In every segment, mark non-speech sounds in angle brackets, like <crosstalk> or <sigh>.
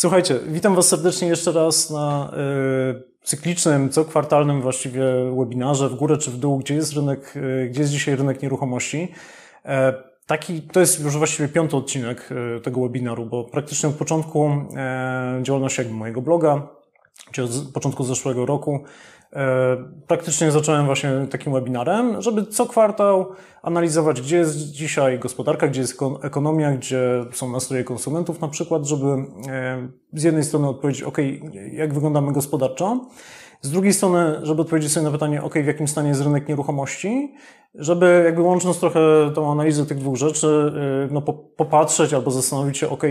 Słuchajcie, witam Was serdecznie jeszcze raz na y, cyklicznym, co kwartalnym właściwie webinarze w górę czy w dół, gdzie jest rynek, y, gdzie jest dzisiaj rynek nieruchomości. E, taki, to jest już właściwie piąty odcinek y, tego webinaru, bo praktycznie od początku e, działalności jakby mojego bloga, czy od początku zeszłego roku, praktycznie zacząłem właśnie takim webinarem, żeby co kwartał analizować, gdzie jest dzisiaj gospodarka, gdzie jest ekonomia, gdzie są nastroje konsumentów na przykład, żeby e, z jednej strony odpowiedzieć, ok, jak wyglądamy gospodarczo, z drugiej strony, żeby odpowiedzieć sobie na pytanie, ok, w jakim stanie jest rynek nieruchomości, żeby jakby łącząc trochę tą analizę tych dwóch rzeczy, y, no popatrzeć albo zastanowić się, ok,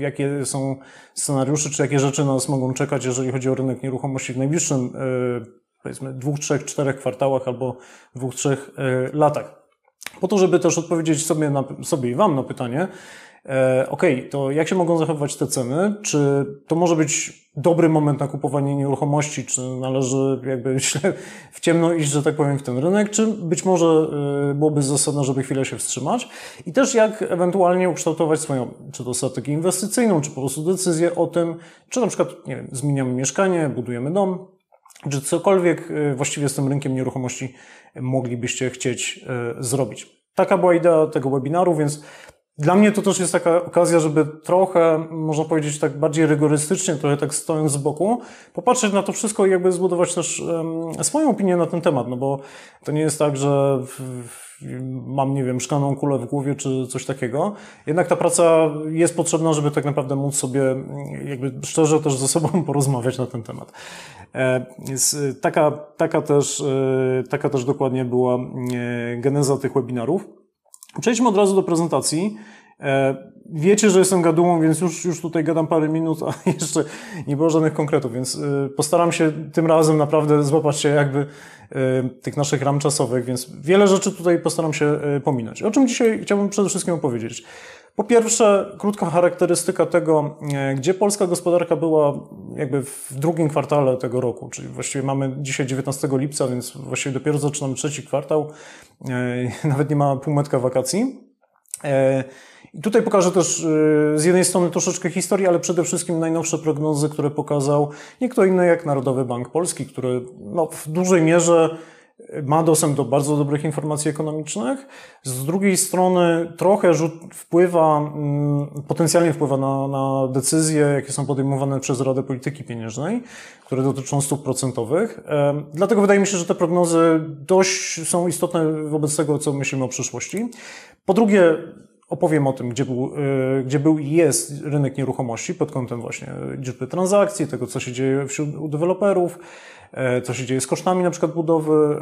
jakie są scenariusze, czy jakie rzeczy nas mogą czekać, jeżeli chodzi o rynek nieruchomości w najbliższym, y, powiedzmy, dwóch, trzech, czterech kwartałach albo dwóch, trzech y, latach. Po to, żeby też odpowiedzieć sobie, na, sobie i Wam na pytanie, OK, to jak się mogą zachowywać te ceny? Czy to może być dobry moment na kupowanie nieruchomości? Czy należy jakby <laughs> w ciemno iść, że tak powiem, w ten rynek? Czy być może e, byłoby zasadne, żeby chwilę się wstrzymać? I też jak ewentualnie ukształtować swoją, czy to strategię inwestycyjną, czy po prostu decyzję o tym, czy na przykład, nie wiem, zmieniamy mieszkanie, budujemy dom, czy cokolwiek e, właściwie z tym rynkiem nieruchomości moglibyście chcieć zrobić. Taka była idea tego webinaru, więc dla mnie to też jest taka okazja, żeby trochę, można powiedzieć tak bardziej rygorystycznie, trochę tak stojąc z boku, popatrzeć na to wszystko i jakby zbudować też um, swoją opinię na ten temat, no bo to nie jest tak, że w, mam, nie wiem, szklaną kulę w głowie czy coś takiego. Jednak ta praca jest potrzebna, żeby tak naprawdę móc sobie jakby szczerze też ze sobą <laughs> porozmawiać na ten temat. E, jest taka, taka, też, e, taka też dokładnie była e, geneza tych webinarów. Przejdźmy od razu do prezentacji. E, wiecie, że jestem gadułą, więc już, już tutaj gadam parę minut, a <laughs> jeszcze nie było żadnych konkretów, więc e, postaram się tym razem naprawdę złapać się jakby e, tych naszych ram czasowych, więc wiele rzeczy tutaj postaram się pominąć. O czym dzisiaj chciałbym przede wszystkim opowiedzieć? Po pierwsze, krótka charakterystyka tego, gdzie polska gospodarka była jakby w drugim kwartale tego roku, czyli właściwie mamy dzisiaj 19 lipca, więc właściwie dopiero zaczynamy trzeci kwartał, nawet nie ma półmetka wakacji. I tutaj pokażę też z jednej strony troszeczkę historii, ale przede wszystkim najnowsze prognozy, które pokazał nie kto inny jak Narodowy Bank Polski, który no, w dużej mierze ma dostęp do bardzo dobrych informacji ekonomicznych. Z drugiej strony trochę rzut wpływa, mm, potencjalnie wpływa na, na decyzje, jakie są podejmowane przez Radę Polityki Pieniężnej, które dotyczą stóp procentowych. Dlatego wydaje mi się, że te prognozy dość są istotne wobec tego, co myślimy o przyszłości. Po drugie, opowiem o tym, gdzie był, e, gdzie był i jest rynek nieruchomości pod kątem właśnie liczby transakcji, tego, co się dzieje wśród deweloperów, e, co się dzieje z kosztami na przykład budowy,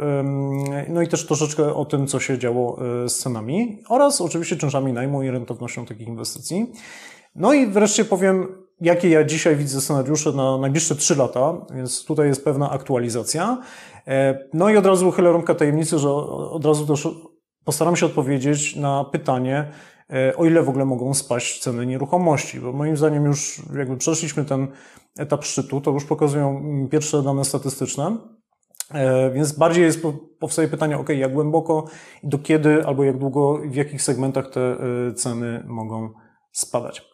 no i też troszeczkę o tym, co się działo e, z cenami oraz oczywiście czynszami najmu i rentownością takich inwestycji. No i wreszcie powiem, jakie ja dzisiaj widzę scenariusze na najbliższe 3 lata, więc tutaj jest pewna aktualizacja. No i od razu uchylę rąbkę tajemnicy, że od razu też postaram się odpowiedzieć na pytanie, o ile w ogóle mogą spaść ceny nieruchomości, bo moim zdaniem już jakby przeszliśmy ten etap szczytu, to już pokazują mm, pierwsze dane statystyczne, e, więc bardziej jest, powstaje pytanie, ok, jak głęboko do kiedy, albo jak długo, w jakich segmentach te e, ceny mogą spadać.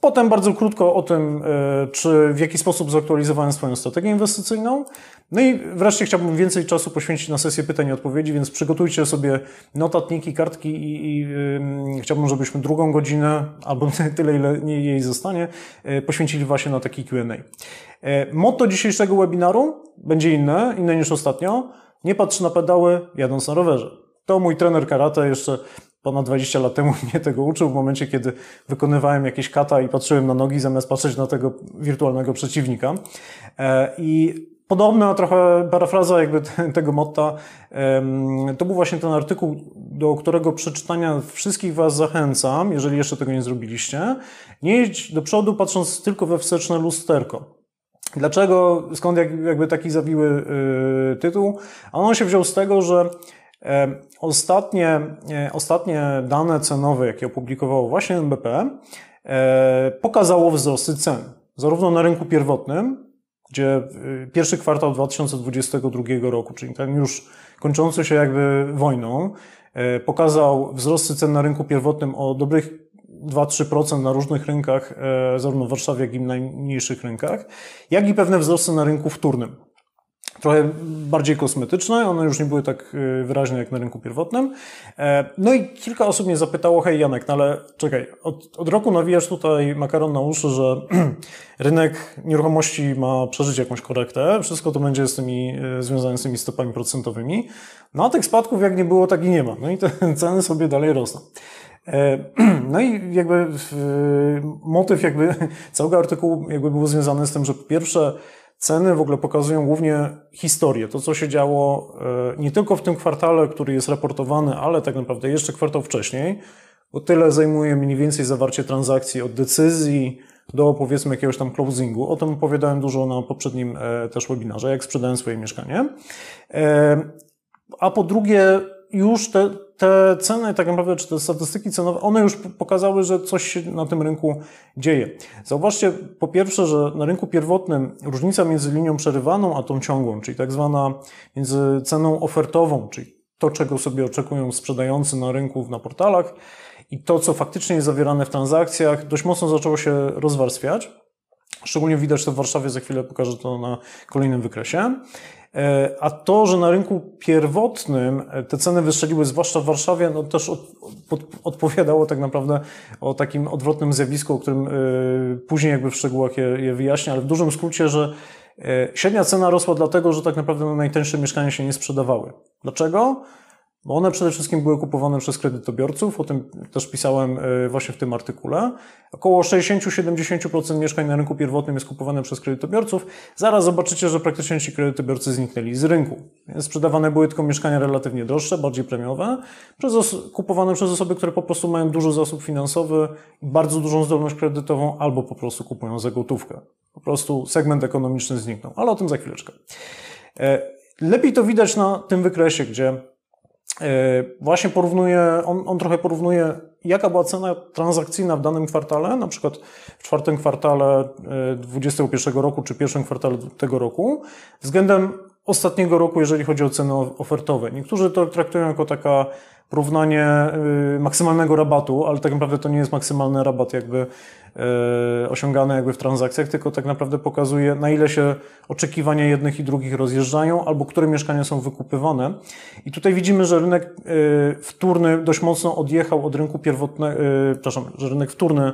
Potem bardzo krótko o tym, czy w jaki sposób zaktualizowałem swoją strategię inwestycyjną. No i wreszcie chciałbym więcej czasu poświęcić na sesję pytań i odpowiedzi, więc przygotujcie sobie notatniki, kartki i, i yy, chciałbym, żebyśmy drugą godzinę, albo <laughs> tyle, ile jej zostanie, yy, poświęcili właśnie na taki Q&A. Yy, motto dzisiejszego webinaru będzie inne, inne niż ostatnio. Nie patrz na pedały jadąc na rowerze. To mój trener karate jeszcze ponad 20 lat temu <laughs> mnie tego uczył, w momencie, kiedy wykonywałem jakieś kata i patrzyłem na nogi, zamiast patrzeć na tego wirtualnego przeciwnika. E, I Podobna trochę parafraza jakby <laughs> tego motta, to był właśnie ten artykuł, do którego przeczytania wszystkich Was zachęcam, jeżeli jeszcze tego nie zrobiliście. Nie idź do przodu patrząc tylko we wsteczne lusterko. Dlaczego, skąd jakby taki zawiły y, tytuł? A on się wziął z tego, że ostatnie, e, ostatnie dane cenowe, jakie opublikowało właśnie NBP, e, pokazało wzrosty cen. Zarówno na rynku pierwotnym, gdzie y, pierwszy kwartał 2022 roku, czyli ten już kończący się jakby wojną, e, pokazał wzrosty cen na rynku pierwotnym o dobrych 2-3% na różnych rynkach, e, zarówno w Warszawie, jak i w najmniejszych rynkach, jak i pewne wzrosty na rynku wtórnym trochę bardziej kosmetyczne, one już nie były tak y, wyraźne jak na rynku pierwotnym. E, no i kilka osób mnie zapytało, hej Janek, no ale czekaj, od, od roku nawijasz tutaj makaron na uszy, że <clears throat> rynek nieruchomości ma przeżyć jakąś korektę, wszystko to będzie z tymi, y, związane z tymi stopami procentowymi, no a tych spadków jak nie było, tak i nie ma. No i te <laughs> ceny sobie dalej rosną. E, <clears throat> no i jakby motyw jakby <laughs> całego artykułu jakby był związany z tym, że po pierwsze Ceny w ogóle pokazują głównie historię, to co się działo e, nie tylko w tym kwartale, który jest raportowany, ale tak naprawdę jeszcze kwartał wcześniej, bo tyle zajmuje mniej więcej zawarcie transakcji od decyzji do powiedzmy jakiegoś tam closingu. O tym opowiadałem dużo na poprzednim e, też webinarze, jak sprzedałem swoje mieszkanie. E, a po drugie, już te, te ceny, tak naprawdę, czy te statystyki cenowe, one już pokazały, że coś się na tym rynku dzieje. Zauważcie, po pierwsze, że na rynku pierwotnym różnica między linią przerywaną a tą ciągłą, czyli tak zwana między ceną ofertową, czyli to, czego sobie oczekują sprzedający na rynku, na portalach i to, co faktycznie jest zawierane w transakcjach, dość mocno zaczęło się rozwarstwiać. Szczególnie widać to w Warszawie, za chwilę pokażę to na kolejnym wykresie. E, a to, że na rynku pierwotnym e, te ceny wystrzeliły, zwłaszcza w Warszawie, no też od, od, odpowiadało tak naprawdę o takim odwrotnym zjawisku, o którym e, później jakby w szczegółach je, je wyjaśnię, ale w dużym skrócie, że średnia cena rosła dlatego, że tak naprawdę najtańsze mieszkania się nie sprzedawały. Dlaczego? Bo one przede wszystkim były kupowane przez kredytobiorców, o tym też pisałem e, właśnie w tym artykule. Około 60-70% mieszkań na rynku pierwotnym jest kupowane przez kredytobiorców. Zaraz zobaczycie, że praktycznie ci kredytobiorcy zniknęli z rynku. Sprzedawane były tylko mieszkania relatywnie droższe, bardziej premiowe, przez kupowane przez osoby, które po prostu mają duży zasób finansowy, bardzo dużą zdolność kredytową, albo po prostu kupują za gotówkę. Po prostu segment ekonomiczny zniknął, ale o tym za chwileczkę. E, lepiej to widać na tym wykresie, gdzie właśnie porównuje, on, on trochę porównuje, jaka była cena transakcyjna w danym kwartale, na przykład w czwartym kwartale 2021 e, roku czy pierwszym kwartale tego roku, względem ostatniego roku, jeżeli chodzi o ceny ofertowe. Niektórzy to traktują jako taka porównanie y, maksymalnego rabatu, ale tak naprawdę to nie jest maksymalny rabat jakby y, osiągany jakby w transakcjach, tylko tak naprawdę pokazuje na ile się oczekiwania jednych i drugich rozjeżdżają, albo które mieszkania są wykupywane. I tutaj widzimy, że rynek y, wtórny dość mocno odjechał od rynku pierwotnego, przepraszam, że rynek wtórny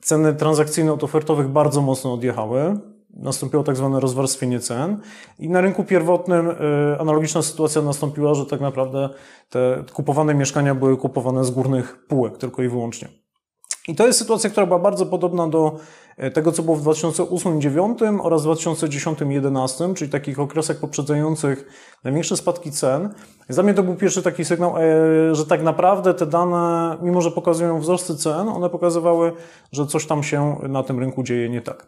ceny transakcyjne od ofertowych bardzo mocno odjechały nastąpiło tak zwane rozwarstwienie cen i na rynku pierwotnym y, analogiczna sytuacja nastąpiła, że tak naprawdę te kupowane mieszkania były kupowane z górnych półek tylko i wyłącznie. I to jest sytuacja, która była bardzo podobna do tego, co było w 2008-2009 oraz 2010-2011, czyli takich okresach poprzedzających największe spadki cen. Za mnie to był pierwszy taki sygnał, e, że tak naprawdę te dane, mimo że pokazują wzrosty cen, one pokazywały, że coś tam się na tym rynku dzieje nie tak.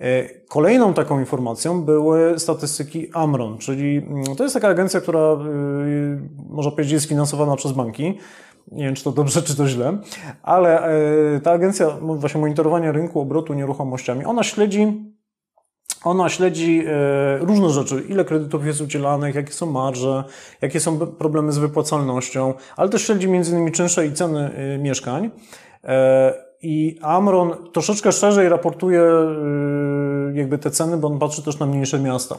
E, kolejną taką informacją były statystyki Amron, czyli mm, to jest taka agencja, która można powiedzieć jest finansowana przez banki. Nie wiem, czy to dobrze, czy to źle, ale e, ta agencja właśnie monitorowania rynku obrotu nieruchomościami, ona śledzi ona śledzi e, różne rzeczy, ile kredytów jest udzielanych, jakie są marże, jakie są problemy z wypłacalnością, ale też śledzi innymi czynsze i ceny e, mieszkań. I Amron troszeczkę szerzej raportuje jakby te ceny, bo on patrzy też na mniejsze miasta.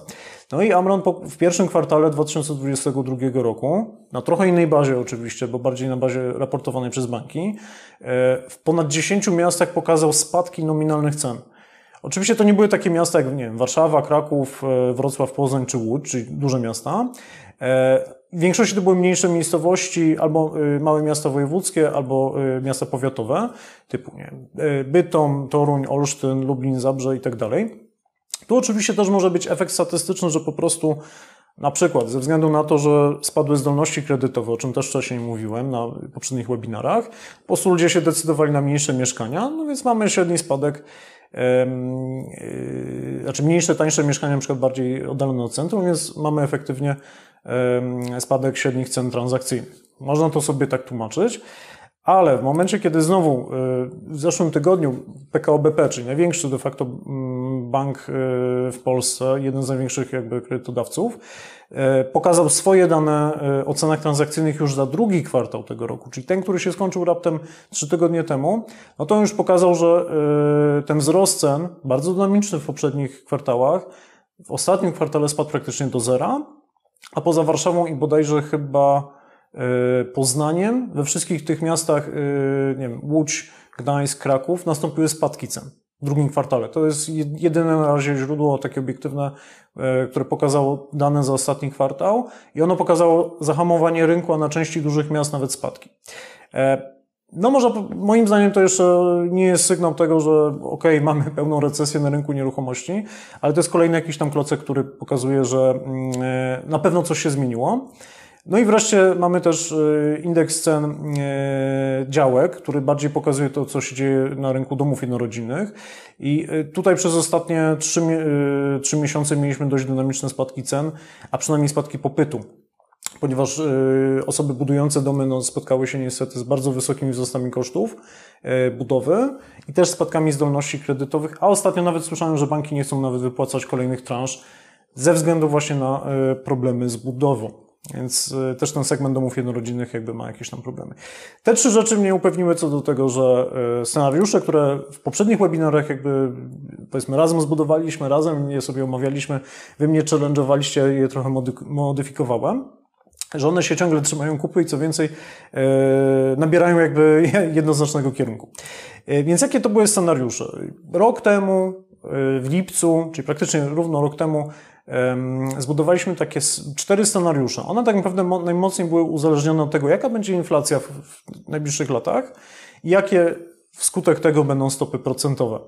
No i Amron w pierwszym kwartale 2022 roku, na trochę innej bazie oczywiście, bo bardziej na bazie raportowanej przez banki, e, w ponad 10 miastach pokazał spadki nominalnych cen. Oczywiście to nie były takie miasta jak nie wiem, Warszawa, Kraków, e, Wrocław, Poznań czy Łódź, czyli duże miasta. W większości to były mniejsze miejscowości, albo małe miasta wojewódzkie, albo miasta powiatowe, typu nie wiem, Bytom, Toruń, Olsztyn, Lublin, Zabrze i tak dalej. Tu oczywiście też może być efekt statystyczny, że po prostu na przykład ze względu na to, że spadły zdolności kredytowe, o czym też wcześniej mówiłem na poprzednich webinarach, po prostu ludzie się decydowali na mniejsze mieszkania, no więc mamy średni spadek, yy, znaczy mniejsze, tańsze mieszkania, na przykład bardziej oddalone od centrum, więc mamy efektywnie spadek średnich cen transakcyjnych. Można to sobie tak tłumaczyć. Ale w momencie, kiedy znowu y, w zeszłym tygodniu PKO BP, czyli największy de facto mm, bank y, w Polsce, jeden z największych jakby kredytodawców, y, pokazał swoje dane o cenach transakcyjnych już za drugi kwartał tego roku, czyli ten, który się skończył raptem trzy tygodnie temu, no to już pokazał, że ten wzrost cen, bardzo dynamiczny w poprzednich kwartałach, w ostatnim kwartale spadł praktycznie do zera, a poza Warszawą i bodajże chyba E, Poznaniem, we wszystkich tych miastach, e, nie wiem, Łódź, Gdańsk, Kraków, nastąpiły spadki cen w drugim kwartale. To jest jedyne na razie źródło takie obiektywne, e, które pokazało dane za ostatni kwartał i ono pokazało zahamowanie rynku, a na części dużych miast nawet spadki. No może moim zdaniem to jeszcze nie jest sygnał tego, że ok, <laughs> mamy pełną recesję na rynku nieruchomości, ale to jest kolejny jakiś tam klocek, który pokazuje, że mm, na pewno coś się zmieniło. No i wreszcie mamy też e, indeks cen e, działek, który bardziej pokazuje to, co się dzieje na rynku domów jednorodzinnych. I e, tutaj przez ostatnie trzy miesiące mieliśmy dość dynamiczne spadki cen, a przynajmniej spadki popytu ponieważ osoby budujące domy no, spotkały się niestety z bardzo wysokimi wzrostami kosztów budowy i też spadkami zdolności kredytowych, a ostatnio nawet słyszałem, że banki nie chcą nawet wypłacać kolejnych transz ze względu właśnie na problemy z budową. Więc y, też ten segment domów jednorodzinnych jakby ma jakieś tam problemy. Te trzy rzeczy mnie upewniły co do tego, że y, scenariusze, które w poprzednich webinarach jakby powiedzmy razem zbudowaliśmy, razem je sobie omawialiśmy, wy mnie challenge'owaliście, je trochę modyfikowałem, że one się ciągle trzymają kupy i co więcej y, nabierają jakby <laughs> jednoznacznego kierunku. Więc jakie to były scenariusze? Rok temu, w lipcu, czyli praktycznie równo rok temu, zbudowaliśmy takie cztery scenariusze. One tak naprawdę najmocniej były uzależnione od tego, jaka będzie inflacja w najbliższych latach jakie wskutek tego będą stopy procentowe.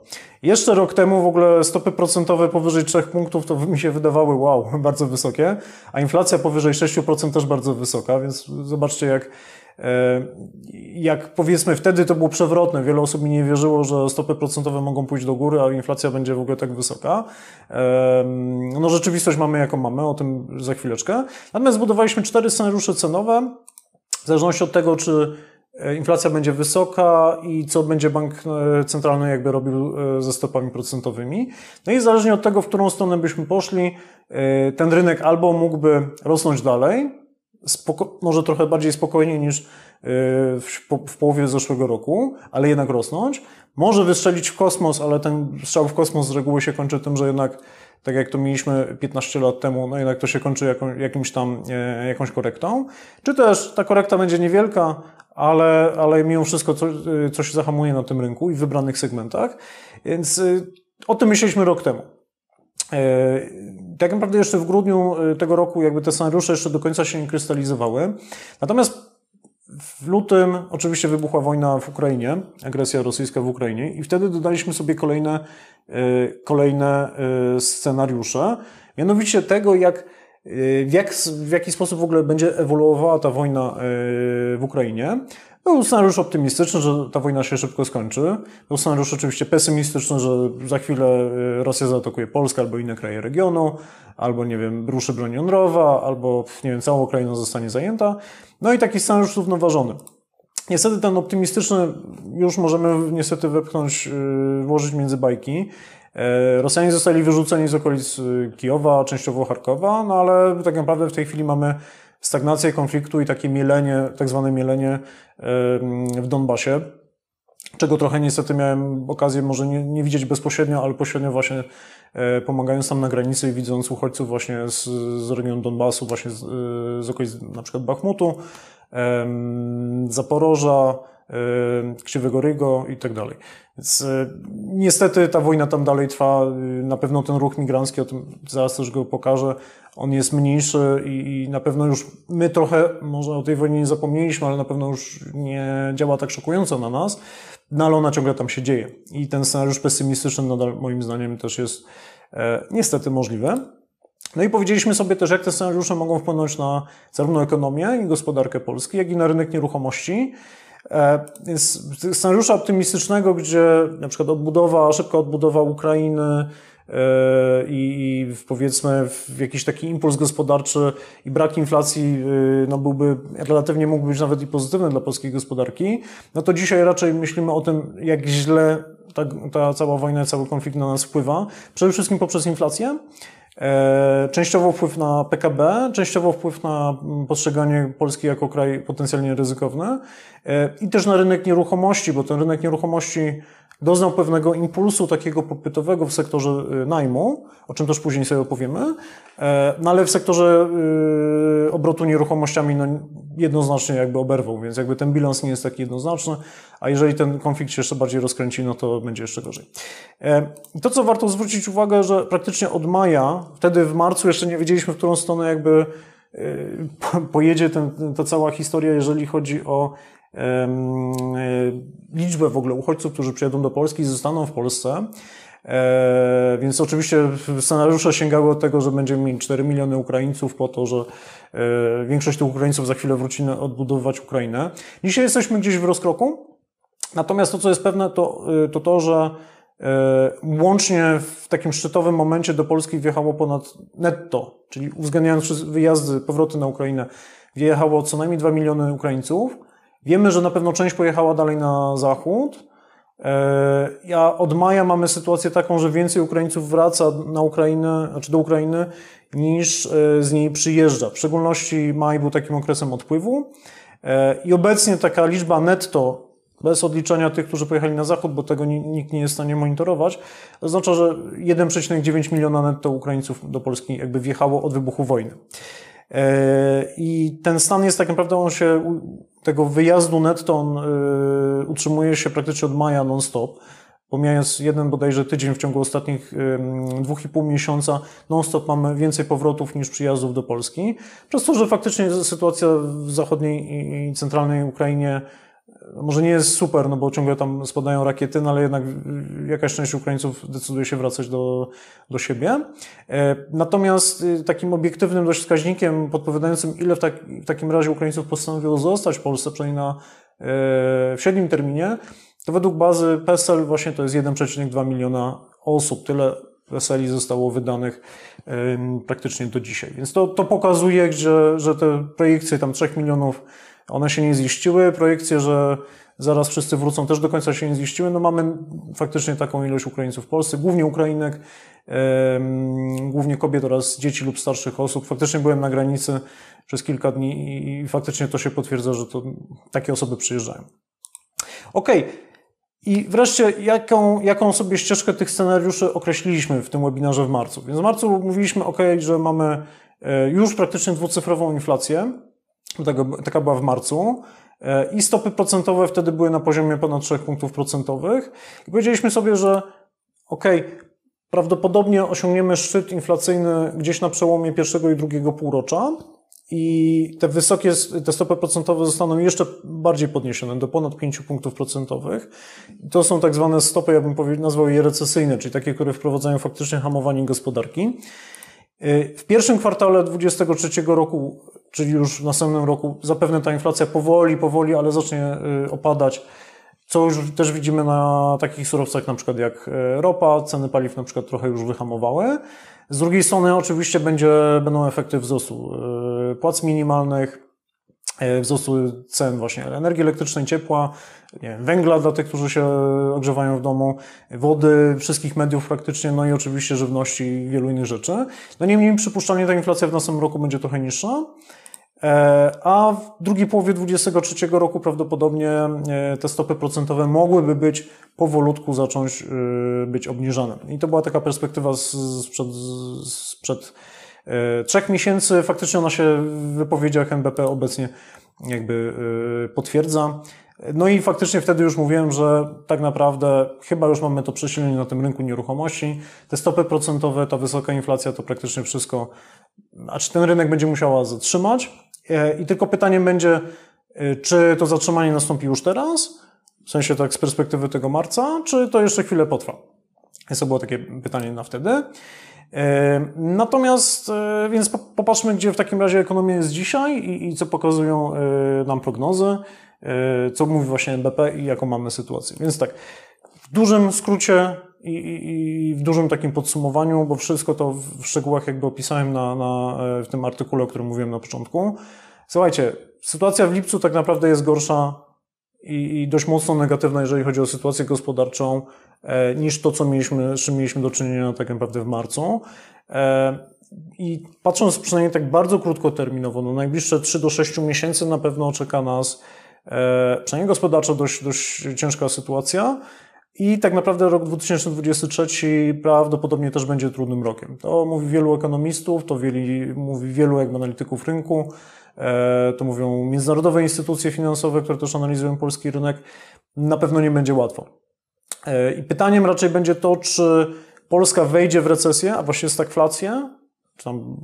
Jeszcze rok temu w ogóle stopy procentowe powyżej 3 punktów to mi się wydawały wow, <laughs> bardzo wysokie, a inflacja powyżej 6% też bardzo wysoka, więc zobaczcie jak E, jak powiedzmy wtedy to było przewrotne, wiele osób mi nie wierzyło, że stopy procentowe mogą pójść do góry, a inflacja będzie w ogóle tak wysoka. E, no rzeczywistość mamy jaką mamy, o tym za chwileczkę. Natomiast zbudowaliśmy cztery scenariusze cenowe, w zależności od tego, czy inflacja będzie wysoka i co będzie bank centralny jakby robił ze stopami procentowymi. No i zależnie od tego, w którą stronę byśmy poszli, ten rynek albo mógłby rosnąć dalej, spoko- może trochę bardziej spokojnie niż w, w połowie zeszłego roku, ale jednak rosnąć. Może wystrzelić w kosmos, ale ten strzał w kosmos z reguły się kończy tym, że jednak, tak jak to mieliśmy 15 lat temu, no jednak to się kończy jaką, jakimś tam, e, jakąś korektą. Czy też ta korekta będzie niewielka, ale, ale mimo wszystko coś, y, coś zahamuje na tym rynku i w wybranych segmentach. Więc y, o tym myśleliśmy rok temu. E, tak naprawdę jeszcze w grudniu e, tego roku jakby te scenariusze jeszcze do końca się nie krystalizowały. Natomiast w lutym oczywiście wybuchła wojna w Ukrainie, agresja rosyjska w Ukrainie i wtedy dodaliśmy sobie kolejne, e, kolejne scenariusze, mianowicie tego, jak, jak, w jaki sposób w ogóle będzie ewoluowała ta wojna w Ukrainie. Był scenariusz optymistyczny, że ta wojna się szybko skończy. Był scenariusz oczywiście pesymistyczny, że za chwilę y, Rosja zaatakuje Polskę albo inne kraje regionu, albo, nie wiem, ruszy broń jądrowa, albo, nie wiem, cała Ukraina zostanie zajęta. No i taki scenariusz równoważony. Niestety ten optymistyczny już możemy niestety wepchnąć, y, włożyć między bajki. E, Rosjanie zostali wyrzuceni z okolic y, Kijowa, częściowo Charkowa, no ale tak naprawdę w tej chwili mamy stagnację konfliktu i takie mielenie, tak zwane mielenie w Donbasie, czego trochę niestety miałem okazję może nie, nie widzieć bezpośrednio, ale pośrednio właśnie e, pomagając tam na granicy i widząc uchodźców właśnie z, z regionu Donbasu, właśnie z, z okolic na przykład Bachmutu, Zaporoża, Krzywego Rygo i tak dalej. Więc niestety ta wojna tam dalej trwa. Na pewno ten ruch migrancki, o tym zaraz też go pokażę, on jest mniejszy i, i na pewno już my trochę, może o tej wojnie nie zapomnieliśmy, ale na pewno już nie działa tak szokująco na nas, no ale ona ciągle tam się dzieje. I ten scenariusz pesymistyczny nadal moim zdaniem też jest e, niestety możliwy. No i powiedzieliśmy sobie też, jak te scenariusze mogą wpłynąć na zarówno ekonomię i gospodarkę Polski, jak i na rynek nieruchomości. E, więc scenariusza optymistycznego, gdzie na przykład odbudowa, szybka odbudowa Ukrainy, E, i, i powiedzmy w jakiś taki impuls gospodarczy i brak inflacji e, no byłby relatywnie mógł być nawet i pozytywny dla polskiej gospodarki, no to dzisiaj raczej myślimy o tym, jak źle ta, ta cała wojna, cały konflikt na nas wpływa. Przede wszystkim poprzez inflację. E, częściowo wpływ na PKB, częściowo wpływ na postrzeganie Polski jako kraj potencjalnie ryzykowny i też na rynek nieruchomości, bo ten rynek nieruchomości doznał pewnego impulsu takiego popytowego w sektorze y, najmu, o czym też później sobie opowiemy, e, no ale w sektorze y, obrotu nieruchomościami no, jednoznacznie jakby oberwał, więc jakby ten bilans nie jest taki jednoznaczny, a jeżeli ten konflikt się jeszcze bardziej rozkręci, no to będzie jeszcze gorzej. E, to, co warto zwrócić uwagę, że praktycznie od maja, wtedy w marcu jeszcze nie wiedzieliśmy, w którą stronę jakby y, pojedzie ten, ta cała historia, jeżeli chodzi o liczbę w ogóle uchodźców, którzy przyjadą do Polski i zostaną w Polsce. E, więc oczywiście scenariusze sięgały od tego, że będziemy mieli 4 miliony Ukraińców po to, że e, większość tych Ukraińców za chwilę wróci odbudowywać Ukrainę. Dzisiaj jesteśmy gdzieś w rozkroku. Natomiast to, co jest pewne, to to, to że łącznie w takim szczytowym momencie do Polski wjechało ponad netto, czyli uwzględniając wyjazdy, powroty na Ukrainę, wjechało co najmniej 2 miliony Ukraińców. Wiemy, że na pewno część pojechała dalej na zachód. E, ja od maja mamy sytuację taką, że więcej Ukraińców wraca na Ukrainę, znaczy do Ukrainy, niż e, z niej przyjeżdża. W szczególności maj był takim okresem odpływu. E, I obecnie taka liczba netto, bez odliczenia tych, którzy pojechali na zachód, bo tego nikt nie jest w stanie monitorować, oznacza, że 1,9 miliona netto Ukraińców do Polski jakby wjechało od wybuchu wojny. I ten stan jest tak naprawdę, on się tego wyjazdu netto on y, utrzymuje się praktycznie od maja non-stop. Pomijając jeden bodajże tydzień w ciągu ostatnich dwóch i pół miesiąca, non-stop mamy więcej powrotów niż przyjazdów do Polski. Przez to, że faktycznie sytuacja w zachodniej i centralnej Ukrainie może nie jest super, no bo ciągle tam spadają rakiety, no ale jednak jakaś część Ukraińców decyduje się wracać do, do siebie. E, natomiast y, takim obiektywnym dość wskaźnikiem podpowiadającym, ile w, tak, w takim razie Ukraińców postanowiło zostać w Polsce, przynajmniej na, e, w średnim terminie, to według bazy PESEL właśnie to jest 1,2 miliona osób. Tyle PESELi zostało wydanych praktycznie do dzisiaj. Więc to, to pokazuje, że, że te projekcje tam 3 milionów one się nie ziściły. Projekcje, że zaraz wszyscy wrócą, też do końca się nie ziściły. No mamy faktycznie taką ilość Ukraińców w Polsce, głównie Ukrainek, głównie kobiet oraz dzieci lub starszych osób. Faktycznie byłem na granicy przez kilka dni i faktycznie to się potwierdza, że to takie osoby przyjeżdżają. Okej. Okay. I wreszcie, jaką, jaką sobie ścieżkę tych scenariuszy określiliśmy w tym webinarze w marcu? Więc w marcu mówiliśmy, ok, że mamy e, już praktycznie dwucyfrową inflację, taka była w marcu. E, I stopy procentowe wtedy były na poziomie ponad 3 punktów procentowych. I powiedzieliśmy sobie, że ok, prawdopodobnie osiągniemy szczyt inflacyjny gdzieś na przełomie pierwszego i drugiego półrocza. I te wysokie, te stopy procentowe zostaną jeszcze bardziej podniesione do ponad 5 punktów procentowych. To są tak zwane stopy, ja bym nazwał je recesyjne, czyli takie, które wprowadzają faktycznie hamowanie gospodarki. E, w pierwszym kwartale 2023 roku czyli już w następnym roku zapewne ta inflacja powoli, powoli, ale zacznie y, opadać, co już też widzimy na takich surowcach na przykład jak y, ropa, ceny paliw na przykład trochę już wyhamowały. Z drugiej strony oczywiście będzie, będą efekty wzrostu y, płac minimalnych, wzrostu cen właśnie energii elektrycznej, ciepła, wiem, węgla dla tych, którzy się ogrzewają w domu, wody, wszystkich mediów praktycznie, no i oczywiście żywności i wielu innych rzeczy. No niemniej przypuszczalnie ta inflacja w następnym roku będzie trochę niższa. E, a w drugiej połowie 2023 roku prawdopodobnie e, te stopy procentowe mogłyby być powolutku zacząć e, być obniżane. I to była taka perspektywa sprzed, sprzed trzech miesięcy. Faktycznie ona się w wypowiedziach NBP obecnie jakby potwierdza. No i faktycznie wtedy już mówiłem, że tak naprawdę chyba już mamy to przesilenie na tym rynku nieruchomości. Te stopy procentowe, ta wysoka inflacja to praktycznie wszystko, a czy ten rynek będzie musiała zatrzymać? E, I tylko pytanie będzie, e, czy to zatrzymanie nastąpi już teraz, w sensie tak z perspektywy tego marca, czy to jeszcze chwilę potrwa? Więc to było takie pytanie na wtedy. E, natomiast, więc popatrzmy, gdzie w takim razie ekonomia jest dzisiaj i, i co pokazują nam prognozy. Co mówi właśnie NBP i jaką mamy sytuację. Więc tak, w dużym skrócie i, i, i w dużym takim podsumowaniu, bo wszystko to w szczegółach jakby opisałem na, na, e, w tym artykule, o którym mówiłem na początku. Słuchajcie, sytuacja w lipcu tak naprawdę jest gorsza i, i dość mocno negatywna, jeżeli chodzi o sytuację gospodarczą, e, niż to, co mieliśmy, z czym mieliśmy do czynienia tak naprawdę w marcu. E, I patrząc przynajmniej tak bardzo krótkoterminowo, no najbliższe 3 do 6 miesięcy na pewno czeka nas E, przynajmniej gospodarczo dość, dość ciężka sytuacja. I tak naprawdę rok 2023 prawdopodobnie też będzie trudnym rokiem. To mówi wielu ekonomistów, to wieli, mówi wielu jakby analityków rynku, e, to mówią międzynarodowe instytucje finansowe, które też analizują polski rynek. Na pewno nie będzie łatwo. E, I pytaniem raczej będzie to, czy Polska wejdzie w recesję, a właśnie stagflację, czy tam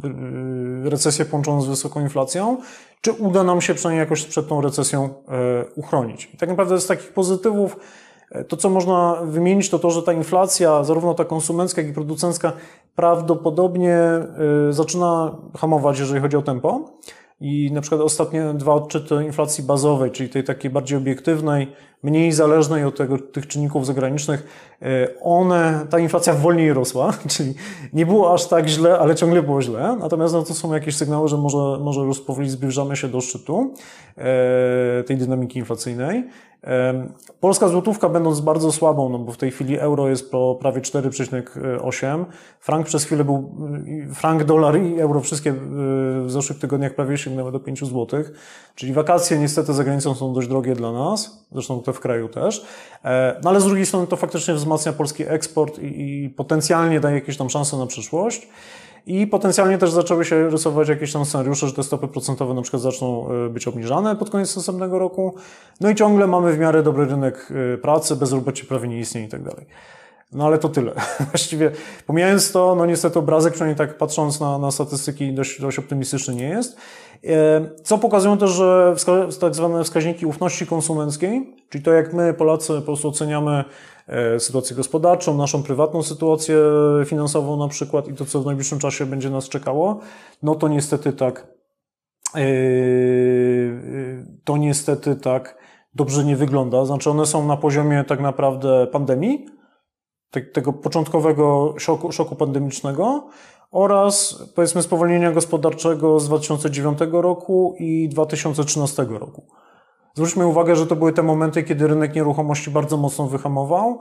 y, recesję połączoną z wysoką inflacją, czy uda nam się przynajmniej jakoś przed tą recesją e, uchronić. I tak naprawdę z takich pozytywów e, to, co można wymienić, to to, że ta inflacja, zarówno ta konsumencka, jak i producencka, prawdopodobnie e, zaczyna hamować, jeżeli chodzi o tempo. I na przykład ostatnie dwa odczyty inflacji bazowej, czyli tej takiej bardziej obiektywnej, mniej zależnej od tego, tych czynników zagranicznych, e, one, ta inflacja wolniej rosła, <laughs> czyli nie było aż tak źle, ale ciągle było źle. Natomiast no, to są jakieś sygnały, że może, może już powoli zbliżamy się do szczytu e, tej dynamiki inflacyjnej. Polska złotówka będąc bardzo słabą, no bo w tej chwili euro jest po prawie 4,8, frank przez chwilę był, frank, dolar i euro wszystkie w zeszłych tygodniach prawie sięgnęły do 5 zł, czyli wakacje niestety za granicą są dość drogie dla nas, zresztą w kraju też, e, no ale z drugiej strony to faktycznie wzmacnia polski eksport i, i potencjalnie daje jakieś tam szanse na przyszłość. I potencjalnie też zaczęły się rysować jakieś tam scenariusze, że te stopy procentowe na przykład zaczną e, być obniżane pod koniec następnego roku. No i ciągle mamy w miarę dobry rynek e, pracy, bezrobocie prawie nie istnieje i tak dalej. No ale to tyle. <laughs> Właściwie pomijając to, no niestety obrazek, przynajmniej tak patrząc na, na statystyki, dość, dość optymistyczny nie jest. E, co pokazują też, że tak zwane wskaźniki ufności konsumenckiej, czyli to jak my Polacy po prostu oceniamy E, sytuację gospodarczą, naszą prywatną sytuację finansową na przykład i to, co w najbliższym czasie będzie nas czekało, no to niestety tak, e, to niestety tak dobrze nie wygląda. Znaczy one są na poziomie tak naprawdę pandemii, tego początkowego szoku, szoku pandemicznego oraz powiedzmy spowolnienia gospodarczego z 2009 roku i 2013 roku. Zwróćmy uwagę, że to były te momenty, kiedy rynek nieruchomości bardzo mocno wyhamował.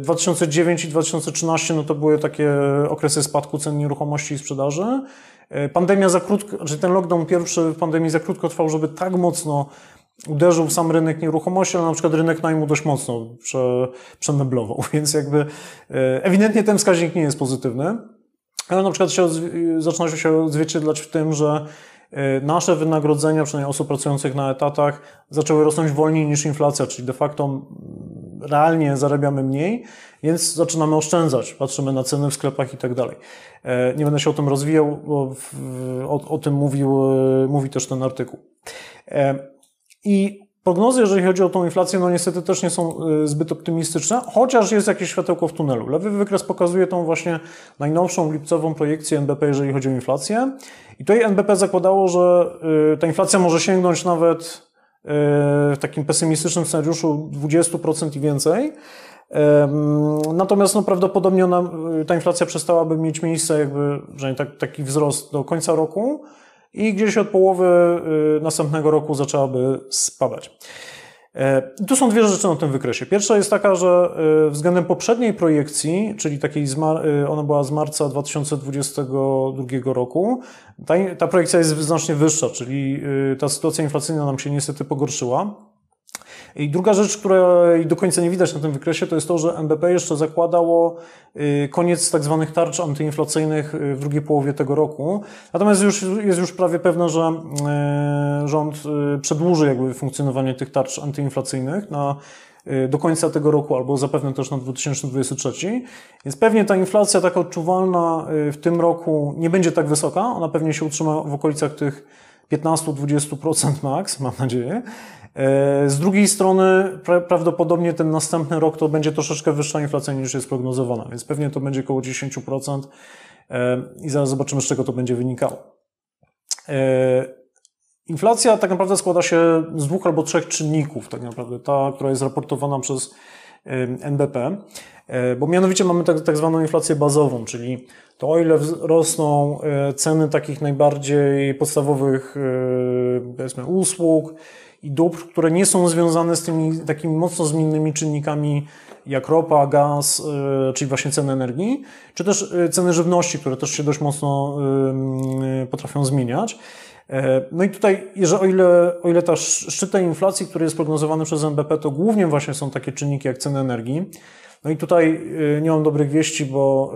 2009 e, i 2013 no to były takie okresy spadku cen nieruchomości i sprzedaży. E, pandemia za krótko, czy ten lockdown pierwszy w pandemii za krótko trwał, żeby tak mocno uderzył w sam rynek nieruchomości, ale na przykład rynek najmu dość mocno prze, przemeblował, <laughs> więc jakby e, ewidentnie ten wskaźnik nie jest pozytywny. Ale na przykład się, zaczyna się odzwierciedlać w tym, że E, nasze wynagrodzenia, przynajmniej osób pracujących na etatach, zaczęły rosnąć wolniej niż inflacja, czyli de facto realnie zarabiamy mniej, więc zaczynamy oszczędzać, patrzymy na ceny w sklepach i tak dalej. E, nie będę się o tym rozwijał, bo o, o tym mówił, e, mówi też ten artykuł. I Prognozy, jeżeli chodzi o tą inflację, no niestety też nie są y, zbyt optymistyczne, chociaż jest jakieś światełko w tunelu. Lewy wykres pokazuje tą właśnie najnowszą lipcową projekcję NBP, jeżeli chodzi o inflację. I tutaj NBP zakładało, że y, ta inflacja może sięgnąć nawet y, w takim pesymistycznym scenariuszu 20% i więcej. Natomiast no, prawdopodobnie ona, ta inflacja przestałaby mieć miejsce, jakby, że tak, taki wzrost do końca roku i gdzieś od połowy y, następnego roku zaczęłaby spadać. E, tu są dwie rzeczy na tym wykresie. Pierwsza jest taka, że y, względem poprzedniej projekcji, czyli takiej, y, ona była z marca 2022 roku, ta, ta projekcja jest znacznie wyższa, czyli ta sytuacja inflacyjna nam się niestety pogorszyła. I druga rzecz, której do końca nie widać na tym wykresie, to jest to, że NBP jeszcze zakładało y, koniec tak zwanych tarcz antyinflacyjnych y, w drugiej połowie tego roku. Natomiast już, jest już prawie pewne, że y, rząd przedłuży jakby funkcjonowanie tych tarcz antyinflacyjnych na do końca tego roku, albo zapewne też na 2023. Więc pewnie ta inflacja taka odczuwalna w tym roku nie będzie tak wysoka. Ona pewnie się utrzyma w okolicach tych 15-20% max, mam nadzieję. E, z drugiej strony prawdopodobnie ten następny rok to będzie troszeczkę wyższa inflacja niż jest prognozowana, więc pewnie to będzie około 10% e, i zaraz zobaczymy z czego to będzie wynikało. E, inflacja tak naprawdę składa się z dwóch albo trzech czynników, tak naprawdę. Ta, która jest raportowana przez NBP, bo mianowicie mamy tak, tak zwaną inflację bazową, czyli to o ile rosną ceny takich najbardziej podstawowych powiedzmy usług, i dóbr, które nie są związane z tymi takimi mocno zmiennymi czynnikami jak ropa, gaz, e, czyli właśnie ceny energii, czy też e, ceny żywności, które też się dość mocno e, potrafią zmieniać. No i tutaj, jeżeli, o, ile, o ile ta szczyt inflacji, który jest prognozowany przez NBP, to głównie właśnie są takie czynniki jak ceny energii. No i tutaj nie mam dobrych wieści, bo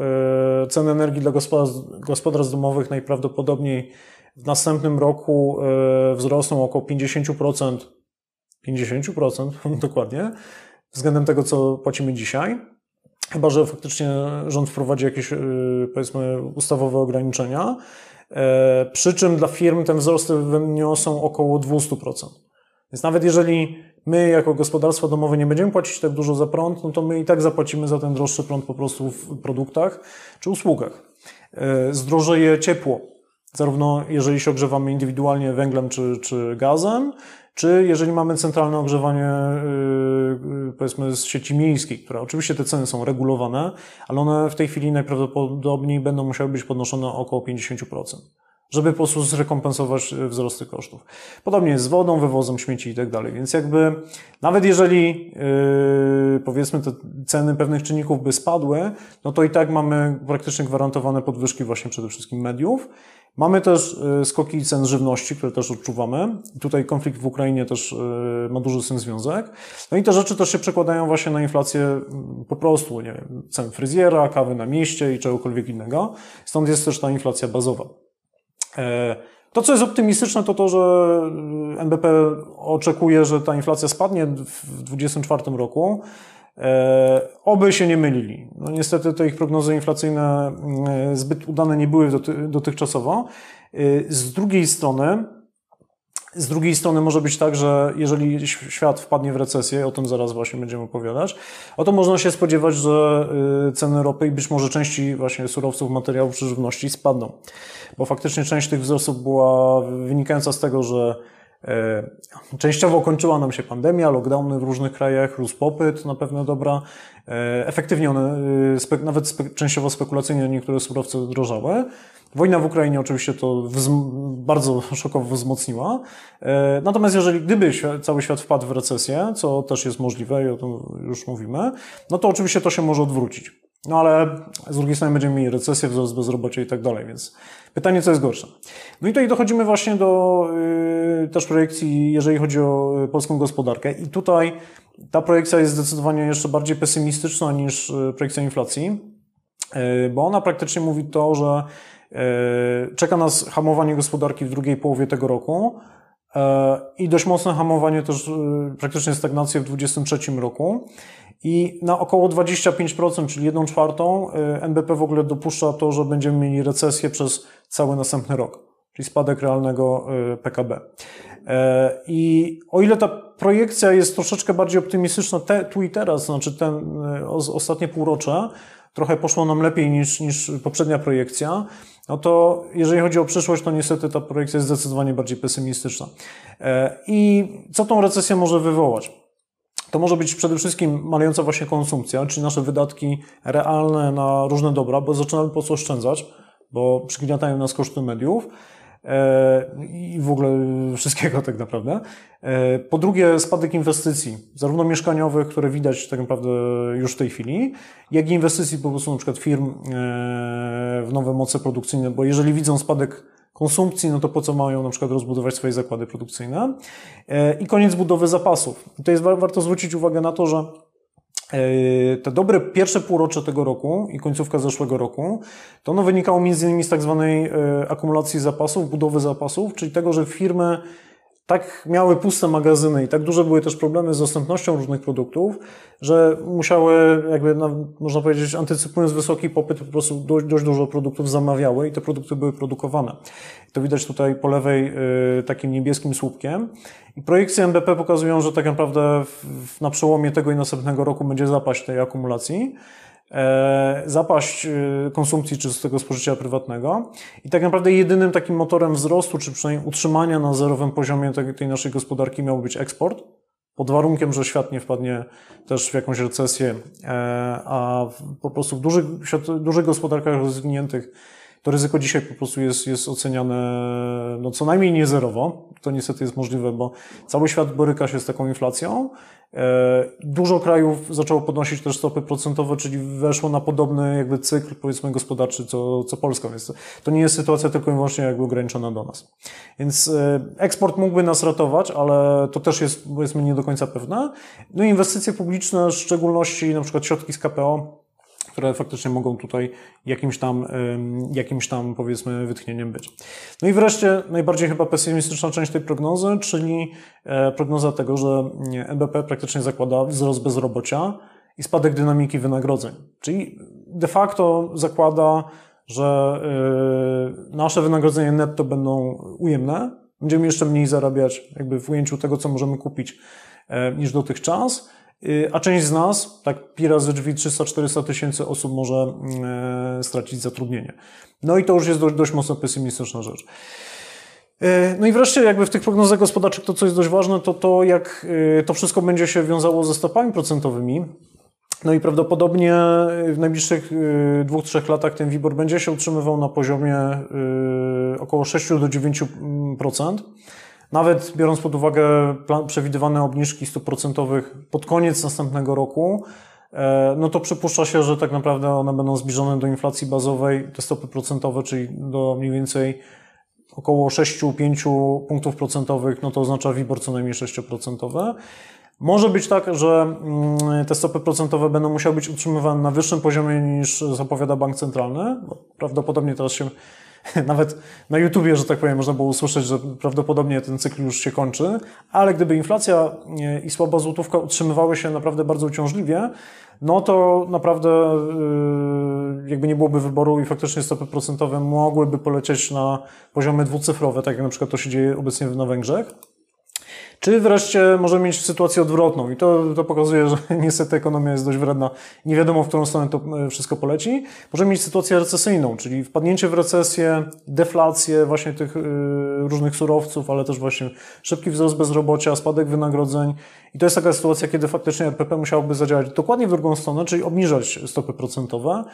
ceny energii dla gospodarstw, gospodarstw domowych najprawdopodobniej w następnym roku e, wzrosną około 50%, 50% <laughs> dokładnie, względem tego, co płacimy dzisiaj. Chyba, że faktycznie rząd wprowadzi jakieś, e, powiedzmy, ustawowe ograniczenia. E, przy czym dla firm ten wzrost wyniosą około 200%. Więc nawet jeżeli my jako gospodarstwo domowe nie będziemy płacić tak dużo za prąd, no to my i tak zapłacimy za ten droższy prąd po prostu w produktach czy usługach. Zdrożeje ciepło zarówno jeżeli się ogrzewamy indywidualnie węglem czy, czy gazem, czy jeżeli mamy centralne ogrzewanie, yy, powiedzmy, z sieci miejskiej, która oczywiście te ceny są regulowane, ale one w tej chwili najprawdopodobniej będą musiały być podnoszone około 50% żeby po prostu zrekompensować e, wzrosty kosztów. Podobnie jest z wodą, wywozem śmieci i tak dalej. Więc jakby nawet jeżeli yy, powiedzmy te ceny pewnych czynników by spadły, no to i tak mamy praktycznie gwarantowane podwyżki właśnie przede wszystkim mediów. Mamy też e, skoki cen żywności, które też odczuwamy. Tutaj konflikt w Ukrainie też ma duży sens związek. No i te rzeczy też się przekładają właśnie na inflację po prostu, nie wiem, cen fryzjera, kawy na mieście i czegokolwiek innego. Stąd jest też ta inflacja bazowa. E, to, co jest optymistyczne, to to, że NBP oczekuje, że ta inflacja spadnie w 2024 roku. E, oby się nie mylili. No niestety te ich prognozy inflacyjne e, zbyt udane nie były dotychczasowo. Z drugiej strony, z drugiej strony może być tak, że jeżeli świat wpadnie w recesję, o tym zaraz właśnie będziemy opowiadać, oto można się spodziewać, że ceny ropy i być może części właśnie surowców, materiałów czy żywności spadną. Bo faktycznie część tych wzrostów była wynikająca z tego, że e, Częściowo kończyła nam się pandemia, lockdowny w różnych krajach, rósł popyt na pewne dobra. E, efektywnie one, y, nawet częściowo spekulacyjnie niektóre surowce drożały. Wojna w Ukrainie oczywiście to bardzo szokowo wzmocniła. E, natomiast jeżeli gdyby cały świat wpadł w recesję, co też jest możliwe i o tym już mówimy, no to oczywiście to się może odwrócić. No ale z drugiej strony będziemy mieli recesję, wzrost bezrobocia i tak dalej, więc pytanie, co jest gorsze. No i tutaj dochodzimy właśnie do yy, też projekcji, jeżeli chodzi o polską gospodarkę. I tutaj ta projekcja jest zdecydowanie jeszcze bardziej pesymistyczna niż y, projekcja inflacji, bo ona praktycznie mówi to, że czeka nas hamowanie gospodarki w drugiej połowie tego roku i dość mocne hamowanie też praktycznie stagnację w 2023 roku. I na około 25%, czyli 1 czwartą, NBP w ogóle dopuszcza to, że będziemy mieli recesję przez cały następny rok, czyli spadek realnego PKB. I o ile ta projekcja jest troszeczkę bardziej optymistyczna te, tu i teraz, znaczy ten ostatnie półrocze, trochę poszło nam lepiej niż, niż poprzednia projekcja, no to jeżeli chodzi o przyszłość, to niestety ta projekcja jest zdecydowanie bardziej pesymistyczna. E, I co tą recesję może wywołać? To może być przede wszystkim malejąca właśnie konsumpcja, czyli nasze wydatki realne na różne dobra, bo zaczynamy po co oszczędzać, bo przygniatają nas koszty mediów. E, i w ogóle wszystkiego tak naprawdę. E, po drugie, spadek inwestycji, zarówno mieszkaniowych, które widać tak naprawdę już w tej chwili, jak i inwestycji po prostu na przykład firm e, w nowe moce produkcyjne, bo jeżeli widzą spadek konsumpcji, no to po co mają na przykład rozbudować swoje zakłady produkcyjne. I koniec budowy zapasów. To jest warto zwrócić uwagę na to, że te dobre pierwsze półrocze tego roku i końcówka zeszłego roku, to ono wynikało między innymi z tak zwanej akumulacji zapasów, budowy zapasów, czyli tego, że firmy tak miały puste magazyny i tak duże były też problemy z dostępnością różnych produktów, że musiały, jakby można powiedzieć, antycypując wysoki popyt, po prostu dość, dość dużo produktów zamawiały i te produkty były produkowane. To widać tutaj po lewej y, takim niebieskim słupkiem. I projekcje MBP pokazują, że tak naprawdę na przełomie tego i następnego roku będzie zapaść tej akumulacji. E, zapaść e, konsumpcji czystego spożycia prywatnego. I tak naprawdę jedynym takim motorem wzrostu, czy przynajmniej utrzymania na zerowym poziomie tej, naszej gospodarki miał być eksport, pod warunkiem, że świat nie wpadnie też w jakąś recesję, e, a po prostu w dużych, dużych gospodarkach rozwiniętych to ryzyko dzisiaj po prostu jest, jest oceniane no, co najmniej nie zerowo. To niestety jest możliwe, bo cały świat boryka się z taką inflacją. E, dużo krajów zaczęło podnosić też stopy procentowe, czyli weszło na podobny jakby cykl, powiedzmy, gospodarczy, co, co Polska, więc to nie jest sytuacja tylko i wyłącznie jakby ograniczona do nas. Więc e, eksport mógłby nas ratować, ale to też jest, powiedzmy, nie do końca pewne. No i inwestycje publiczne, w szczególności na przykład środki z KPO, które faktycznie mogą tutaj jakimś tam, jakimś tam powiedzmy wytchnieniem być. No i wreszcie najbardziej chyba pesymistyczna część tej prognozy, czyli e, prognoza tego, że NBP praktycznie zakłada wzrost bezrobocia i spadek dynamiki wynagrodzeń. Czyli de facto zakłada, że e, nasze wynagrodzenia netto będą ujemne, będziemy jeszcze mniej zarabiać jakby w ujęciu tego, co możemy kupić e, niż dotychczas a część z nas, tak pi razy drzwi 300-400 tysięcy osób może e, stracić zatrudnienie. No i to już jest dość, dość mocno pesymistyczna rzecz. Y, no i wreszcie jakby w tych prognozach gospodarczych to, co jest dość ważne, to to, jak y, to wszystko będzie się wiązało ze stopami procentowymi. No i prawdopodobnie w najbliższych dwóch, trzech latach ten WIBOR będzie się utrzymywał na poziomie około 6 do 9%. Nawet biorąc pod uwagę plan, przewidywane obniżki stóp procentowych pod koniec następnego roku, e, no to przypuszcza się, że tak naprawdę one będą zbliżone do inflacji bazowej, te stopy procentowe, czyli do mniej więcej około 6-5 punktów procentowych, no to oznacza WIBOR co najmniej 6%. Może być tak, że mm, te stopy procentowe będą musiały być utrzymywane na wyższym poziomie niż zapowiada bank centralny. Prawdopodobnie teraz się <laughs> Nawet na YouTubie, że tak powiem, można było usłyszeć, że prawdopodobnie ten cykl już się kończy, ale gdyby inflacja i słaba złotówka utrzymywały się naprawdę bardzo uciążliwie, no to naprawdę yy, jakby nie byłoby wyboru i faktycznie stopy procentowe mogłyby polecieć na poziomy dwucyfrowe, tak jak na przykład to się dzieje obecnie na Węgrzech. Czy wreszcie możemy mieć sytuację odwrotną i to, to pokazuje, że <laughs> niestety ekonomia jest dość wredna. Nie wiadomo, w którą stronę to e, wszystko poleci. Możemy mieć sytuację recesyjną, czyli wpadnięcie w recesję, deflację właśnie tych e, różnych surowców, ale też właśnie szybki wzrost bezrobocia, spadek wynagrodzeń. I to jest taka sytuacja, kiedy faktycznie RPP musiałoby zadziałać dokładnie w drugą stronę, czyli obniżać stopy procentowe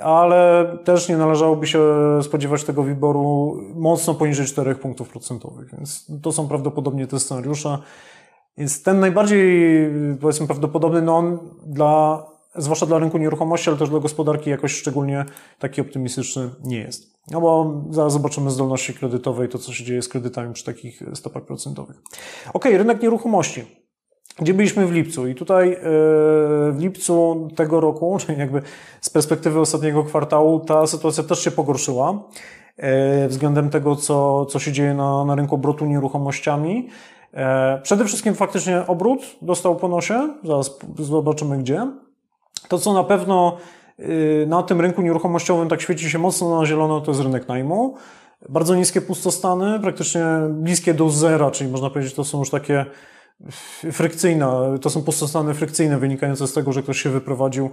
ale też nie należałoby się spodziewać tego wyboru mocno poniżej 4 punktów procentowych, więc to są prawdopodobnie te scenariusze. Więc ten najbardziej, powiedzmy, prawdopodobny, no on dla, zwłaszcza dla rynku nieruchomości, ale też dla gospodarki jakoś szczególnie taki optymistyczny nie jest. No bo zaraz zobaczymy zdolności kredytowej, to co się dzieje z kredytami przy takich stopach procentowych. Ok, rynek nieruchomości gdzie byliśmy w lipcu. I tutaj e, w lipcu tego roku, <laughs> czyli jakby z perspektywy ostatniego kwartału, ta sytuacja też się pogorszyła e, względem tego, co, co się dzieje na, na rynku obrotu nieruchomościami. E, przede wszystkim faktycznie obrót dostał po nosie, zaraz zobaczymy gdzie. To, co na pewno na tym rynku nieruchomościowym tak świeci się mocno na zielono, to jest rynek najmu. Bardzo niskie pustostany, praktycznie bliskie do zera, czyli można powiedzieć, to są już takie frykcyjna, to są pustostany frykcyjne wynikające z tego, że ktoś się wyprowadził,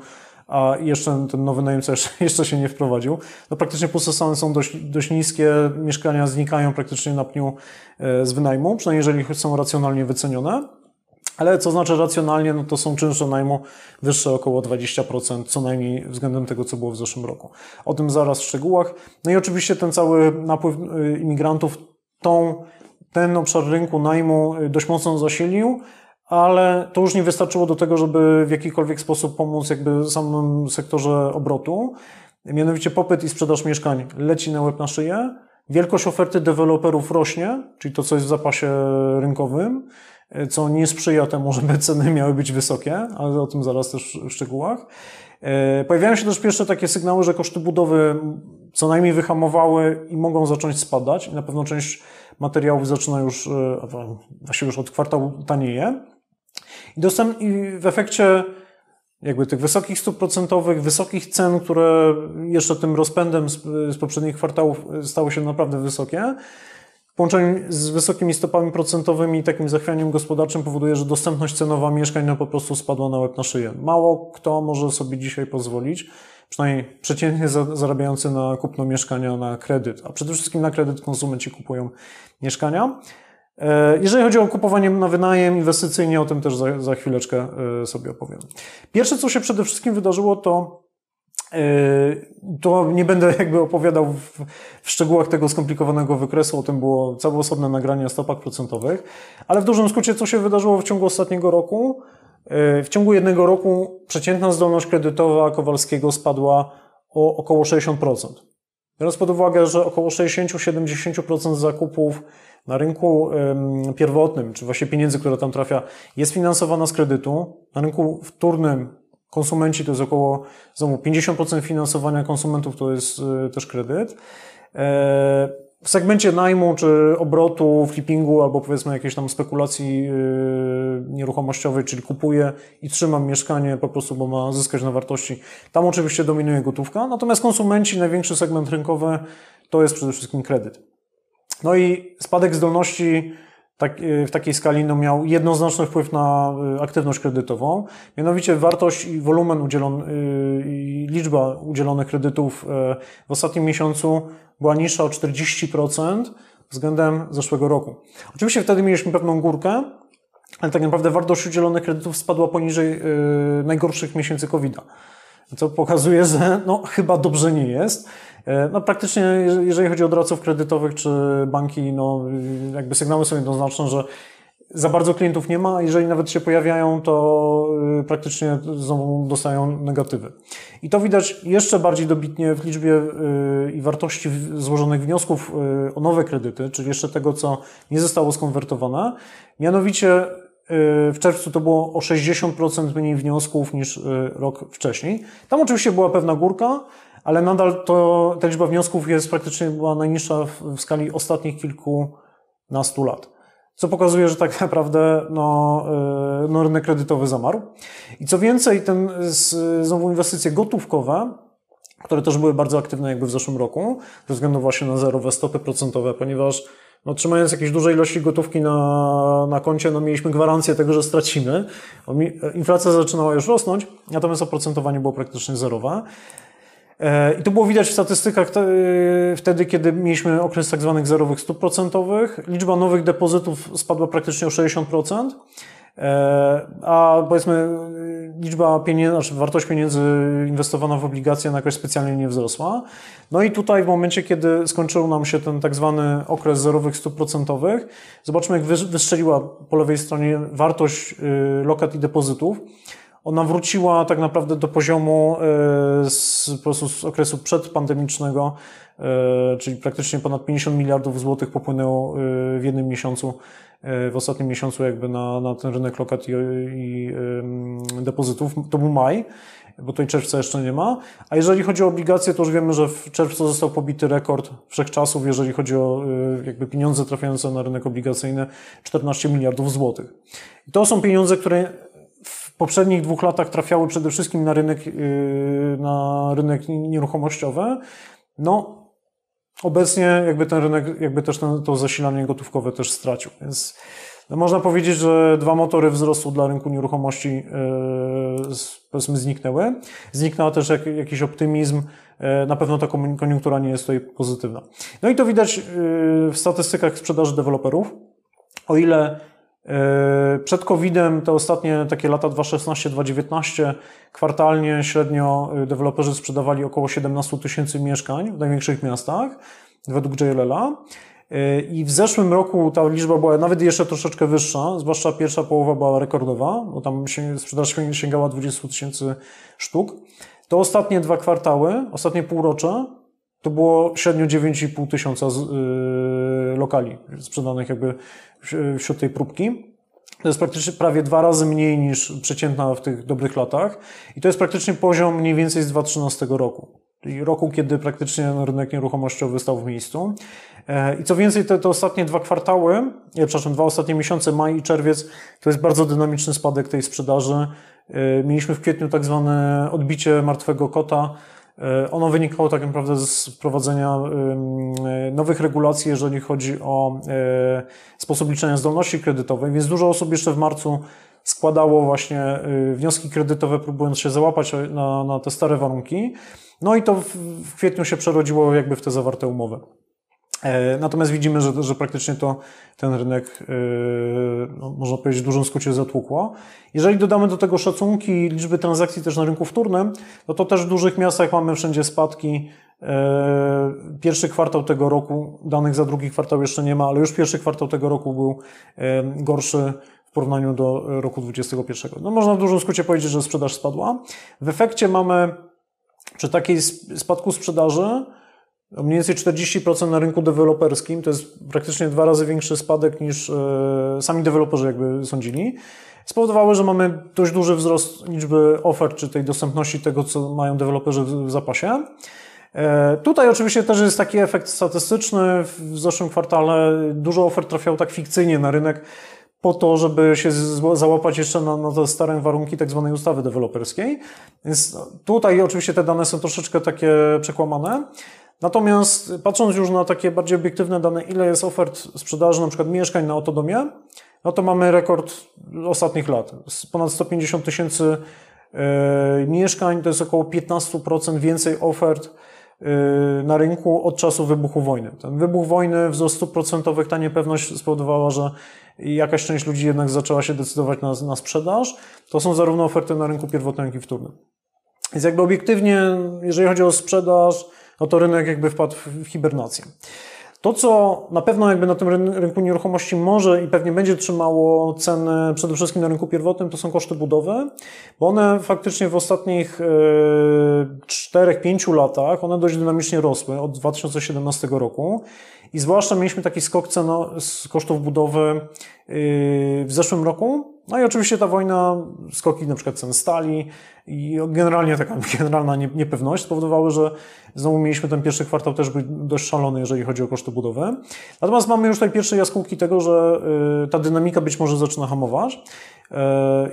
a jeszcze ten nowy najemca <laughs> jeszcze się nie wprowadził. No praktycznie pustostany są dość, dość niskie, mieszkania znikają praktycznie na pniu e, z wynajmu, przynajmniej jeżeli są racjonalnie wycenione. Ale co znaczy racjonalnie, no to są czynsze najmu wyższe około 20%, co najmniej względem tego, co było w zeszłym roku. O tym zaraz w szczegółach. No i oczywiście ten cały napływ e, imigrantów tą ten obszar rynku najmu y, dość mocno zasilił, ale to już nie wystarczyło do tego, żeby w jakikolwiek sposób pomóc jakby samym sektorze obrotu. Mianowicie popyt i sprzedaż mieszkań leci na łeb na szyję. wielkość oferty deweloperów rośnie, czyli to, co jest w zapasie rynkowym, co nie sprzyja temu, żeby ceny miały być wysokie, ale o tym zaraz też w szczegółach. E, pojawiają się też pierwsze takie sygnały, że koszty budowy co najmniej wyhamowały i mogą zacząć spadać. I na pewno część materiałów zaczyna już, e, właściwie już od kwartału tanieje. I, dostęp, I w efekcie jakby tych wysokich stóp procentowych, wysokich cen, które jeszcze tym rozpędem z, z poprzednich kwartałów stały się naprawdę wysokie, w połączeniu z wysokimi stopami procentowymi i takim zachwianiem gospodarczym powoduje, że dostępność cenowa mieszkań no po prostu spadła na łeb na szyję. Mało kto może sobie dzisiaj pozwolić, przynajmniej przeciętnie zarabiający na kupno mieszkania na kredyt, a przede wszystkim na kredyt konsumenci kupują mieszkania. E, jeżeli chodzi o kupowanie na wynajem inwestycyjnie, o tym też za, za chwileczkę e, sobie opowiem. Pierwsze, co się przede wszystkim wydarzyło, to to nie będę jakby opowiadał w, w, szczegółach tego skomplikowanego wykresu, o tym było całe osobne nagranie o stopach procentowych, ale w dużym skrócie, co się wydarzyło w ciągu ostatniego roku? W ciągu jednego roku przeciętna zdolność kredytowa Kowalskiego spadła o około 60%. Biorąc pod uwagę, że około 60-70% zakupów na rynku pierwotnym, czy właśnie pieniędzy, które tam trafia, jest finansowana z kredytu. Na rynku wtórnym konsumenci to jest około znowu 50% finansowania konsumentów to jest y, też kredyt. E, w segmencie najmu, czy obrotu, flippingu, albo powiedzmy jakiejś tam spekulacji y, nieruchomościowej, czyli kupuję i trzymam mieszkanie po prostu, bo ma zyskać na wartości. Tam oczywiście dominuje gotówka, natomiast konsumenci, największy segment rynkowy to jest przede wszystkim kredyt. No i spadek zdolności tak, y, w takiej skali no, miał jednoznaczny wpływ na y, aktywność kredytową. Mianowicie wartość i wolumen udzielon, y, i liczba udzielonych kredytów w ostatnim miesiącu była niższa o 40% względem zeszłego roku. Oczywiście wtedy mieliśmy pewną górkę, ale tak naprawdę wartość udzielonych kredytów spadła poniżej najgorszych miesięcy COVID-a. Co pokazuje, że no, chyba dobrze nie jest. E, no praktycznie, jeżeli chodzi o doradców kredytowych czy banki, no jakby sygnały są jednoznaczne, że za bardzo klientów nie ma, jeżeli nawet się pojawiają, to y, praktycznie znowu dostają negatywy. I to widać jeszcze bardziej dobitnie w liczbie y, i wartości złożonych wniosków y, o nowe kredyty, czyli jeszcze tego, co nie zostało skonwertowane. Mianowicie w czerwcu to było o 60% mniej wniosków niż rok wcześniej. Tam oczywiście była pewna górka, ale nadal to, ta liczba wniosków jest praktycznie była najniższa w, w skali ostatnich kilkunastu lat. Co pokazuje, że tak <laughs> naprawdę no, e, no, rynek kredytowy zamarł. I co więcej, ten, znowu inwestycje gotówkowe, które też były bardzo aktywne jakby w zeszłym roku, ze względu właśnie na zerowe stopy procentowe, ponieważ no, trzymając jakieś duże ilości gotówki na, na koncie, no, mieliśmy gwarancję tego, że stracimy. Inflacja zaczynała już rosnąć, natomiast oprocentowanie było praktycznie zerowe. E, I to było widać w statystykach e, wtedy, kiedy mieliśmy okres tak zwanych zerowych stóp procentowych. Liczba nowych depozytów spadła praktycznie o 60%, e, a powiedzmy liczba pieniędzy, znaczy wartość pieniędzy inwestowana w obligacje jakoś specjalnie nie wzrosła. No i tutaj w momencie, kiedy skończył nam się ten tak zwany okres zerowych stóp procentowych, zobaczmy jak wystrzeliła po lewej stronie wartość lokat i depozytów. Ona wróciła tak naprawdę do poziomu e, z, po prostu z okresu przedpandemicznego, e, czyli praktycznie ponad 50 miliardów złotych popłynęło e, w jednym miesiącu, w ostatnim miesiącu jakby na, na ten rynek lokat i, i depozytów. To był maj, bo tutaj czerwca jeszcze nie ma. A jeżeli chodzi o obligacje, to już wiemy, że w czerwcu został pobity rekord wszechczasów, jeżeli chodzi o jakby pieniądze trafiające na rynek obligacyjny, 14 miliardów złotych. To są pieniądze, które w poprzednich dwóch latach trafiały przede wszystkim na rynek, yy, na rynek nieruchomościowy. No, obecnie jakby ten rynek, jakby też ten, to zasilanie gotówkowe też stracił. Więc no można powiedzieć, że dwa motory wzrostu dla rynku nieruchomości yy, powiedzmy zniknęły. Zniknął też jak, jakiś optymizm. Yy, na pewno ta koniunktura nie jest tutaj pozytywna. No i to widać w statystykach sprzedaży deweloperów. O ile przed COVID-em te ostatnie takie lata 2016-2019 kwartalnie średnio e, deweloperzy sprzedawali około 17 tysięcy mieszkań w największych miastach według JLL-a. E, I w zeszłym roku ta liczba była nawet jeszcze troszeczkę wyższa, zwłaszcza pierwsza połowa była rekordowa, bo tam sprzedaż sięgała 20 tysięcy sztuk. To ostatnie dwa kwartały, ostatnie półrocze to było średnio 9,5 tysiąca yy, lokali sprzedanych jakby wśród tej próbki. To jest praktycznie prawie dwa razy mniej niż przeciętna w tych dobrych latach. I to jest praktycznie poziom mniej więcej z 2013 roku. Czyli roku, kiedy praktycznie rynek nieruchomościowy stał w miejscu. E, I co więcej, te, te ostatnie dwa kwartały, nie, przepraszam, dwa ostatnie miesiące, maj i czerwiec, to jest bardzo dynamiczny spadek tej sprzedaży. E, mieliśmy w kwietniu tak zwane odbicie martwego kota. E, ono wynikało tak naprawdę z wprowadzenia nowych regulacji, jeżeli chodzi o sposób liczenia zdolności kredytowej, więc dużo osób jeszcze w marcu składało właśnie wnioski kredytowe, próbując się załapać na, na te stare warunki. No i to w kwietniu się przerodziło jakby w te zawarte umowy. E, natomiast widzimy, że, że praktycznie to ten rynek, e, no, można powiedzieć, w dużym skrócie zatłukło. Jeżeli dodamy do tego szacunki liczby transakcji też na rynku wtórnym, no to też w dużych miastach mamy wszędzie spadki. E, pierwszy kwartał tego roku, danych za drugi kwartał jeszcze nie ma, ale już pierwszy kwartał tego roku był gorszy w porównaniu do roku 2021. No można w dużym skrócie powiedzieć, że sprzedaż spadła. W efekcie mamy przy takiej spadku sprzedaży mniej więcej 40% na rynku deweloperskim, to jest praktycznie dwa razy większy spadek niż e, sami deweloperzy jakby sądzili, spowodowały, że mamy dość duży wzrost liczby ofert, czy tej dostępności tego, co mają deweloperzy w zapasie. E, tutaj oczywiście też jest taki efekt statystyczny. W zeszłym kwartale dużo ofert trafiało tak fikcyjnie na rynek po to, żeby się załapać jeszcze na, na te stare warunki tak zwanej ustawy deweloperskiej. Więc tutaj oczywiście te dane są troszeczkę takie przekłamane. Natomiast patrząc już na takie bardziej obiektywne dane, ile jest ofert sprzedaży na przykład mieszkań na Otodomie, no to mamy rekord ostatnich lat. Ponad 150 tysięcy e, mieszkań, to jest około 15% więcej ofert e, na rynku od czasu wybuchu wojny. Ten wybuch wojny, wzrost stóp procentowych, ta niepewność spowodowała, że jakaś część ludzi jednak zaczęła się decydować na, na sprzedaż. To są zarówno oferty na rynku pierwotnym, jak i wtórnym. Więc jakby obiektywnie, jeżeli chodzi o sprzedaż, no to rynek jakby wpadł w hibernację. To, co na pewno jakby na tym rynku nieruchomości może i pewnie będzie trzymało ceny przede wszystkim na rynku pierwotnym, to są koszty budowy, bo one faktycznie w ostatnich 4-5 e, latach, one dość dynamicznie rosły od 2017 roku i zwłaszcza mieliśmy taki skok cen kosztów budowy e, w zeszłym roku. No i oczywiście ta wojna, skoki na przykład cen stali i generalnie taka <laughs> generalna niepewność spowodowały, że Znowu mieliśmy ten pierwszy kwartał też być dość szalony, jeżeli chodzi o koszty budowy. Natomiast mamy już tutaj pierwsze jaskółki tego, że y, ta dynamika być może zaczyna hamować. Y,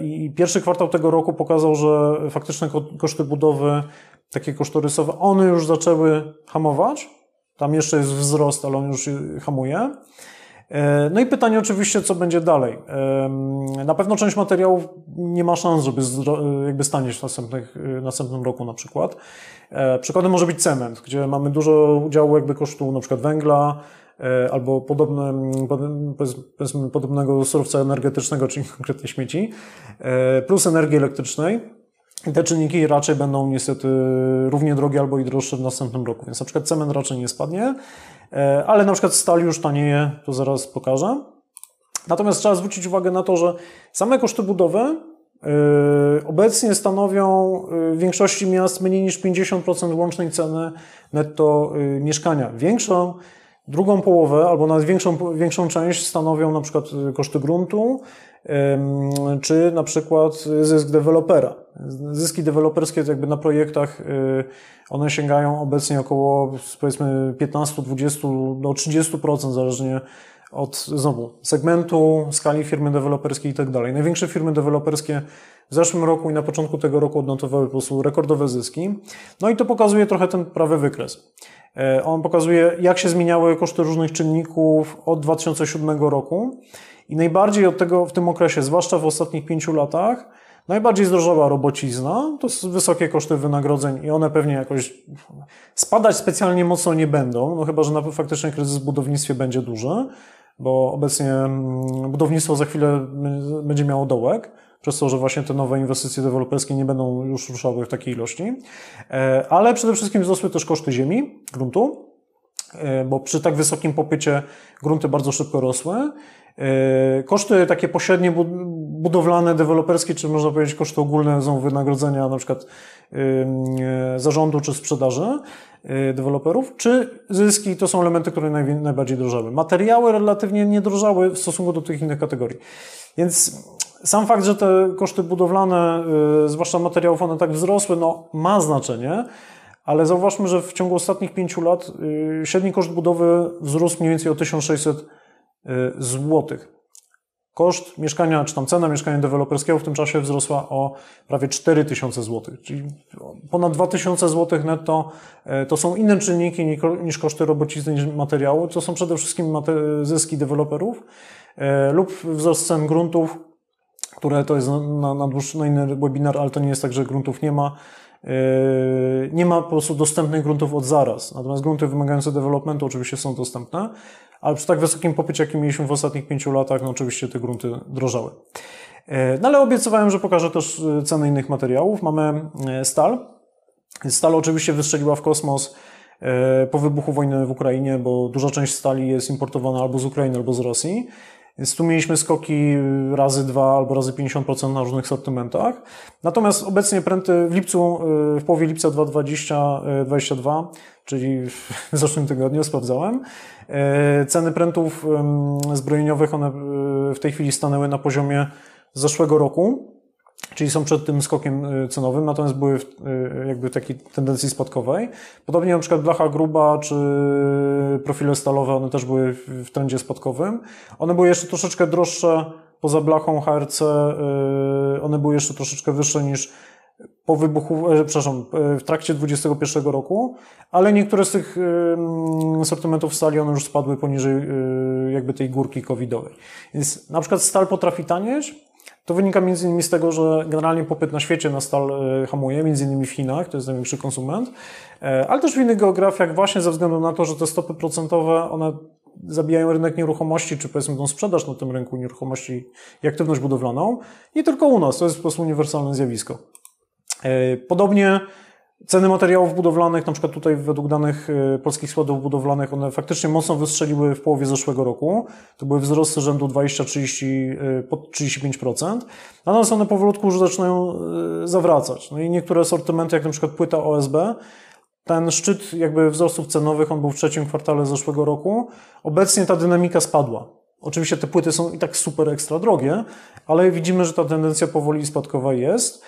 I pierwszy kwartał tego roku pokazał, że faktyczne koszty budowy, takie kosztorysowe, one już zaczęły hamować. Tam jeszcze jest wzrost, ale on już hamuje. E, no i pytanie oczywiście, co będzie dalej. Na pewno część materiałów nie ma szans, żeby jakby stanieć w następnych, następnym roku na przykład. E, przykładem może być cement, gdzie mamy dużo udziału jakby kosztu na przykład węgla, e, albo podobne, powiedzmy, podobnego surowca energetycznego, czyli <laughs> konkretnie śmieci, plus energii elektrycznej. Te czynniki raczej będą niestety równie drogie albo i droższe w następnym roku. Więc na przykład cement raczej nie spadnie. E, ale na przykład stal już tanieje, to zaraz pokażę. Natomiast trzeba zwrócić uwagę na to, że same koszty budowy e, obecnie stanowią e, w większości miast mniej niż 50% łącznej ceny netto mieszkania. Większą, drugą połowę albo nawet większą, większą część stanowią na przykład koszty gruntu, czy na przykład zysk dewelopera. Zyski deweloperskie jakby na projektach, y, one sięgają obecnie około powiedzmy 15, 20 do 30% zależnie od znowu segmentu, skali firmy deweloperskiej i tak dalej. Największe firmy deweloperskie w zeszłym roku i na początku tego roku odnotowały po prostu rekordowe zyski. No i to pokazuje trochę ten prawy wykres. E, on pokazuje, jak się zmieniały koszty różnych czynników od 2007 roku i najbardziej od tego w tym okresie, zwłaszcza w ostatnich pięciu latach, najbardziej zdrożała robocizna, to są wysokie koszty wynagrodzeń i one pewnie jakoś spadać specjalnie mocno nie będą, no chyba, że na faktycznie kryzys w budownictwie będzie duży, bo obecnie mm, budownictwo za chwilę będzie miało dołek, przez to, że właśnie te nowe inwestycje deweloperskie nie będą już ruszały w takiej ilości. E, ale przede wszystkim wzrosły też koszty ziemi, gruntu, bo przy tak wysokim popycie grunty bardzo szybko rosły. Koszty takie pośrednie budowlane, deweloperskie, czy można powiedzieć koszty ogólne są wynagrodzenia na przykład zarządu czy sprzedaży deweloperów, czy zyski to są elementy, które najbardziej drożały. Materiały relatywnie nie drożały w stosunku do tych innych kategorii. Więc sam fakt, że te koszty budowlane, zwłaszcza materiałów, one tak wzrosły, no ma znaczenie, ale zauważmy, że w ciągu ostatnich pięciu lat y, średni koszt budowy wzrósł mniej więcej o 1600 y, zł. Koszt mieszkania, czy tam cena mieszkania deweloperskiego w tym czasie wzrosła o prawie 4000 zł, czyli ponad 2000 zł netto. Y, to są inne czynniki niż koszty robocizny, niż materiału. To są przede wszystkim zyski deweloperów lub wzrost cen gruntów, które to jest na, na, dłuższy, na inny webinar, ale to nie jest tak, że gruntów nie ma. Yy, nie ma po prostu dostępnych gruntów od zaraz. Natomiast grunty wymagające developmentu oczywiście są dostępne, ale przy tak wysokim popycie, jaki mieliśmy w ostatnich pięciu latach, no oczywiście te grunty drożały. Yy, no ale obiecywałem, że pokażę też yy, ceny innych materiałów. Mamy stal. Stal oczywiście wystrzeliła w kosmos po wybuchu wojny w Ukrainie, bo duża część stali jest importowana albo z Ukrainy, albo z Rosji. Więc tu mieliśmy skoki razy 2 albo razy 50% na różnych sortymentach. Natomiast obecnie pręty w lipcu, y, w połowie lipca 2022, czyli <laughs> w zeszłym tygodniu sprawdzałem, y, ceny prętów zbrojeniowych, one y, w tej chwili stanęły na poziomie zeszłego roku czyli są przed tym skokiem y, cenowym, natomiast były w, y, jakby takiej tendencji spadkowej. Podobnie na przykład blacha gruba czy profile stalowe, one też były w trendzie spadkowym. One były jeszcze troszeczkę droższe poza blachą HRC, y, one były jeszcze troszeczkę wyższe niż po wybuchu, e, przepraszam, w trakcie 2021 roku, ale niektóre z tych sortymentów stali, one już spadły poniżej jakby tej górki covidowej. Więc na przykład stal potrafi tanieć, to wynika między innymi z tego, że generalnie popyt na świecie na stal e, hamuje, między innymi w Chinach, to jest największy konsument, e, ale też w innych geografiach właśnie ze względu na to, że te stopy procentowe, one zabijają rynek nieruchomości, czy powiedzmy tą sprzedaż na tym rynku nieruchomości i aktywność budowlaną. Nie tylko u nas, to jest po prostu uniwersalne zjawisko. E, podobnie Ceny materiałów budowlanych, na przykład tutaj według danych y, polskich składów budowlanych, one faktycznie mocno wystrzeliły w połowie zeszłego roku. To były wzrosty rzędu 20-30, y, pod 35%. Natomiast one powolutku już zaczynają y, zawracać. No i niektóre sortymenty, jak na przykład płyta OSB, ten szczyt jakby wzrostów cenowych, on był w trzecim kwartale zeszłego roku. Obecnie ta dynamika spadła. Oczywiście te płyty są i tak super ekstra drogie, ale widzimy, że ta tendencja powoli spadkowa jest.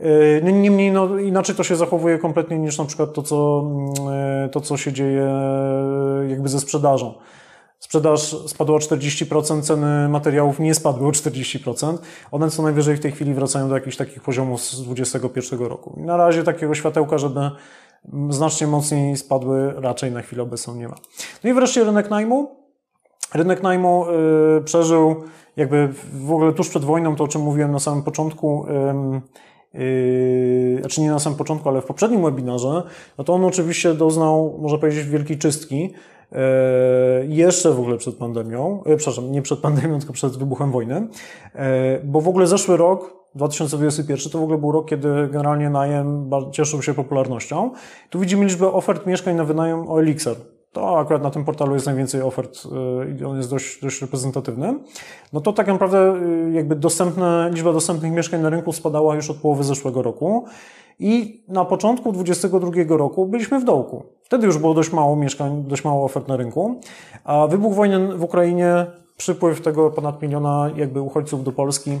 Yy, no, niemniej no, inaczej to się zachowuje kompletnie niż na przykład to, co, yy, to, co się dzieje yy, jakby ze sprzedażą. Sprzedaż spadła o 40%, ceny materiałów nie spadły o 40%. One co najwyżej w tej chwili wracają do jakichś takich poziomów z 2021 roku. I na razie takiego światełka, żeby znacznie mocniej spadły, raczej na chwilę obecną nie ma. No i wreszcie rynek najmu. Rynek najmu przeżył jakby w ogóle tuż przed wojną, to o czym mówiłem na samym początku, yy, znaczy nie na samym początku, ale w poprzednim webinarze, no to on oczywiście doznał, można powiedzieć, wielkiej czystki, yy, jeszcze w ogóle przed pandemią, yy, przepraszam, nie przed pandemią, <laughs> tylko przed wybuchem wojny, yy, bo w ogóle zeszły rok, 2021 to w ogóle był rok, kiedy generalnie najem cieszył się popularnością. Tu widzimy liczbę ofert mieszkań na wynajem o Elixir to akurat na tym portalu jest najwięcej ofert y, i on jest dość, dość reprezentatywny, no to tak naprawdę y, jakby dostępne, liczba dostępnych mieszkań na rynku spadała już od połowy zeszłego roku. I na początku 2022 roku byliśmy w dołku. Wtedy już było dość mało mieszkań, dość mało ofert na rynku, a wybuch wojny w Ukrainie, przypływ tego ponad miliona jakby uchodźców do Polski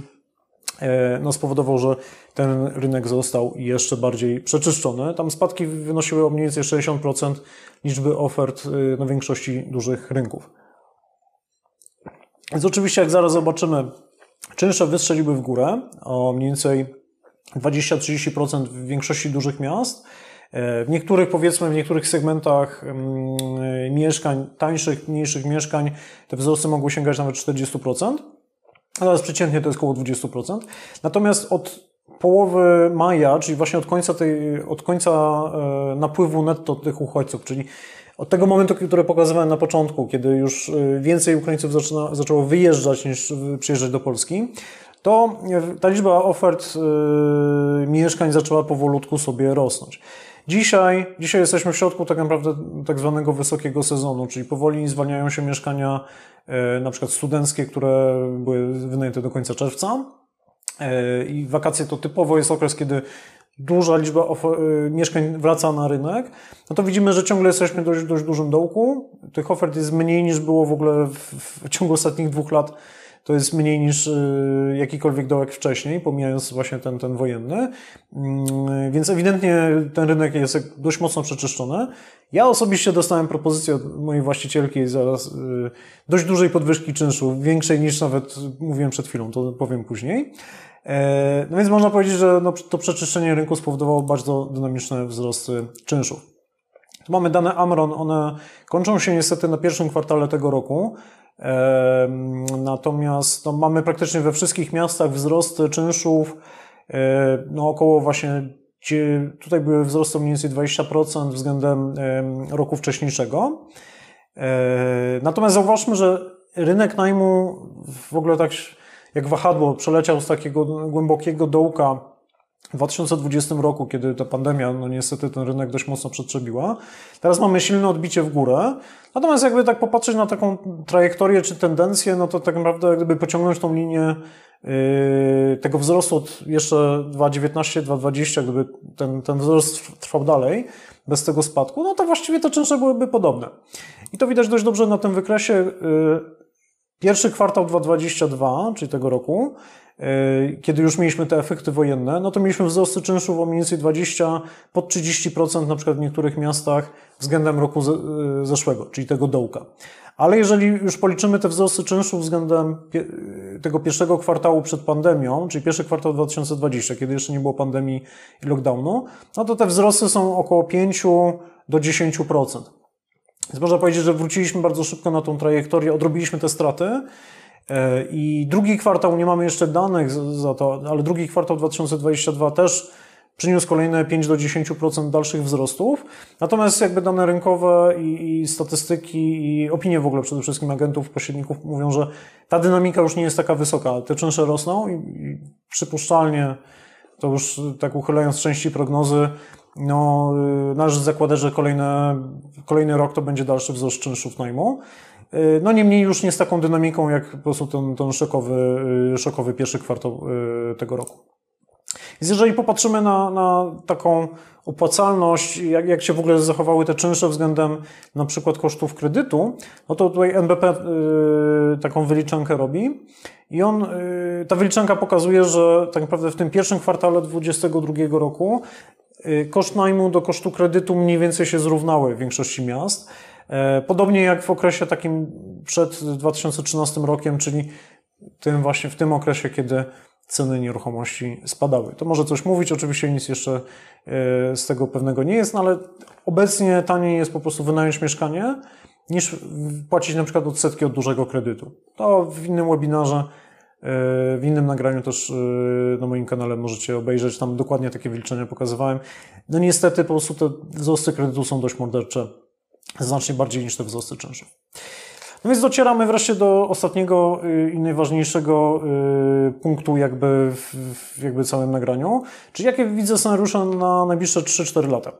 no, spowodował, że ten rynek został jeszcze bardziej przeczyszczony. Tam spadki wynosiły o mniej więcej 60% liczby ofert e, na większości dużych rynków. Więc oczywiście, jak zaraz zobaczymy, czynsze wystrzeliły w górę o mniej więcej 20-30% w większości dużych miast. E, w niektórych, powiedzmy, w niektórych segmentach mm, mieszkań, tańszych, mniejszych mieszkań, te wzrosty mogły sięgać nawet 40%. Natomiast przeciętnie to jest około 20%. Natomiast od połowy maja, czyli właśnie od końca, tej, od końca e, napływu netto tych uchodźców, czyli od tego momentu, który pokazywałem na początku, kiedy już e, więcej Ukraińców zaczyna, zaczęło wyjeżdżać niż przyjeżdżać do Polski, to ta liczba ofert e, mieszkań zaczęła powolutku sobie rosnąć. Dzisiaj, dzisiaj jesteśmy w środku tak naprawdę tak zwanego wysokiego sezonu, czyli powoli zwalniają się mieszkania e, na przykład studenckie, które były wynajęte do końca czerwca. E, I wakacje to typowo jest okres, kiedy duża liczba y, mieszkań wraca na rynek, no to widzimy, że ciągle jesteśmy dość, dość dużym dołku. Tych ofert jest mniej niż było w ogóle w, w ciągu ostatnich dwóch lat. To jest mniej niż y, jakikolwiek dołek wcześniej, pomijając właśnie ten, ten wojenny. Mm, więc ewidentnie ten rynek jest dość mocno przeczyszczony. Ja osobiście dostałem propozycję od mojej właścicielki zaraz y, dość dużej podwyżki czynszu, większej niż nawet mówiłem przed chwilą, to powiem później. E, no więc można powiedzieć, że no, to przeczyszczenie rynku spowodowało bardzo dynamiczne wzrosty czynszów. Tu mamy dane Amron, one kończą się niestety na pierwszym kwartale tego roku. E, natomiast no, mamy praktycznie we wszystkich miastach wzrosty czynszów, e, no około właśnie, tutaj były wzrosty mniej więcej 20% względem roku wcześniejszego. Natomiast zauważmy, że rynek najmu w ogóle tak jak wahadło przeleciał z takiego głębokiego dołka w 2020 roku, kiedy ta pandemia, no niestety ten rynek dość mocno przetrzebiła. Teraz mamy silne odbicie w górę. Natomiast jakby tak popatrzeć na taką trajektorię czy tendencję, no to tak naprawdę gdyby pociągnąć tą linię yy, tego wzrostu od jeszcze 2019, 2020, gdyby ten, ten wzrost trwał dalej, bez tego spadku, no to właściwie te czynsze byłyby podobne. I to widać dość dobrze na tym wykresie. Yy, Pierwszy kwartał 2022, czyli tego roku, kiedy już mieliśmy te efekty wojenne, no to mieliśmy wzrosty czynszów o mniej więcej 20, pod 30% na przykład w niektórych miastach względem roku e, zeszłego, czyli tego dołka. Ale jeżeli już policzymy te wzrosty czynszów względem tego pierwszego kwartału przed pandemią, czyli pierwszy kwartał 2020, kiedy jeszcze nie było pandemii i lockdownu, no to te wzrosty są około 5 do 10%. Więc można powiedzieć, że wróciliśmy bardzo szybko na tą trajektorię, odrobiliśmy te straty. E, I drugi kwartał, nie mamy jeszcze danych za to, ale drugi kwartał 2022 też przyniósł kolejne 5 do 10% dalszych wzrostów. Natomiast jakby dane rynkowe i, i, statystyki i opinie w ogóle przede wszystkim agentów, pośredników mówią, że ta dynamika już nie jest taka wysoka. Te czynsze rosną i, i przypuszczalnie, to już tak uchylając części prognozy, no, y, należy zakładać, że kolejne, kolejny rok to będzie dalszy wzrost czynszów najmu. Y, no niemniej już nie z taką dynamiką, jak po prostu ten, ten szokowy, y, szokowy pierwszy kwartał tego roku. Więc jeżeli popatrzymy na, na taką opłacalność, jak, jak się w ogóle zachowały te czynsze względem na przykład kosztów kredytu, no to tutaj NBP y, taką wyliczankę robi i on, y, ta wyliczanka pokazuje, że tak naprawdę w tym pierwszym kwartale 2022 roku Y, koszt najmu do kosztu kredytu mniej więcej się zrównały w większości miast. E, podobnie jak w okresie takim przed 2013 rokiem, czyli tym właśnie w tym okresie, kiedy ceny nieruchomości spadały. To może coś mówić, oczywiście nic jeszcze e, z tego pewnego nie jest, no ale obecnie taniej jest po prostu wynająć mieszkanie niż płacić na przykład odsetki od dużego kredytu. To w innym webinarze w innym nagraniu też na moim kanale możecie obejrzeć, tam dokładnie takie wyliczenia pokazywałem. No niestety po prostu te wzrosty kredytu są dość mordercze, znacznie bardziej niż te wzrosty czynszów. No więc docieramy wreszcie do ostatniego y, i najważniejszego y, punktu jakby w jakby całym nagraniu, czyli jakie widzę scenariusze na najbliższe 3-4 lata.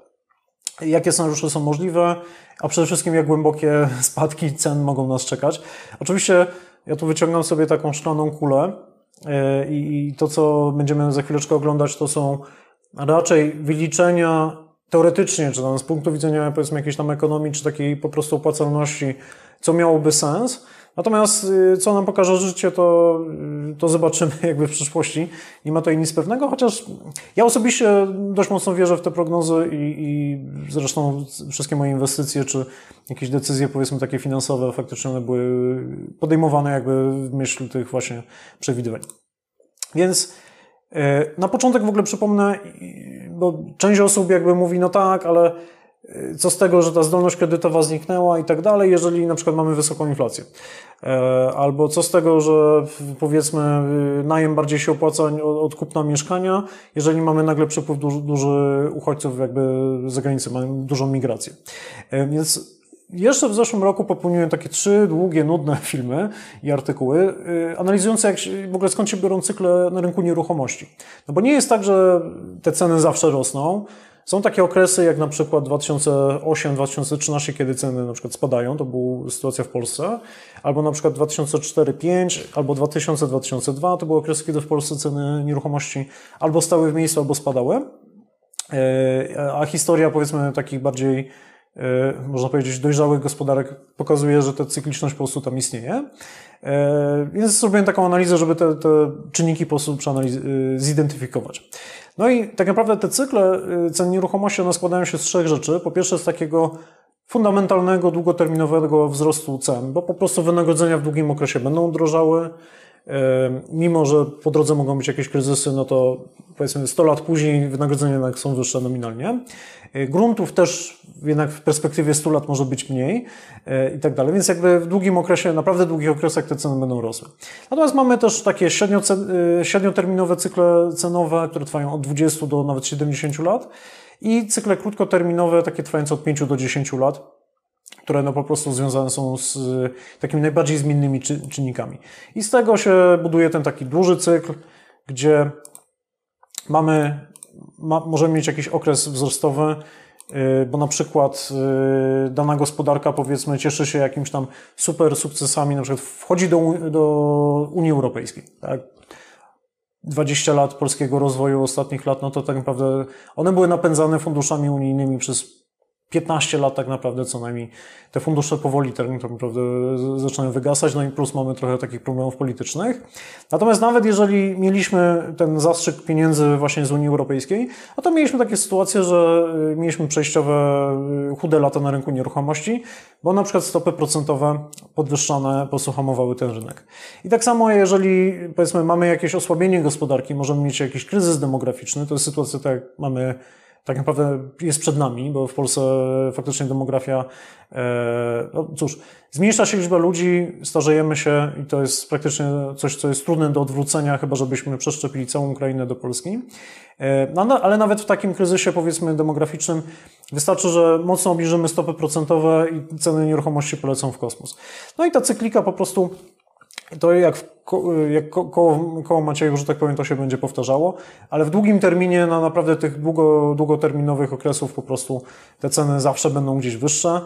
Jakie scenariusze są możliwe, a przede wszystkim jak głębokie <laughs> spadki cen mogą nas czekać. Oczywiście ja tu wyciągam sobie taką szklaną kulę e, i to, co będziemy za chwileczkę oglądać, to są raczej wyliczenia teoretycznie, czy tam z punktu widzenia powiedzmy jakiejś tam ekonomii, czy takiej po prostu opłacalności, co miałoby sens. Natomiast y, co nam pokaże życie, to, y, to zobaczymy <laughs> jakby w przyszłości. Nie ma tutaj nic pewnego, chociaż ja osobiście dość mocno wierzę w te prognozy i, i zresztą wszystkie moje inwestycje, czy jakieś decyzje powiedzmy takie finansowe faktycznie one były podejmowane jakby w myśl tych właśnie przewidywań. Więc y, na początek w ogóle przypomnę, bo część osób jakby mówi, no tak, ale co z tego, że ta zdolność kredytowa zniknęła i tak dalej, jeżeli na przykład mamy wysoką inflację. E, albo co z tego, że powiedzmy najem bardziej się opłaca od kupna mieszkania, jeżeli mamy nagle przepływ duży, duży uchodźców jakby z zagranicy, mamy dużą migrację. E, więc jeszcze w zeszłym roku popełniłem takie trzy długie, nudne <laughs> filmy i artykuły, e, analizujące jak się, w ogóle skąd się biorą cykle na rynku nieruchomości. No bo nie jest tak, że te ceny zawsze rosną, Są takie okresy, jak na przykład 2008-2013, kiedy ceny na przykład spadają, to była sytuacja w Polsce, albo na przykład 2004-2005, albo 2000-2002, to były okresy, kiedy w Polsce ceny nieruchomości albo stały w miejscu, albo spadały. E, a historia, powiedzmy, takich bardziej można powiedzieć, dojrzałych gospodarek pokazuje, że ta cykliczność po prostu tam istnieje. E, więc zrobiłem taką analizę, żeby te, te czynniki po prostu e, zidentyfikować. No i tak naprawdę te cykle cen nieruchomości, one składają się z trzech rzeczy. Po pierwsze z takiego fundamentalnego, długoterminowego wzrostu cen, bo po prostu wynagrodzenia w długim okresie będą drożały, Mimo, że po drodze mogą być jakieś kryzysy, no to powiedzmy 100 lat później wynagrodzenia jednak są wyższe nominalnie. E, gruntów też jednak w perspektywie 100 lat może być mniej e, i tak dalej, więc jakby w długim okresie, naprawdę długich okresach te ceny będą rosły. Natomiast mamy też takie średnio, e, średnioterminowe cykle cenowe, które trwają od 20 do nawet 70 lat i cykle krótkoterminowe, takie trwające od 5 do 10 lat które no po prostu związane są z takimi najbardziej zmiennymi czynnikami. I z tego się buduje ten taki duży cykl, gdzie mamy, ma, możemy mieć jakiś okres wzrostowy, y, bo na przykład y, dana gospodarka powiedzmy cieszy się jakimś tam super sukcesami, na przykład wchodzi do, do Unii Europejskiej, tak? 20 lat polskiego rozwoju ostatnich lat, no to tak naprawdę one były napędzane funduszami unijnymi przez 15 lat tak naprawdę co najmniej te fundusze powoli tak naprawdę zaczynają wygasać, no i plus mamy trochę takich problemów politycznych. Natomiast nawet jeżeli mieliśmy ten zastrzyk pieniędzy właśnie z Unii Europejskiej, no to mieliśmy takie sytuacje, że y, mieliśmy przejściowe y, chude lata na rynku nieruchomości, bo na przykład stopy procentowe podwyższane po prostu hamowały ten rynek. I tak samo jeżeli powiedzmy mamy jakieś osłabienie gospodarki, możemy mieć jakiś kryzys demograficzny, to jest sytuacja tak jak mamy tak naprawdę jest przed nami, bo w Polsce faktycznie demografia, e, no cóż, zmniejsza się liczba ludzi, starzejemy się i to jest praktycznie coś, co jest trudne do odwrócenia, chyba żebyśmy przeszczepili całą Ukrainę do Polski. E, no, no, ale nawet w takim kryzysie, powiedzmy, demograficznym, wystarczy, że mocno obniżymy stopy procentowe i ceny nieruchomości polecą w kosmos. No i ta cyklika po prostu to jak, jak ko koło, koło Macieju, że tak powiem, to się będzie powtarzało, ale w długim terminie, na naprawdę tych długo, długoterminowych okresów po prostu te ceny zawsze będą gdzieś wyższe.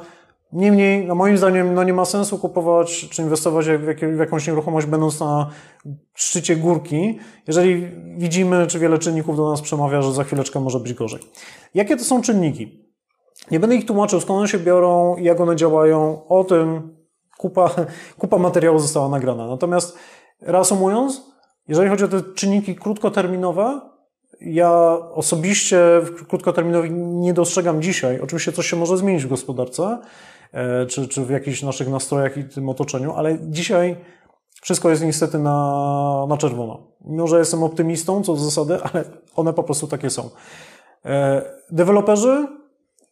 Niemniej, no moim zdaniem, no nie ma sensu kupować czy inwestować w jakąś nieruchomość, będąc na szczycie górki, jeżeli widzimy, czy wiele czynników do nas przemawia, że za chwileczkę może być gorzej. Jakie to są czynniki? Nie będę ich tłumaczył, skąd one się biorą, jak one działają. O tym kupa, kupa materiału została nagrana. Natomiast reasumując, jeżeli chodzi o te czynniki krótkoterminowe, ja osobiście w nie dostrzegam dzisiaj. Oczywiście coś się może zmienić w gospodarce, e, czy, czy w jakichś naszych nastrojach i tym otoczeniu, ale dzisiaj wszystko jest niestety na, na czerwono. Mimo, że jestem optymistą co do zasady, ale one po prostu takie są. E, deweloperzy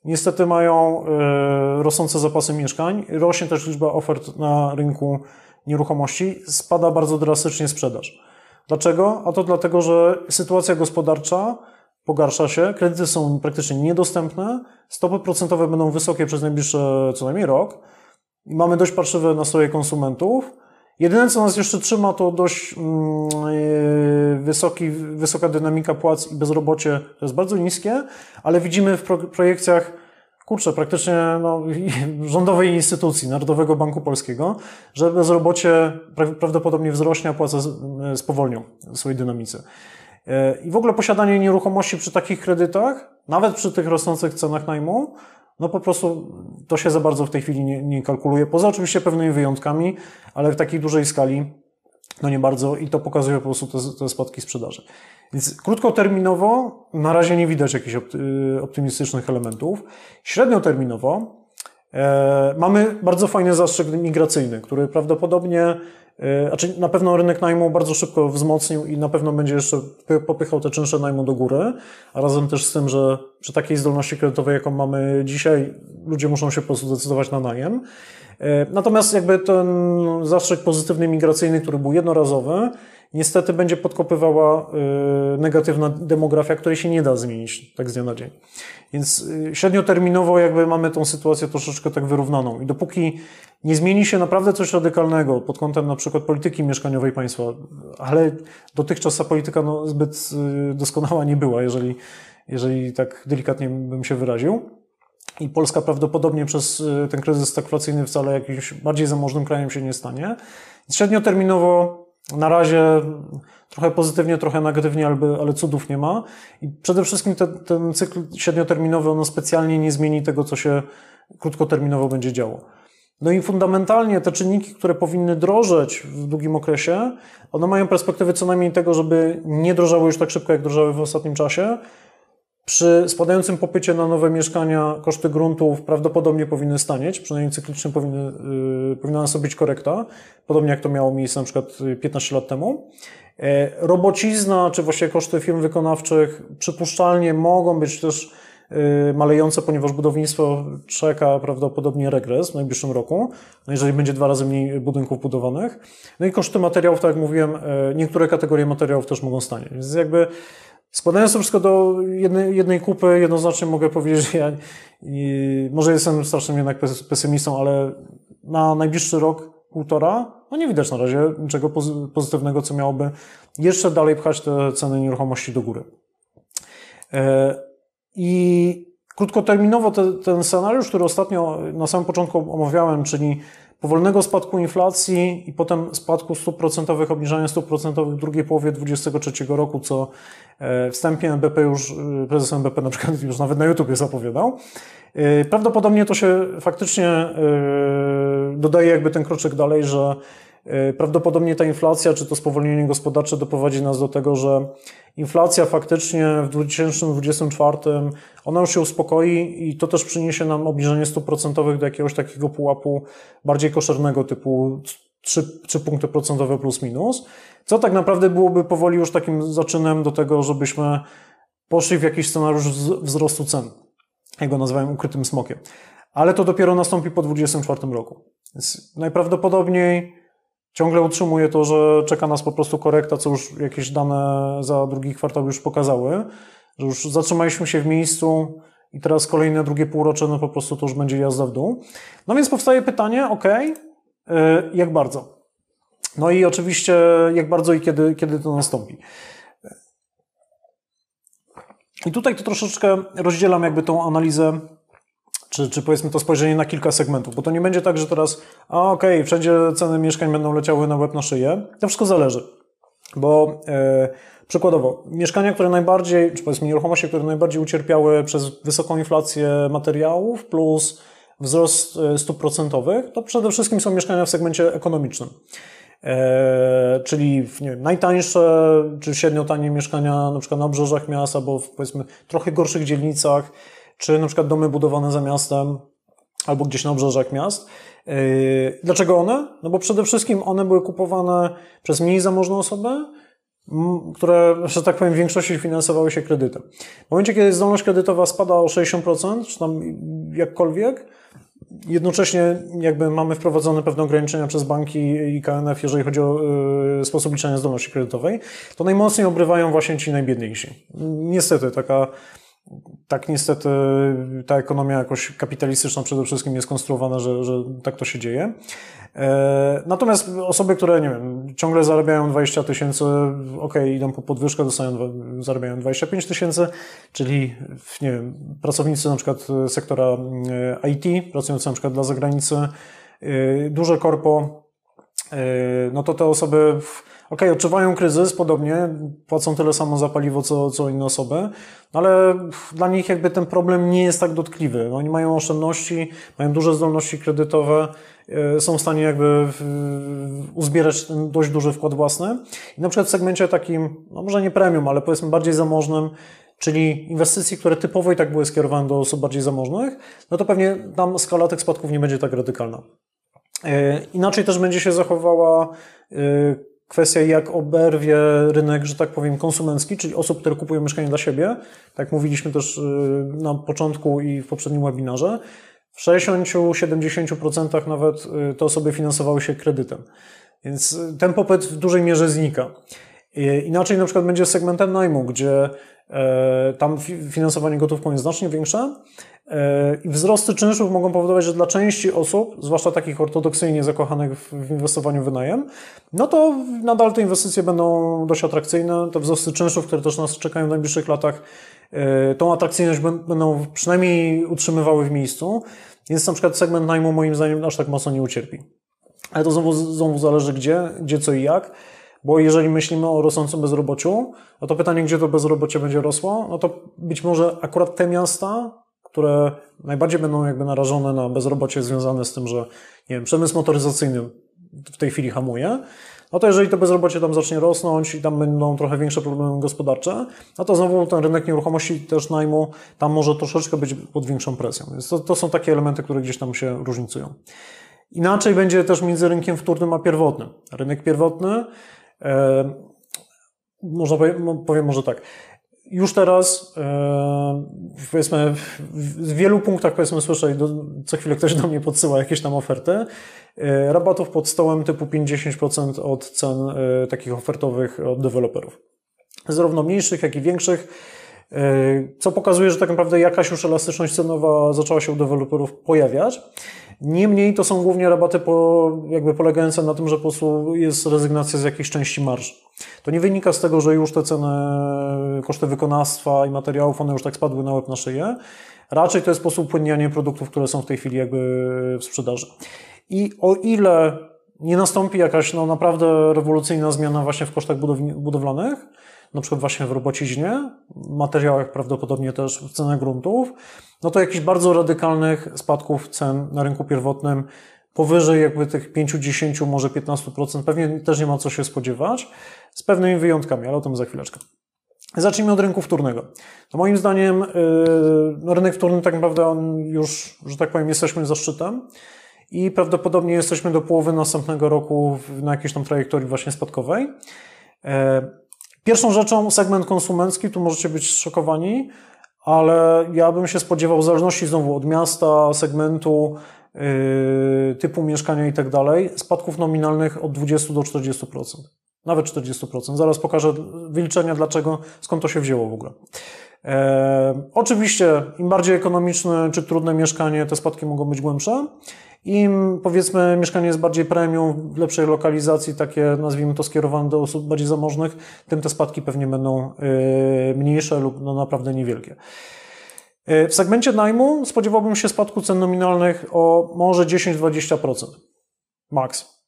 niestety mają e, rosnące zapasy mieszkań, rośnie też liczba ofert na rynku nieruchomości, spada bardzo drastycznie sprzedaż. Dlaczego? A to dlatego, że sytuacja gospodarcza pogarsza się, kredyty są praktycznie niedostępne, stopy procentowe będą wysokie przez najbliższy co najmniej rok mamy dość parszywe nastroje konsumentów. Jedyne, co nas jeszcze trzyma, to dość mm, e, wysoki, wysoka dynamika płac i bezrobocie, to jest bardzo niskie, ale widzimy w projekcjach, kurczę, praktycznie no, <laughs> rządowej instytucji, Narodowego Banku Polskiego, że bezrobocie prawdopodobnie wzrośnie, a płace spowolnią w swojej dynamice. E, I w ogóle posiadanie nieruchomości przy takich kredytach, nawet przy tych rosnących cenach najmu, no po prostu to się za bardzo w tej chwili nie, nie kalkuluje. Poza oczywiście pewnymi wyjątkami, ale w takiej dużej skali no nie bardzo i to pokazuje po prostu te, te spadki sprzedaży. Więc krótkoterminowo na razie nie widać jakichś y, optymistycznych elementów. Średnioterminowo e, mamy bardzo fajny zastrzyk migracyjny, który prawdopodobnie znaczy na pewno rynek najmu bardzo szybko wzmocnił i na pewno będzie jeszcze popychał te czynsze najmu do góry, a razem też z tym, że przy takiej zdolności kredytowej, jaką mamy dzisiaj, ludzie muszą się po prostu decydować na najem. E, natomiast jakby ten zastrzyk pozytywny migracyjny, który był jednorazowy, niestety będzie podkopywała y, negatywna demografia, której się nie da zmienić tak z dnia na dzień. Więc y, średnioterminowo jakby mamy tą sytuację troszeczkę tak wyrównaną. I dopóki nie zmieni się naprawdę coś radykalnego pod kątem na przykład polityki mieszkaniowej państwa, ale dotychczas ta polityka no, zbyt y, doskonała nie była, jeżeli jeżeli tak delikatnie bym się wyraził. I Polska prawdopodobnie przez ten kryzys stagflacyjny wcale jakimś bardziej zamożnym krajem się nie stanie. Średnioterminowo na razie trochę pozytywnie, trochę negatywnie, ale, ale cudów nie ma. I przede wszystkim te, ten cykl średnioterminowy, ono specjalnie nie zmieni tego, co się krótkoterminowo będzie działo. No i fundamentalnie te czynniki, które powinny drożeć w długim okresie, one mają perspektywy co najmniej tego, żeby nie drożały już tak szybko, jak drożały w ostatnim czasie. Przy spadającym popycie na nowe mieszkania koszty gruntów prawdopodobnie powinny stanieć, przynajmniej cyklicznie powinny, yy, powinna być korekta, podobnie jak to miało miejsce na przykład 15 lat temu. E, robocizna, czy właściwie koszty firm wykonawczych przypuszczalnie mogą być też malejące, ponieważ budownictwo czeka prawdopodobnie regres w najbliższym roku, no jeżeli będzie dwa razy mniej budynków budowanych. No i koszty materiałów, tak jak mówiłem, e, niektóre kategorie materiałów też mogą stanie. Więc jakby składając to wszystko do jednej, jednej kupy, jednoznacznie mogę <laughs> powiedzieć, że ja może jestem strasznym jednak pesymistą, ale na najbliższy rok półtora, no nie widać na razie niczego pozytywnego, co miałoby jeszcze dalej pchać te ceny nieruchomości do góry. E, I krótkoterminowo te, ten scenariusz, który ostatnio na samym początku omawiałem, czyli powolnego spadku inflacji i potem spadku stóp procentowych, obniżania stóp procentowych w drugiej połowie 2023 roku, co e, wstępnie NBP już, e, prezes NBP na przykład już nawet na YouTube zapowiadał. E, prawdopodobnie to się faktycznie dodaje jakby ten kroczek dalej, że Prawdopodobnie ta inflacja, czy to spowolnienie gospodarcze doprowadzi nas do tego, że inflacja faktycznie w 2024 ona już się uspokoi i to też przyniesie nam obniżenie stóp procentowych do jakiegoś takiego pułapu bardziej koszernego typu 3, 3 punkty procentowe plus minus, co tak naprawdę byłoby powoli już takim zaczynem do tego, żebyśmy poszli w jakiś scenariusz wzrostu cen. Ja go nazywałem ukrytym smokiem. Ale to dopiero nastąpi po 2024 roku. Więc najprawdopodobniej ciągle utrzymuje to, że czeka nas po prostu korekta, co już jakieś dane za drugi kwartał już pokazały, że już zatrzymaliśmy się w miejscu i teraz kolejne drugie półrocze, no po prostu to już będzie jazda w dół. No więc powstaje pytanie, ok, jak bardzo? No i oczywiście jak bardzo i kiedy, kiedy to nastąpi. I tutaj to troszeczkę rozdzielam jakby tą analizę czy, czy powiedzmy to spojrzenie na kilka segmentów, bo to nie będzie tak, że teraz, a okej, okay, wszędzie ceny mieszkań będą leciały na łeb na szyję. To wszystko zależy, bo e, przykładowo, mieszkania, które najbardziej, czy powiedzmy nieruchomości, które najbardziej ucierpiały przez wysoką inflację materiałów plus wzrost e, stóp procentowych, to przede wszystkim są mieszkania w segmencie ekonomicznym. E, czyli nie wiem, najtańsze czy średnio tanie mieszkania na przykład na obrzeżach miast albo w powiedzmy trochę gorszych dzielnicach, czy na przykład domy budowane za miastem, albo gdzieś na obrzeżach miast. Yy, dlaczego one? No bo przede wszystkim one były kupowane przez mniej zamożne osoby, które, że tak powiem, w większości finansowały się kredytem. W momencie, kiedy zdolność kredytowa spada o 60%, czy tam jakkolwiek, jednocześnie jakby mamy wprowadzone pewne ograniczenia przez banki i KNF, jeżeli chodzi o y, sposób liczenia zdolności kredytowej, to najmocniej obrywają właśnie ci najbiedniejsi. Niestety, taka tak niestety ta ekonomia jakoś kapitalistyczna przede wszystkim jest konstruowana, że, że tak to się dzieje. E, natomiast osoby, które, nie wiem, ciągle zarabiają 20 tysięcy, ok, idą po podwyżkę, dostają, zarabiają 25 tysięcy, czyli, nie wiem, pracownicy na przykład sektora e, IT, pracujący na przykład dla zagranicy, e, duże korpo, no to te osoby ok, odczuwają kryzys podobnie, płacą tyle samo za paliwo, co, co inne osoby, ale dla nich jakby ten problem nie jest tak dotkliwy. Oni mają oszczędności, mają duże zdolności kredytowe, e, są w stanie jakby uzbierać ten dość duży wkład własny. I na przykład w segmencie takim, no może nie premium, ale powiedzmy bardziej zamożnym, czyli inwestycji, które typowo i tak były skierowane do osób bardziej zamożnych, no to pewnie tam skala tych spadków nie będzie tak radykalna. E, inaczej też będzie się zachowała e, kwestia, jak oberwie rynek, że tak powiem, konsumencki, czyli osób, które kupują mieszkanie dla siebie. Tak mówiliśmy też y, na początku i w poprzednim webinarze. W 60-70% nawet y, te osoby finansowały się kredytem. Więc y, ten popyt w dużej mierze znika. Inaczej na przykład będzie segmentem najmu, gdzie tam finansowanie gotówką jest znacznie większe e, i wzrosty czynszów mogą powodować, że dla części osób, zwłaszcza takich ortodoksyjnie zakochanych w inwestowaniu w wynajem, no to nadal te inwestycje będą dość atrakcyjne. Te wzrosty czynszów, które też nas czekają w najbliższych latach, e, tą atrakcyjność będą przynajmniej utrzymywały w miejscu. Więc na przykład segment najmu moim zdaniem aż tak mocno nie ucierpi. Ale to znowu, znowu zależy gdzie, gdzie co i jak. Bo jeżeli myślimy o rosnącym bezrobociu, no to pytanie, gdzie to bezrobocie będzie rosło, no to być może akurat te miasta, które najbardziej będą jakby narażone na bezrobocie związane z tym, że nie wiem, przemysł motoryzacyjny w tej chwili hamuje, no to jeżeli to bezrobocie tam zacznie rosnąć i tam będą trochę większe problemy gospodarcze, no to znowu ten rynek nieruchomości też najmu tam może troszeczkę być pod większą presją. Więc to, to są takie elementy, które gdzieś tam się różnicują. Inaczej będzie też między rynkiem wtórnym a pierwotnym. Rynek pierwotny można powiem może tak. Już teraz, e, powiedzmy, w wielu punktach, powiedzmy, słyszę, co chwilę ktoś do mnie podsyła jakieś tam oferty, e, rabatów pod stołem typu 50% od cen takich ofertowych od deweloperów. Zarówno mniejszych, jak i większych, co pokazuje, że tak naprawdę jakaś już elastyczność cenowa zaczęła się u deweloperów pojawiać. Niemniej to są głównie rabaty po, jakby polegające na tym, że po prostu jest rezygnacja z jakiejś części marż. To nie wynika z tego, że już te ceny, koszty wykonawstwa i materiałów, one już tak spadły na łeb na szyję. Raczej to jest sposób upłynniania produktów, które są w tej chwili jakby w sprzedaży. I o ile nie nastąpi jakaś no, naprawdę rewolucyjna zmiana właśnie w kosztach budowlanych, na przykład właśnie w robociźnie, materiałach prawdopodobnie też w cenach gruntów, no to jakichś bardzo radykalnych spadków cen na rynku pierwotnym powyżej jakby tych 5, 10, może 15% pewnie też nie ma co się spodziewać, z pewnymi wyjątkami, ale o tym za chwileczkę. Zacznijmy od rynku wtórnego. To moim zdaniem yy, rynek wtórny tak naprawdę on już, że tak powiem, jesteśmy za szczytem i prawdopodobnie jesteśmy do połowy następnego roku na jakiejś tam trajektorii właśnie spadkowej. Yy, Pierwszą rzeczą segment konsumencki, tu możecie być szokowani, ale ja bym się spodziewał, w zależności znowu od miasta, segmentu, yy, typu mieszkania i tak dalej, spadków nominalnych od 20 do 40%. Nawet 40%. Zaraz pokażę wyliczenia, dlaczego, skąd to się wzięło w ogóle. E, oczywiście, im bardziej ekonomiczne czy trudne mieszkanie, te spadki mogą być głębsze. Im powiedzmy mieszkanie jest bardziej premium, w lepszej lokalizacji, takie nazwijmy to skierowane do osób bardziej zamożnych, tym te spadki pewnie będą y, mniejsze lub no naprawdę niewielkie. Y, w segmencie najmu spodziewałbym się spadku cen nominalnych o może 10-20%. Max.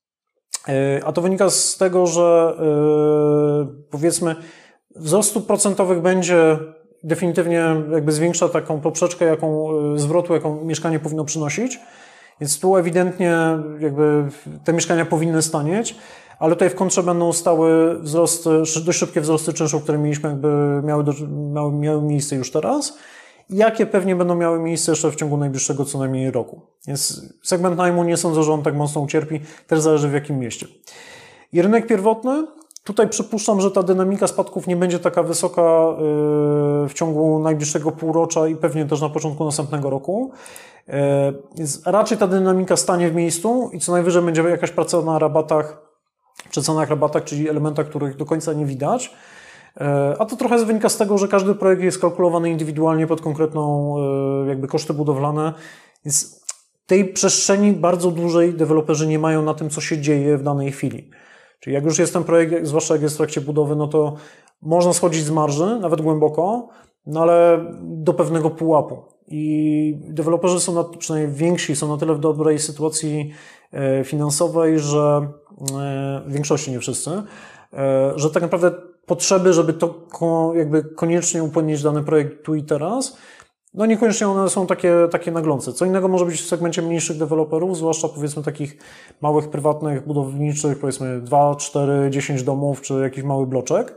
Y, a to wynika z tego, że powiedzmy wzrost stóp procentowych będzie definitywnie jakby zwiększa taką poprzeczkę, jaką zwrotu, jaką mieszkanie powinno przynosić. Więc tu ewidentnie jakby te mieszkania powinny stanieć, ale tutaj w kontrze będą stały wzrosty, dość szybkie wzrosty czynszów, które mieliśmy jakby miały, do, miały, miały miejsce już teraz jakie pewnie będą miały miejsce jeszcze w ciągu najbliższego co najmniej roku. Więc segment najmu nie sądzę, że on tak mocno ucierpi, też zależy w jakim mieście. I rynek pierwotny, tutaj przypuszczam, że ta dynamika spadków nie będzie taka wysoka yy, w ciągu najbliższego półrocza i pewnie też na początku następnego roku. E, raczej ta dynamika stanie w miejscu i co najwyżej będzie jakaś praca na rabatach, czy cenach rabatach, czyli elementach, których do końca nie widać. E, a to trochę wynika z tego, że każdy projekt jest kalkulowany indywidualnie pod konkretną e, jakby koszty budowlane, więc tej przestrzeni bardzo dużej deweloperzy nie mają na tym, co się dzieje w danej chwili. Czyli jak już jest ten projekt, zwłaszcza jak jest w trakcie budowy, no to można schodzić z marży, nawet głęboko, no ale do pewnego pułapu. I deweloperzy są, na, przynajmniej więksi, są na tyle w dobrej sytuacji e, finansowej, że e, w większości nie wszyscy, e, że tak naprawdę potrzeby, żeby to jakby koniecznie upłynnić dany projekt tu i teraz, no niekoniecznie one są takie, takie naglące. Co innego może być w segmencie mniejszych deweloperów, zwłaszcza powiedzmy takich małych, prywatnych, budowniczych, powiedzmy 2, 4, 10 domów, czy jakiś mały bloczek,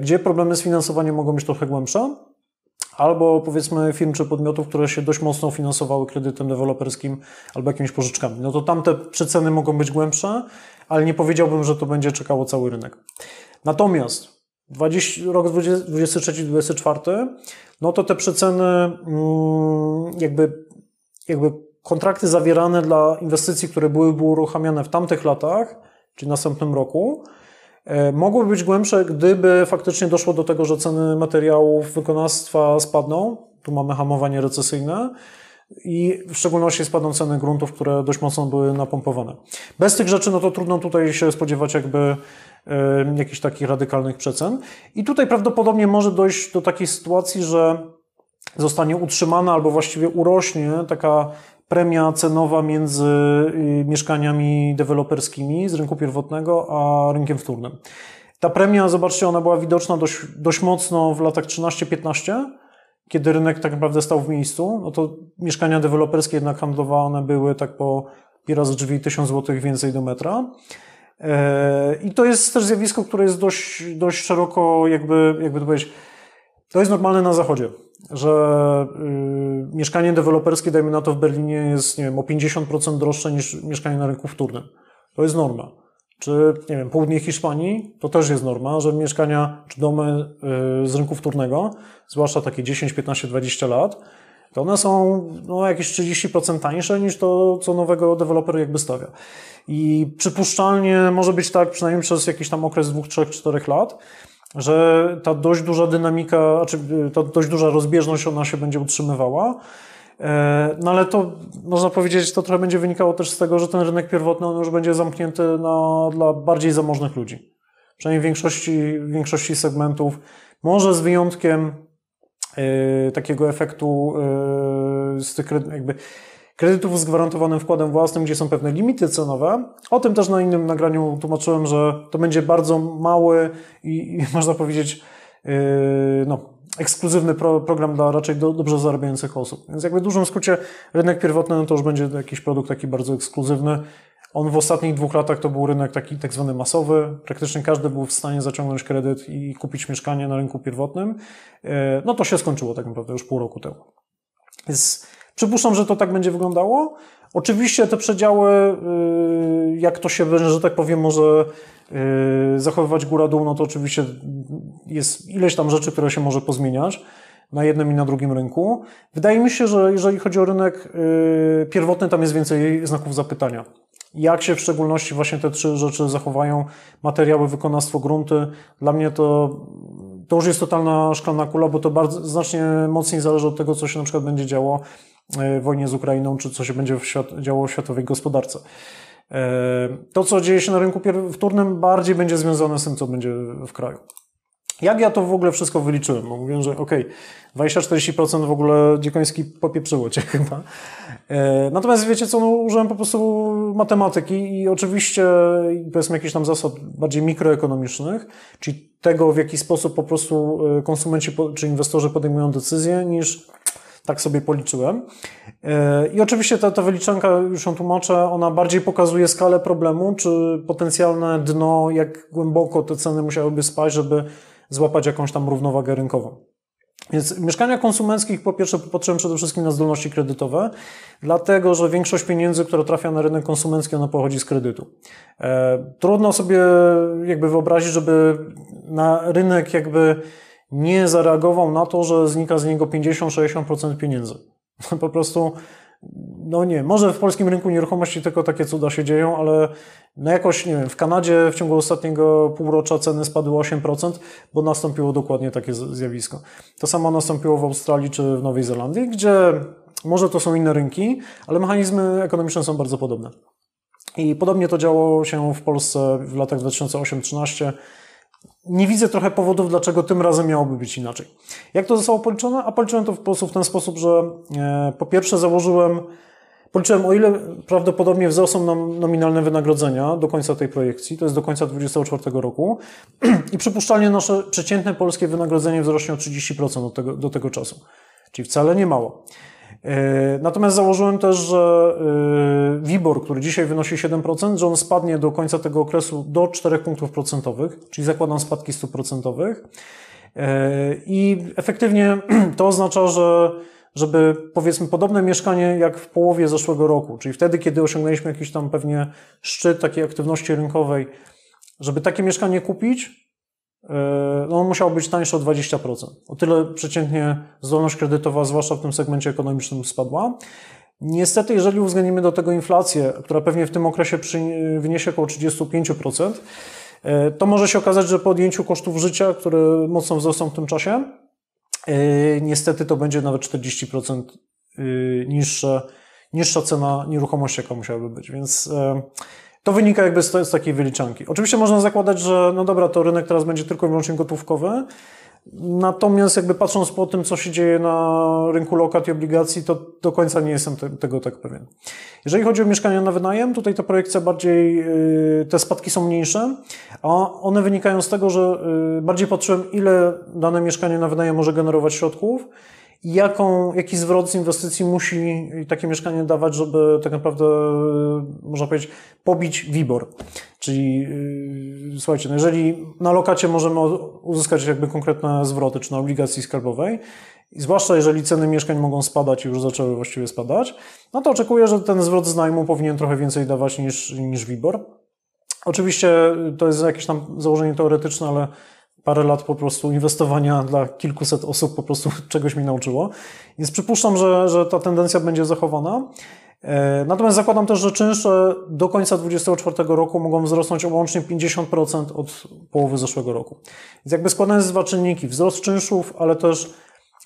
gdzie problemy z finansowaniem mogą być trochę głębsze albo powiedzmy firm czy podmiotów, które się dość mocno finansowały kredytem deweloperskim albo jakimiś pożyczkami. No to tamte przeceny mogą być głębsze, ale nie powiedziałbym, że to będzie czekało cały rynek. Natomiast 20, rok 2023-2024, no to te przeceny, mm, jakby, jakby kontrakty zawierane dla inwestycji, które były, uruchamiane w tamtych latach, czyli następnym roku, E, mogłyby być głębsze, gdyby faktycznie doszło do tego, że ceny materiałów wykonawstwa spadną. Tu mamy hamowanie recesyjne i w szczególności spadną ceny gruntów, które dość mocno były napompowane. Bez tych rzeczy, no to trudno tutaj się spodziewać jakby jakichś takich radykalnych przecen. I tutaj prawdopodobnie może dojść do takiej sytuacji, że zostanie utrzymana albo właściwie urośnie taka premia cenowa między y, mieszkaniami deweloperskimi z rynku pierwotnego a rynkiem wtórnym. Ta premia, zobaczcie, ona była widoczna dość, dość mocno w latach 13-15, kiedy rynek tak naprawdę stał w miejscu. No to mieszkania deweloperskie jednak handlowane były tak po raz drzwi 1000 zł więcej do metra. E, I to jest też zjawisko, które jest dość, dość szeroko, jakby, jakby to powiedzieć, to jest normalne na zachodzie że y, mieszkanie deweloperskie, dajmy na to w Berlinie, jest nie wiem, o 50% droższe niż mieszkanie na rynku wtórnym. To jest norma. Czy, nie wiem, południe Hiszpanii, to też jest norma, że mieszkania czy domy y, z rynku wtórnego, zwłaszcza takie 10, 15, 20 lat, to one są no, jakieś 30% tańsze niż to, co nowego deweloper jakby stawia. I przypuszczalnie może być tak przynajmniej przez jakiś tam okres 2, 3, 4 lat, że ta dość duża dynamika, znaczy ta dość duża rozbieżność ona się będzie utrzymywała. E, no ale to można powiedzieć, to trochę będzie wynikało też z tego, że ten rynek pierwotny on już będzie zamknięty na, dla bardziej zamożnych ludzi. Przynajmniej w większości, w większości segmentów. Może z wyjątkiem takiego efektu y, z tych jakby kredytów z gwarantowanym wkładem własnym, gdzie są pewne limity cenowe. O tym też na innym nagraniu tłumaczyłem, że to będzie bardzo mały i, i <laughs> można powiedzieć, yy, no, ekskluzywny pro, program dla raczej do, dobrze zarabiających osób. Więc jakby w dużym skrócie rynek pierwotny no to już będzie jakiś produkt taki bardzo ekskluzywny. On w ostatnich dwóch latach to był rynek taki tak zwany masowy. Praktycznie każdy był w stanie zaciągnąć kredyt i kupić mieszkanie na rynku pierwotnym. Yy, no to się skończyło tak naprawdę już pół roku temu. Więc Przypuszczam, że to tak będzie wyglądało. Oczywiście te przedziały, y, jak to się, że tak powiem, może y, zachowywać góra-dół, no to oczywiście jest ileś tam rzeczy, które się może pozmieniać na jednym i na drugim rynku. Wydaje mi się, że jeżeli chodzi o rynek y, pierwotny, tam jest więcej znaków zapytania. Jak się w szczególności właśnie te trzy rzeczy zachowają, materiały, wykonawstwo, grunty, dla mnie to to już jest totalna szklana kula, bo to bardzo, znacznie mocniej zależy od tego, co się na przykład będzie działo E, wojnie z Ukrainą, czy co się będzie w świat, działo w światowej gospodarce. E, to, co dzieje się na rynku wtórnym, bardziej będzie związane z tym, co będzie w kraju. Jak ja to w ogóle wszystko wyliczyłem? Bo mówiłem, że okej, okay, 20-40% w ogóle dziekoński popieprzyło cię <laughs> chyba. E, natomiast wiecie co, no, użyłem po prostu matematyki i oczywiście powiedzmy jakichś tam zasad bardziej mikroekonomicznych, czyli tego, w jaki sposób po prostu konsumenci czy inwestorzy podejmują decyzje, niż tak sobie policzyłem. E, I oczywiście ta, ta wyliczanka, już ją tłumaczę, ona bardziej pokazuje skalę problemu, czy potencjalne dno, jak głęboko te ceny musiałyby spaść, żeby złapać jakąś tam równowagę rynkową. Więc mieszkania konsumenckich po pierwsze potrzebują przede wszystkim na zdolności kredytowe, dlatego że większość pieniędzy, która trafia na rynek konsumencki, ona pochodzi z kredytu. E, trudno sobie jakby wyobrazić, żeby na rynek jakby nie zareagował na to, że znika z niego 50-60% pieniędzy. <laughs> Po prostu, no nie, może w polskim rynku nieruchomości tylko takie cuda się dzieją, ale no jakoś, nie wiem, w Kanadzie w ciągu ostatniego półrocza ceny spadły 8%, bo nastąpiło dokładnie takie zjawisko. To samo nastąpiło w Australii czy w Nowej Zelandii, gdzie może to są inne rynki, ale mechanizmy ekonomiczne są bardzo podobne. I podobnie to działo się w Polsce w latach 2008-2013 nie widzę trochę powodów, dlaczego tym razem miałoby być inaczej. Jak to zostało policzone? A policzyłem to w, w ten sposób, że e, po pierwsze założyłem, policzyłem o ile prawdopodobnie wzrosną nam nominalne wynagrodzenia do końca tej projekcji, to jest do końca 2024 roku <clears throat> i przypuszczalnie nasze przeciętne polskie wynagrodzenie wzrośnie o 30% do tego, do tego czasu. Czyli wcale nie mało. E, natomiast założyłem też, że e, WIBOR, który dzisiaj wynosi 7%, że on spadnie do końca tego okresu do 4 punktów procentowych, czyli zakładam spadki stóp procentowych. E, I efektywnie <clears throat> to oznacza, że żeby powiedzmy podobne mieszkanie jak w połowie zeszłego roku, czyli wtedy, kiedy osiągnęliśmy jakiś tam pewnie szczyt takiej aktywności rynkowej, żeby takie mieszkanie kupić, no on musiał być tańszy o 20%. O tyle przeciętnie zdolność kredytowa, zwłaszcza w tym segmencie ekonomicznym, spadła. Niestety, jeżeli uwzględnimy do tego inflację, która pewnie w tym okresie wyniesie około 35%, To może się okazać, że po odjęciu kosztów życia, które mocno wzrosną w tym czasie, niestety to będzie nawet 40% niższa, niższa cena nieruchomości, jaka musiałaby być. Więc to wynika jakby z, z takiej wyliczanki. Oczywiście można zakładać, że no dobra, to rynek teraz będzie tylko i wyłącznie gotówkowy, Natomiast jakby patrząc po tym, co się dzieje na rynku lokat i obligacji, to do końca nie jestem te, tego tak pewien. Jeżeli chodzi o mieszkania na wynajem, tutaj ta projekcja bardziej, yy, te spadki są mniejsze, a one wynikają z tego, że yy, bardziej patrzyłem, ile dane mieszkanie na wynajem może generować środków jaką, jaki zwrot z inwestycji musi takie mieszkanie dawać, żeby tak naprawdę, można powiedzieć, pobić WIBOR. Czyli yy, słuchajcie, no jeżeli na lokacie możemy uzyskać jakby konkretne zwroty, czy na obligacji skarbowej, zwłaszcza jeżeli ceny mieszkań mogą spadać i już zaczęły właściwie spadać, no to oczekuję, że ten zwrot z najmu powinien trochę więcej dawać niż, niż WIBOR. Oczywiście to jest jakieś tam założenie teoretyczne, ale parę lat po prostu inwestowania dla kilkuset osób po prostu <laughs> czegoś mi nauczyło. Więc przypuszczam, że, że ta tendencja będzie zachowana. E, natomiast zakładam też, że czynsze do końca 2024 roku mogą wzrosnąć o łącznie 50% od połowy zeszłego roku. Więc jakby składane jest dwa czynniki. Wzrost czynszów, ale też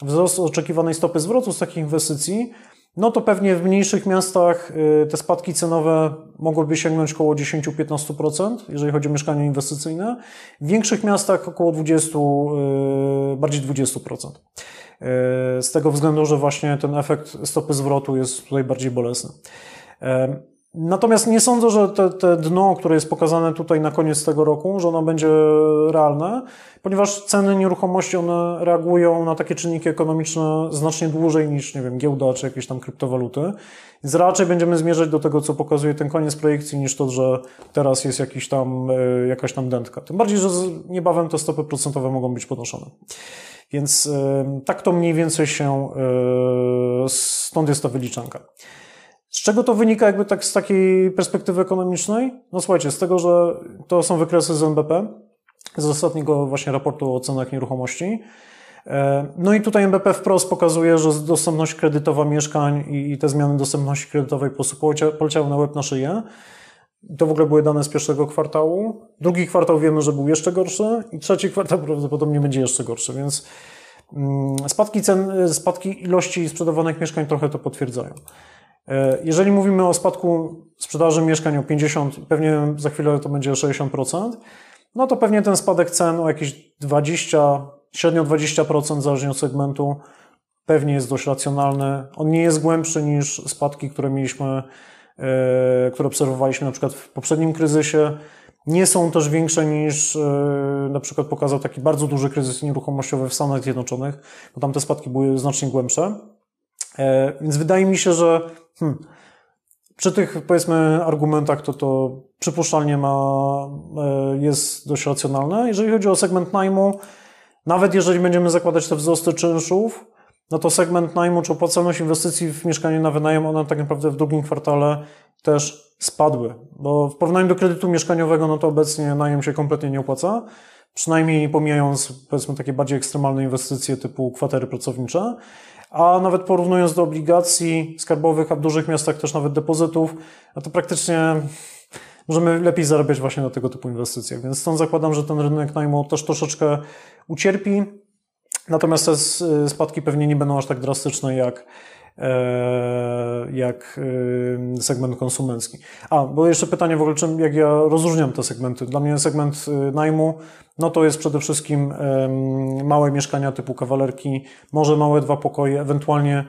wzrost oczekiwanej stopy zwrotu z takich inwestycji no to pewnie w mniejszych miastach y, te spadki cenowe mogłyby sięgnąć około 10-15%, jeżeli chodzi o mieszkania inwestycyjne. W większych miastach około 20, y, bardziej 20%. Y, z tego względu, że właśnie ten efekt stopy zwrotu jest tutaj bardziej bolesny. Natomiast nie sądzę, że te, te dno, które jest pokazane tutaj na koniec tego roku, że ono będzie realne, ponieważ ceny nieruchomości, one reagują na takie czynniki ekonomiczne znacznie dłużej niż, nie wiem, giełda czy jakieś tam kryptowaluty. Więc raczej będziemy zmierzać do tego, co pokazuje ten koniec projekcji, niż to, że teraz jest jakiś tam, e, jakaś tam dętka. Tym bardziej, że niebawem te stopy procentowe mogą być podnoszone. Więc e, tak to mniej więcej się, e, stąd jest ta wyliczanka. Z czego to wynika jakby tak z takiej perspektywy ekonomicznej? No słuchajcie, z tego, że to są wykresy z NBP, z ostatniego właśnie raportu o cenach nieruchomości. E, no i tutaj NBP wprost pokazuje, że dostępność kredytowa mieszkań i te zmiany dostępności kredytowej po prostu poleciały na łeb na szyję. To w ogóle były dane z pierwszego kwartału. Drugi kwartał wiemy, że był jeszcze gorszy i trzeci kwartał prawdopodobnie będzie jeszcze gorszy, więc mm, spadki cen, spadki ilości sprzedawanych mieszkań trochę to potwierdzają. E, jeżeli mówimy o spadku sprzedaży mieszkań o 50, pewnie za chwilę to będzie 60%, no to pewnie ten spadek cen o jakieś 20, średnio 20% zależnie od segmentu, pewnie jest dość racjonalny. On nie jest głębszy niż spadki, które mieliśmy, e, które obserwowaliśmy na przykład w poprzednim kryzysie. Nie są też większe niż e, na przykład pokazał taki bardzo duży kryzys nieruchomościowy w Stanach Zjednoczonych, bo tam te spadki były znacznie głębsze. Więc wydaje mi się, że Hmm. Przy tych, powiedzmy, argumentach to to przypuszczalnie ma, e, jest dość racjonalne. Jeżeli chodzi o segment najmu, nawet jeżeli będziemy zakładać te wzrosty czynszów, no to segment najmu czy opłacalność inwestycji w mieszkanie na wynajem, one tak naprawdę w drugim kwartale też spadły. Bo w porównaniu do kredytu mieszkaniowego, no to obecnie najem się kompletnie nie opłaca. Przynajmniej pomijając, powiedzmy, takie bardziej ekstremalne inwestycje typu kwatery pracownicze a nawet porównując do obligacji skarbowych, a w dużych miastach też nawet depozytów, no to praktycznie możemy lepiej zarabiać właśnie na tego typu inwestycjach. Więc stąd zakładam, że ten rynek najmu też troszeczkę ucierpi, natomiast te spadki pewnie nie będą aż tak drastyczne jak jak e, segment konsumencki. A, bo jeszcze pytanie w ogóle, czym, jak ja rozróżniam te segmenty. Dla mnie segment e, najmu, no to jest przede wszystkim małe mieszkania typu kawalerki, może małe dwa pokoje, ewentualnie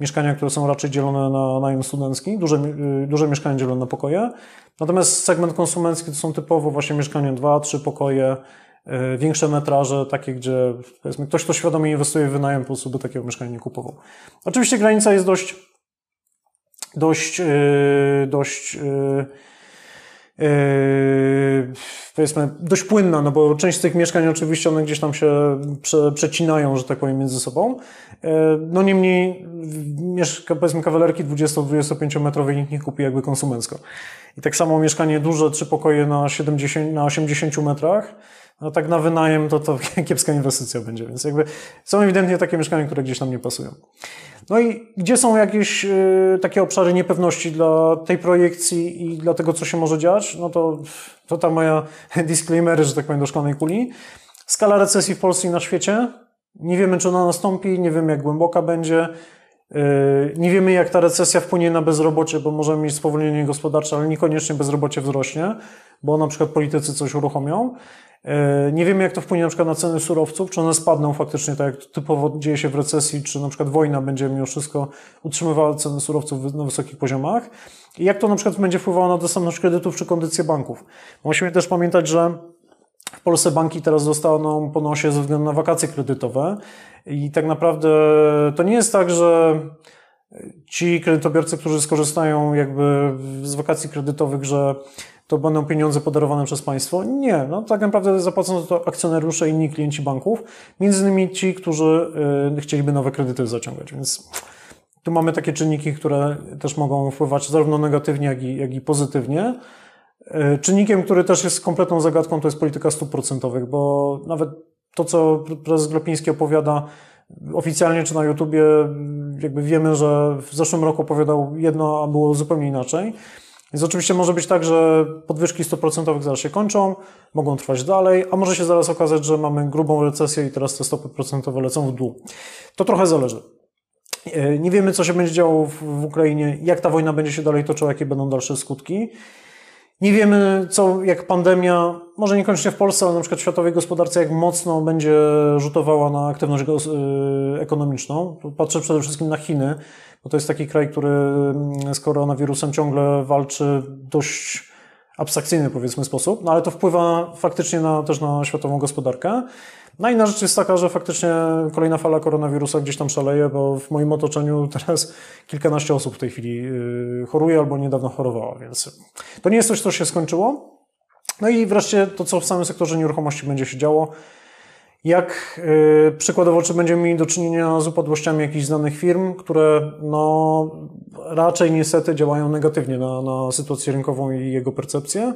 mieszkania, które są raczej dzielone na najem studencki, duże, duże mieszkania dzielone na pokoje. Natomiast segment konsumencki to są typowo właśnie mieszkania dwa, trzy pokoje, E, większe metraże, takie, gdzie powiedzmy, ktoś, kto świadomie inwestuje w wynajem, po prostu by takiego mieszkania nie kupował. Oczywiście granica jest dość, dość, e, dość, e, powiedzmy, dość płynna, no bo część z tych mieszkań oczywiście one gdzieś tam się prze, przecinają, że tak powiem, między sobą. No niemniej mieszka, powiedzmy kawalerki 20-25 metrowej nikt nie kupi jakby konsumencko. I tak samo mieszkanie duże, trzy pokoje na 70, na 80 metrach, no tak na wynajem to to <laughs> kiepska inwestycja będzie, więc jakby są ewidentnie takie mieszkania, które gdzieś tam nie pasują. No i gdzie są jakieś y, takie obszary niepewności dla tej projekcji i dla tego, co się może dziać? No to, to ta moja <laughs> disclaimery, że tak powiem, do szklanej kuli. Skala recesji w Polsce i na świecie. Nie wiemy, czy ona nastąpi, nie wiemy, jak głęboka będzie. Y, nie wiemy, jak ta recesja wpłynie na bezrobocie, bo możemy mieć spowolnienie gospodarcze, ale niekoniecznie bezrobocie wzrośnie, bo na przykład politycy coś uruchomią. Y, nie wiemy, jak to wpłynie na przykład na ceny surowców, czy one spadną faktycznie tak, jak typowo dzieje się w recesji, czy na przykład wojna będzie mimo wszystko utrzymywała ceny surowców na wysokich poziomach. I jak to na przykład będzie wpływało na dostępność kredytów, czy kondycję banków. Musimy też pamiętać, że w Polsce banki teraz dostaną po nosie ze względu na wakacje kredytowe i tak naprawdę to nie jest tak, że ci kredytobiorcy, którzy skorzystają jakby z wakacji kredytowych, że to będą pieniądze podarowane przez państwo. Nie, no tak naprawdę zapłacą to akcjonariusze i inni klienci banków, między innymi ci, którzy y, chcieliby nowe kredyty zaciągać, więc tu mamy takie czynniki, które też mogą wpływać zarówno negatywnie, jak i, jak i pozytywnie. Y, czynnikiem, który też jest kompletną zagadką, to jest polityka stóp procentowych, bo nawet to, co prezes Glapiński opowiada oficjalnie czy na YouTubie, jakby wiemy, że w zeszłym roku opowiadał jedno, a było zupełnie inaczej. Więc oczywiście może być tak, że podwyżki 100% zaraz się kończą, mogą trwać dalej, a może się zaraz okazać, że mamy grubą recesję i teraz te stopy procentowe lecą w dół. To trochę zależy. E, nie wiemy, co się będzie działo w Ukrainie, jak ta wojna będzie się dalej toczyła, jakie będą dalsze skutki. Nie wiemy, co, jak pandemia, może niekoniecznie w Polsce, ale na przykład w światowej gospodarce, jak mocno będzie rzutowała na aktywność e, ekonomiczną. Patrzę przede wszystkim na Chiny, bo to jest taki kraj, który mm, z koronawirusem ciągle walczy dość abstrakcyjny, powiedzmy, sposób, no ale to wpływa faktycznie na, też na światową gospodarkę. No i na rzecz jest taka, że faktycznie kolejna fala koronawirusa gdzieś tam szaleje, bo w moim otoczeniu <laughs> teraz kilkanaście osób w tej chwili y, choruje albo niedawno chorowała, więc to nie jest coś, co się skończyło. No i wreszcie to, co w samym sektorze nieruchomości będzie się działo. Jak yy, przykładowo, czy będziemy mieli do czynienia z upadłościami jakichś znanych firm, które no, raczej niestety działają negatywnie na, na sytuację rynkową i jego percepcję.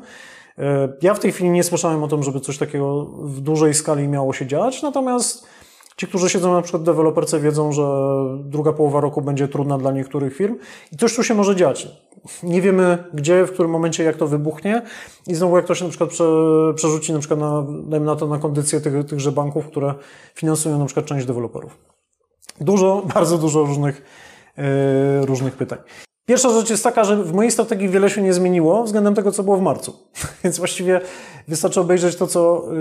Yy, ja w tej chwili nie słyszałem o tym, żeby coś takiego w dużej skali miało się dziać, natomiast Ci, którzy siedzą na przykład w deweloperce wiedzą, że druga połowa roku będzie trudna dla niektórych firm i coś tu się może dziać. Nie wiemy gdzie, w którym momencie, jak to wybuchnie i znowu jak to się na przykład przerzuci na przykład na, dajmy na to na kondycję tych, tychże banków, które finansują na przykład część deweloperów. Dużo, <laughs> bardzo dużo różnych, yy, różnych pytań. Pierwsza rzecz jest taka, że w mojej strategii wiele się nie zmieniło względem tego, co było w marcu. <laughs> Więc właściwie wystarczy obejrzeć to, co yy,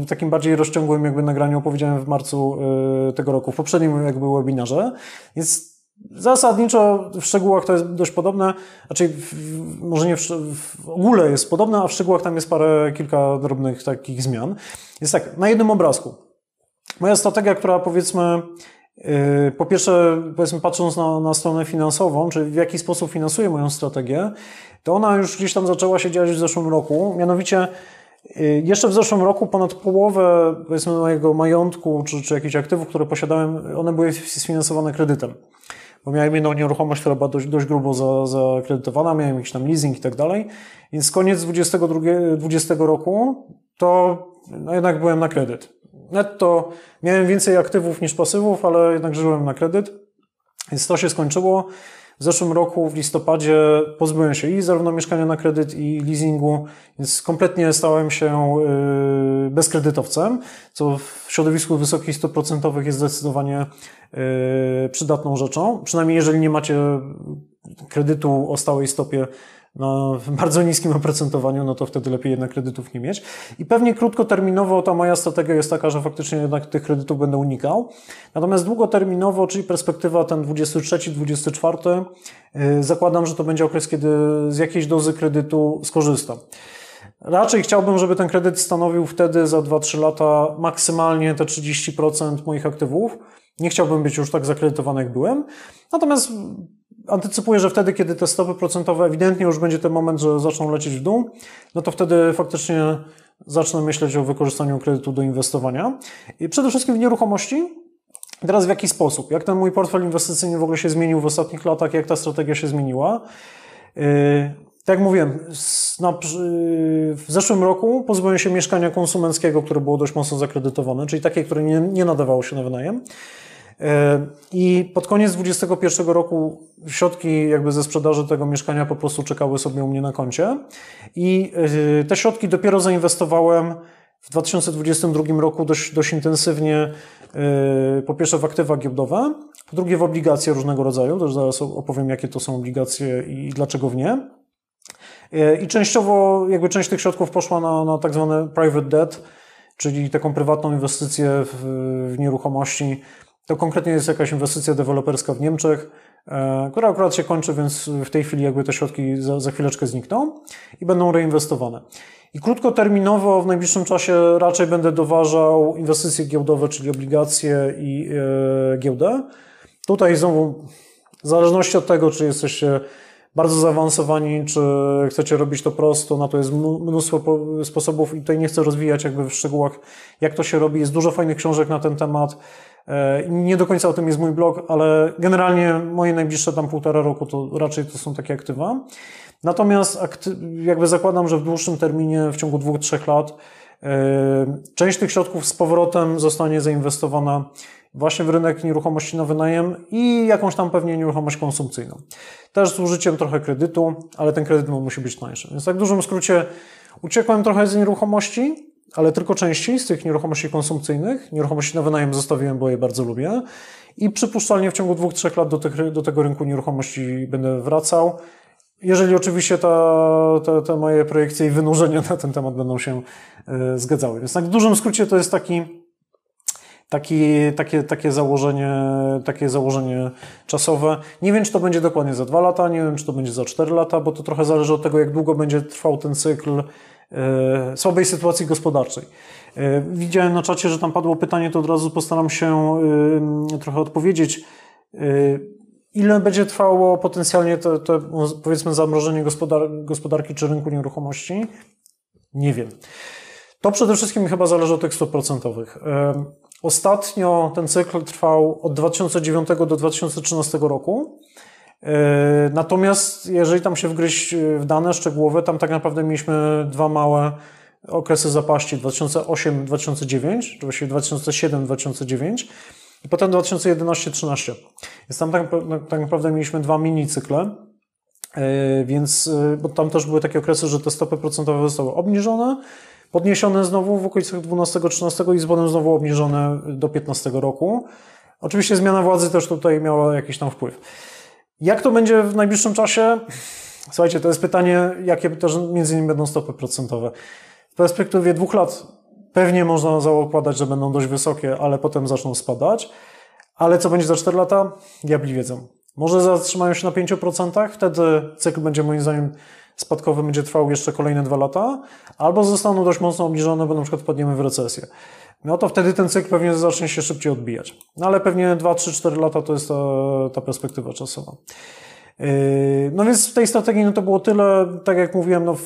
w takim bardziej rozciągłym jakby nagraniu opowiedziałem w marcu yy, tego roku, w poprzednim jakby webinarze. Więc zasadniczo w szczegółach to jest dość podobne, raczej w, może nie w, w ogóle jest podobne, a w szczegółach tam jest parę, kilka drobnych takich zmian. Jest tak, na jednym obrazku. Moja strategia, która powiedzmy Yy, po pierwsze, powiedzmy, patrząc na, na stronę finansową, czy w jaki sposób finansuję moją strategię, to ona już gdzieś tam zaczęła się dziać w zeszłym roku. Mianowicie, yy, jeszcze w zeszłym roku ponad połowę, powiedzmy, mojego majątku, czy, czy jakichś aktywów, które posiadałem, one były sfinansowane kredytem. Bo miałem jedną nieruchomość, która była dość, dość grubo zakredytowana, miałem jakiś tam leasing i tak dalej. Więc koniec 2020 roku to no jednak byłem na kredyt netto miałem więcej aktywów niż pasywów, ale jednak żyłem na kredyt, więc to się skończyło. W zeszłym roku, w listopadzie, pozbyłem się i zarówno mieszkania na kredyt, i leasingu, więc kompletnie stałem się y, bezkredytowcem, co w środowisku wysokich stóp procentowych jest zdecydowanie y, przydatną rzeczą. Przynajmniej jeżeli nie macie kredytu o stałej stopie na bardzo niskim oprocentowaniu, no to wtedy lepiej jednak kredytów nie mieć. I pewnie krótkoterminowo ta moja strategia jest taka, że faktycznie jednak tych kredytów będę unikał. Natomiast długoterminowo, czyli perspektywa ten 23-24, yy, zakładam, że to będzie okres, kiedy z jakiejś dozy kredytu skorzystam. Raczej chciałbym, żeby ten kredyt stanowił wtedy za 2-3 lata maksymalnie te 30% moich aktywów. Nie chciałbym być już tak zakredytowany, jak byłem. Natomiast antycypuję, że wtedy, kiedy te stopy procentowe ewidentnie już będzie ten moment, że zaczną lecieć w dół, no to wtedy faktycznie zacznę myśleć o wykorzystaniu kredytu do inwestowania. I przede wszystkim w nieruchomości. Teraz w jaki sposób? Jak ten mój portfel inwestycyjny w ogóle się zmienił w ostatnich latach? Jak ta strategia się zmieniła? Yy, tak jak mówiłem, w zeszłym roku pozbyłem się mieszkania konsumenckiego, które było dość mocno zakredytowane, czyli takie, które nie, nie nadawało się na wynajem. I pod koniec 2021 roku środki jakby ze sprzedaży tego mieszkania po prostu czekały sobie u mnie na koncie. I te środki dopiero zainwestowałem w 2022 roku dość, dość intensywnie po pierwsze w aktywa giełdowe, po drugie w obligacje różnego rodzaju, też zaraz opowiem jakie to są obligacje i dlaczego w nie. I częściowo jakby część tych środków poszła na, na tak zwane private debt, czyli taką prywatną inwestycję w, w nieruchomości. To konkretnie jest jakaś inwestycja deweloperska w Niemczech, e, która akurat się kończy, więc w tej chwili jakby te środki za, za chwileczkę znikną i będą reinwestowane. I krótkoterminowo w najbliższym czasie raczej będę doważał inwestycje giełdowe, czyli obligacje i e, giełdę. Tutaj znowu, w zależności od tego, czy jesteście bardzo zaawansowani, czy chcecie robić to prosto, na to jest mnóstwo sposobów i tutaj nie chcę rozwijać jakby w szczegółach, jak to się robi. Jest dużo fajnych książek na ten temat. E, nie do końca o tym jest mój blog, ale generalnie moje najbliższe tam półtora roku to raczej to są takie aktywa. Natomiast jakby zakładam, że w dłuższym terminie, w ciągu dwóch, trzech lat, e, część tych środków z powrotem zostanie zainwestowana właśnie w rynek nieruchomości na wynajem i jakąś tam pewnie nieruchomość konsumpcyjną. Też z użyciem trochę kredytu, ale ten kredyt musi być tańszy. Więc tak w dużym skrócie uciekłem trochę z nieruchomości, ale tylko części z tych nieruchomości konsumpcyjnych. Nieruchomości na wynajem zostawiłem, bo je bardzo lubię. I przypuszczalnie w ciągu dwóch, trzech lat do, tych, do tego rynku nieruchomości będę wracał. Jeżeli oczywiście ta, te, te moje projekcje i wynurzenia na ten temat będą się y, zgadzały. Więc tak w dużym skrócie to jest taki taki, takie, takie, założenie, takie założenie czasowe. Nie wiem, czy to będzie dokładnie za dwa lata, nie wiem, czy to będzie za cztery lata, bo to trochę zależy od tego, jak długo będzie trwał ten cykl słabej sytuacji gospodarczej. E, widziałem na czacie, że tam padło pytanie, to od razu postaram się e, trochę odpowiedzieć. Ile będzie trwało potencjalnie to, to powiedzmy zamrożenie gospodar gospodarki czy rynku nieruchomości? Nie wiem. To przede wszystkim chyba zależy od tych stóp procentowych. Ostatnio ten cykl trwał od 2009 do 2013 roku. E, natomiast jeżeli tam się wgryźć w dane szczegółowe, tam tak naprawdę mieliśmy dwa małe okresy zapaści 2008-2009, czy właściwie 2007-2009 i potem 2011-13. Więc tam tak, tak, naprawdę mieliśmy dwa mini cykle, e, więc bo tam też były takie okresy, że te stopy procentowe zostały obniżone, podniesione znowu w okolicach 12-13 i z potem znowu obniżone do 15 roku. Oczywiście zmiana władzy też tutaj miała jakiś tam wpływ. Jak to będzie w najbliższym czasie? Słuchajcie, to jest pytanie, jakie też między innymi będą stopy procentowe. W perspektywie dwóch lat pewnie można zakładać, że będą dość wysokie, ale potem zaczną spadać. Ale co będzie za 4 lata? Diabli wiedzą. Może zatrzymają się na 5%, wtedy cykl będzie moim zdaniem spadkowy będzie trwał jeszcze kolejne dwa lata, albo zostaną dość mocno obniżone, bo na przykład wpadniemy w recesję. No to wtedy ten cykl pewnie zacznie się szybciej odbijać. No ale pewnie 2, 3, 4 lata to jest ta, ta perspektywa czasowa. Yy, no więc w tej strategii no to było tyle, tak jak mówiłem, no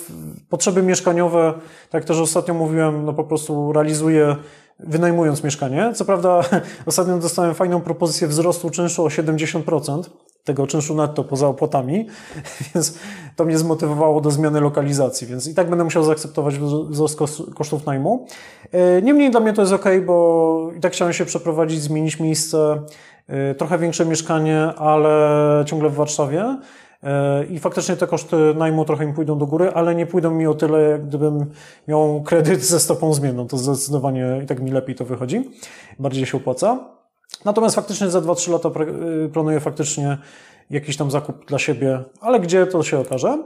potrzeby mieszkaniowe, tak też ostatnio mówiłem, no po prostu realizuję wynajmując mieszkanie. Co prawda <laughs> ostatnio dostałem fajną propozycję wzrostu czynszu o 70%, tego czynszu netto poza opłatami, <laughs> więc to mnie zmotywowało do zmiany lokalizacji, więc i tak będę musiał zaakceptować wzrost kosztów najmu. E, niemniej dla mnie to jest ok, bo i tak chciałem się przeprowadzić, zmienić miejsce, e, trochę większe mieszkanie, ale ciągle w Warszawie. E, I faktycznie te koszty najmu trochę mi pójdą do góry, ale nie pójdą mi o tyle, jak gdybym miał kredyt ze stopą zmienną. To zdecydowanie i tak mi lepiej to wychodzi. Bardziej się opłaca. Natomiast faktycznie za 2-3 lata y, planuję faktycznie jakiś tam zakup dla siebie, ale gdzie to się okaże.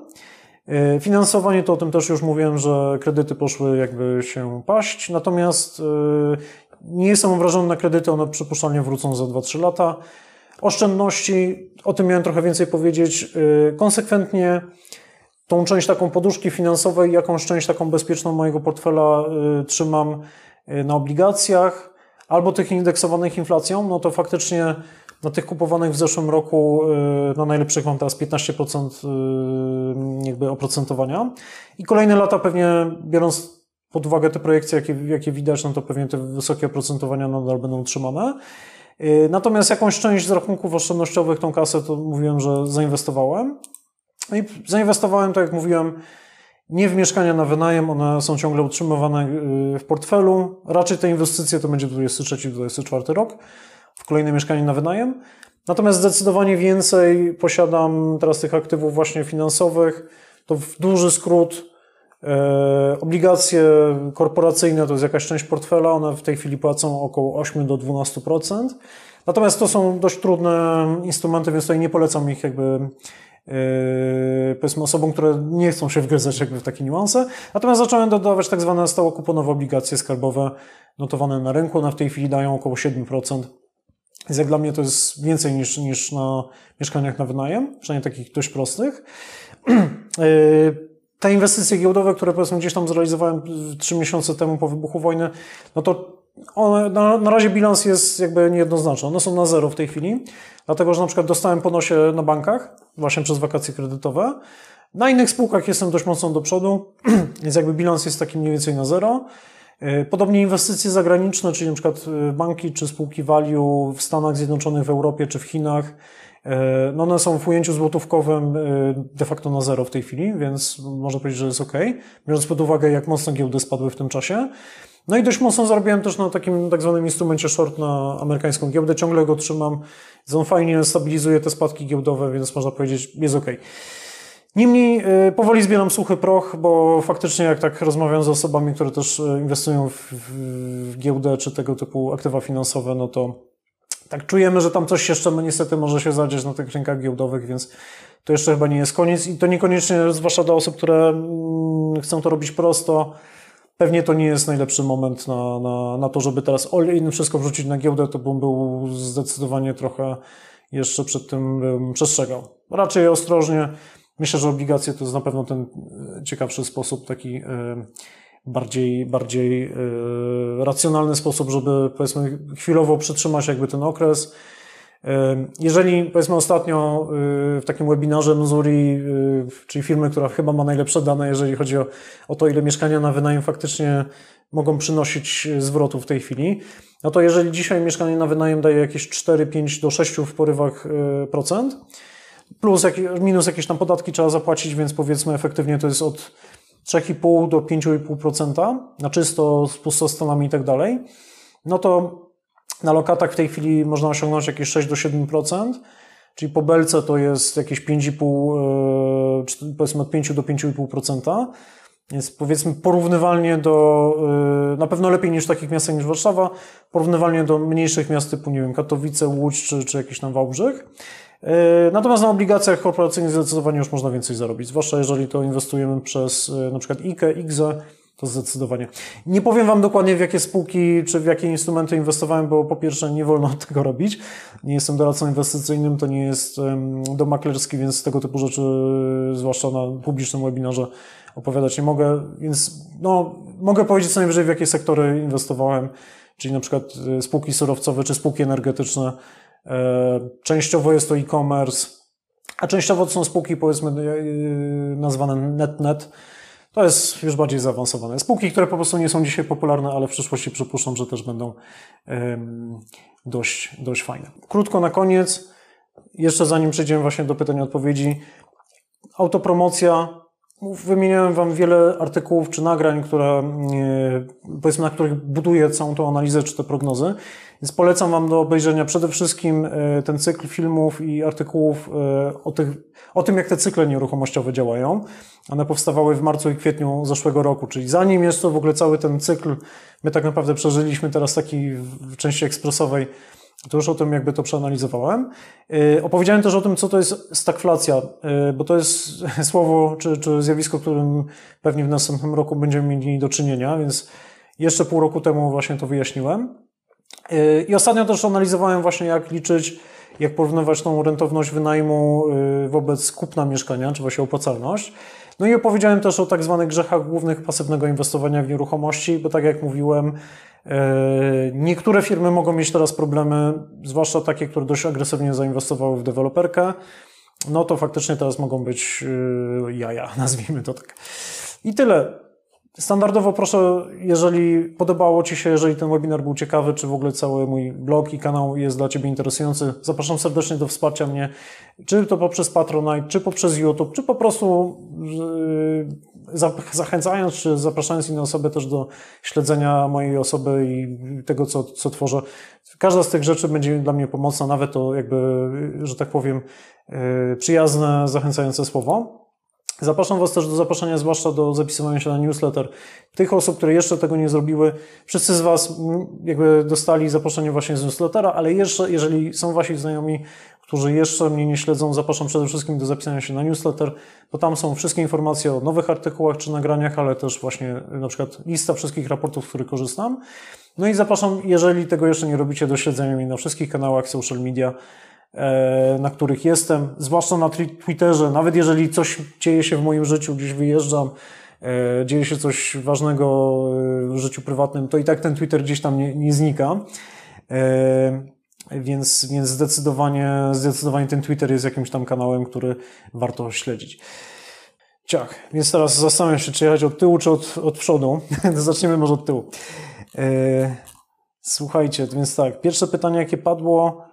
Y, finansowanie to o tym też już mówiłem, że kredyty poszły jakby się paść, natomiast y, nie jestem obrażony na kredyty, one przypuszczalnie wrócą za 2-3 lata. Oszczędności, o tym miałem trochę więcej powiedzieć, konsekwentnie tą część taką poduszki finansowej, jakąś część taką bezpieczną mojego portfela trzymam na obligacjach, albo tych indeksowanych inflacją, no to faktycznie na tych kupowanych w zeszłym roku y, na najlepszych mam teraz 15% y, jakby oprocentowania. I kolejne lata pewnie, biorąc pod uwagę te projekcje, jakie, jakie widać, no to pewnie te wysokie oprocentowania nadal będą utrzymane. Y, natomiast jakąś część z rachunków oszczędnościowych, tą kasę, to mówiłem, że zainwestowałem. No i zainwestowałem, tak jak mówiłem, nie w mieszkania na wynajem, one są ciągle utrzymywane y, w portfelu. Raczej te inwestycje to będzie 23-24 rok. w kolejne mieszkanie na wynajem. Natomiast zdecydowanie więcej posiadam teraz tych aktywów właśnie finansowych. To w duży skrót e, obligacje korporacyjne to jest jakaś część portfela, one w tej chwili płacą około 8 do 12%. Natomiast to są dość trudne instrumenty, więc tutaj nie polecam ich jakby Yy, powiedzmy osobom, które nie chcą się wgryzać jakby w takie niuanse. Natomiast zacząłem dodawać tak zwane stałokuponowe obligacje skarbowe notowane na rynku. One w tej chwili dają około 7%. Więc jak dla mnie to jest więcej niż, niż na mieszkaniach na wynajem, przynajmniej takich dość prostych. <clears throat> Yy, te inwestycje giełdowe, które powiedzmy gdzieś tam zrealizowałem trzy miesiące temu po wybuchu wojny, no to one, na, na razie bilans jest jakby niejednoznaczny. One są na zero w tej chwili, dlatego że na przykład dostałem ponosie na bankach, właśnie przez wakacje kredytowe. Na innych spółkach jestem dość mocno do przodu, <clears throat> więc jakby bilans jest taki mniej więcej na zero. E, podobnie inwestycje zagraniczne, czyli na przykład e, banki czy spółki value w Stanach Zjednoczonych, w Europie czy w Chinach, e, no one są w ujęciu złotówkowym de facto na zero w tej chwili, więc można powiedzieć, że jest ok, biorąc pod uwagę, jak mocno giełdy spadły w tym czasie. No i dość mocno zarobiłem też na takim tak zwanym instrumencie short na amerykańską giełdę. Ciągle go trzymam. On fajnie stabilizuje te spadki giełdowe, więc można powiedzieć, jest ok. Niemniej y, powoli zbieram suchy proch, bo faktycznie jak tak rozmawiam z osobami, które też y, inwestują w, w giełdę czy tego typu aktywa finansowe, no to tak czujemy, że tam coś jeszcze niestety może się zadzieć na tych rynkach giełdowych, więc to jeszcze chyba nie jest koniec i to niekoniecznie, zwłaszcza dla osób, które mm, chcą to robić prosto, Pewnie to nie jest najlepszy moment na, na, na to, żeby teraz all in wszystko wrzucić na giełdę, to bym był zdecydowanie trochę jeszcze przed tym bym przestrzegał. Raczej ostrożnie. Myślę, że obligacje to jest na pewno ten e, ciekawszy sposób, taki e, bardziej, bardziej e, racjonalny sposób, żeby powiedzmy chwilowo przytrzymać jakby ten okres jeżeli powiedzmy ostatnio y, w takim webinarze Missouri, y, czyli firmy, która chyba ma najlepsze dane, jeżeli chodzi o, o to, ile mieszkania na wynajem faktycznie mogą przynosić zwrotu w tej chwili, no to jeżeli dzisiaj mieszkanie na wynajem daje jakieś 4, 5 do 6 w porywach y, procent, plus minus jakieś tam podatki trzeba zapłacić, więc powiedzmy efektywnie to jest od 3,5 do 5,5% na czysto z pustostanami i tak dalej, no to na lokatach w tej chwili można osiągnąć jakieś 6 do 7%, czyli po belce to jest jakieś 5,5, e, powiedzmy od 5 do 5,5%. Więc powiedzmy porównywalnie do, e, na pewno lepiej niż takich miast niż Warszawa, porównywalnie do mniejszych miast typu, nie wiem, Katowice, Łódź czy, czy jakiś tam Wałbrzych. E, natomiast na obligacjach korporacyjnych zdecydowanie już można więcej zarobić, zwłaszcza jeżeli to inwestujemy przez na przykład IKE, IGZE, to zdecydowanie. Nie powiem Wam dokładnie w jakie spółki czy w jakie instrumenty inwestowałem, bo po pierwsze nie wolno <laughs> tego robić. Nie jestem doradcą inwestycyjnym, to nie jest dom maklerski, więc tego typu rzeczy, zwłaszcza na publicznym webinarze, opowiadać nie mogę. Więc no, mogę powiedzieć co najwyżej w jakie sektory inwestowałem, czyli na przykład e, spółki surowcowe czy spółki energetyczne. E, częściowo jest to e-commerce, a częściowo to są spółki powiedzmy e, nazwane net-net, to jest już bardziej zaawansowane. Spółki, które po prostu nie są dzisiaj popularne, ale w przyszłości przypuszczam, że też będą dość, dość fajne. Krótko na koniec, jeszcze zanim przejdziemy właśnie do pytań i odpowiedzi. Autopromocja, Wymieniałem Wam wiele artykułów czy nagrań, które, powiedzmy, na których buduję całą tą analizę czy te prognozy. Więc polecam Wam do obejrzenia przede wszystkim e, ten cykl filmów i artykułów e, o, tych, o tym, jak te cykle nieruchomościowe działają. One powstawały w marcu i kwietniu zeszłego roku, czyli zanim jest to w ogóle cały ten cykl, my tak naprawdę przeżyliśmy teraz taki w części ekspresowej to już o tym jakby to przeanalizowałem. Y, opowiedziałem też o tym, co to jest stagflacja, y, bo to jest <laughs> słowo czy, czy zjawisko, którym pewnie w następnym roku będziemy mieli do czynienia, więc jeszcze pół roku temu właśnie to wyjaśniłem. Y, I ostatnio też analizowałem właśnie, jak liczyć, jak porównywać tą rentowność wynajmu wobec kupna mieszkania, czy właśnie opłacalność. No i opowiedziałem też o tak zwanych grzechach głównych pasywnego inwestowania w nieruchomości, bo tak jak mówiłem, e, niektóre firmy mogą mieć teraz problemy, zwłaszcza takie, które dość agresywnie zainwestowały w deweloperkę, no to faktycznie teraz mogą być e, jaja, <laughs> nazwijmy to tak. I tyle. Standardowo proszę, jeżeli podobało Ci się, jeżeli ten webinar był ciekawy, czy w ogóle cały mój blog i kanał jest dla Ciebie interesujący, zapraszam serdecznie do wsparcia mnie, czy to poprzez Patronite, czy poprzez YouTube, czy po prostu zachęcając czy zapraszając inne osoby też do śledzenia mojej osoby i tego, co, co tworzę. Każda z tych rzeczy będzie dla mnie pomocna, nawet to jakby, że tak powiem, przyjazne, zachęcające słowo. Zapraszam Was też do zaproszenia, zwłaszcza do zapisywania się na newsletter. Tych osób, które jeszcze tego nie zrobiły, wszyscy z Was jakby dostali zaproszenie właśnie z newslettera, ale jeszcze, jeżeli są Wasi znajomi, którzy jeszcze mnie nie śledzą, zapraszam przede wszystkim do zapisania się na newsletter, bo tam są wszystkie informacje o nowych artykułach czy nagraniach, ale też właśnie na przykład lista wszystkich raportów, z których korzystam. No i zapraszam, jeżeli tego jeszcze nie robicie, do śledzenia mnie na wszystkich kanałach social media, na których jestem, zwłaszcza na Twitterze, nawet jeżeli coś dzieje się w moim życiu, gdzieś wyjeżdżam, e, dzieje się coś ważnego e, w życiu prywatnym, to i tak ten Twitter gdzieś tam nie, nie znika. Więc, więc zdecydowanie, zdecydowanie ten Twitter jest jakimś tam kanałem, który warto śledzić. Ciach, więc teraz zastanawiam się, czy jechać od tyłu, czy od, od przodu. <laughs> Zaczniemy może od tyłu. Słuchajcie, więc tak, pierwsze pytanie, jakie padło,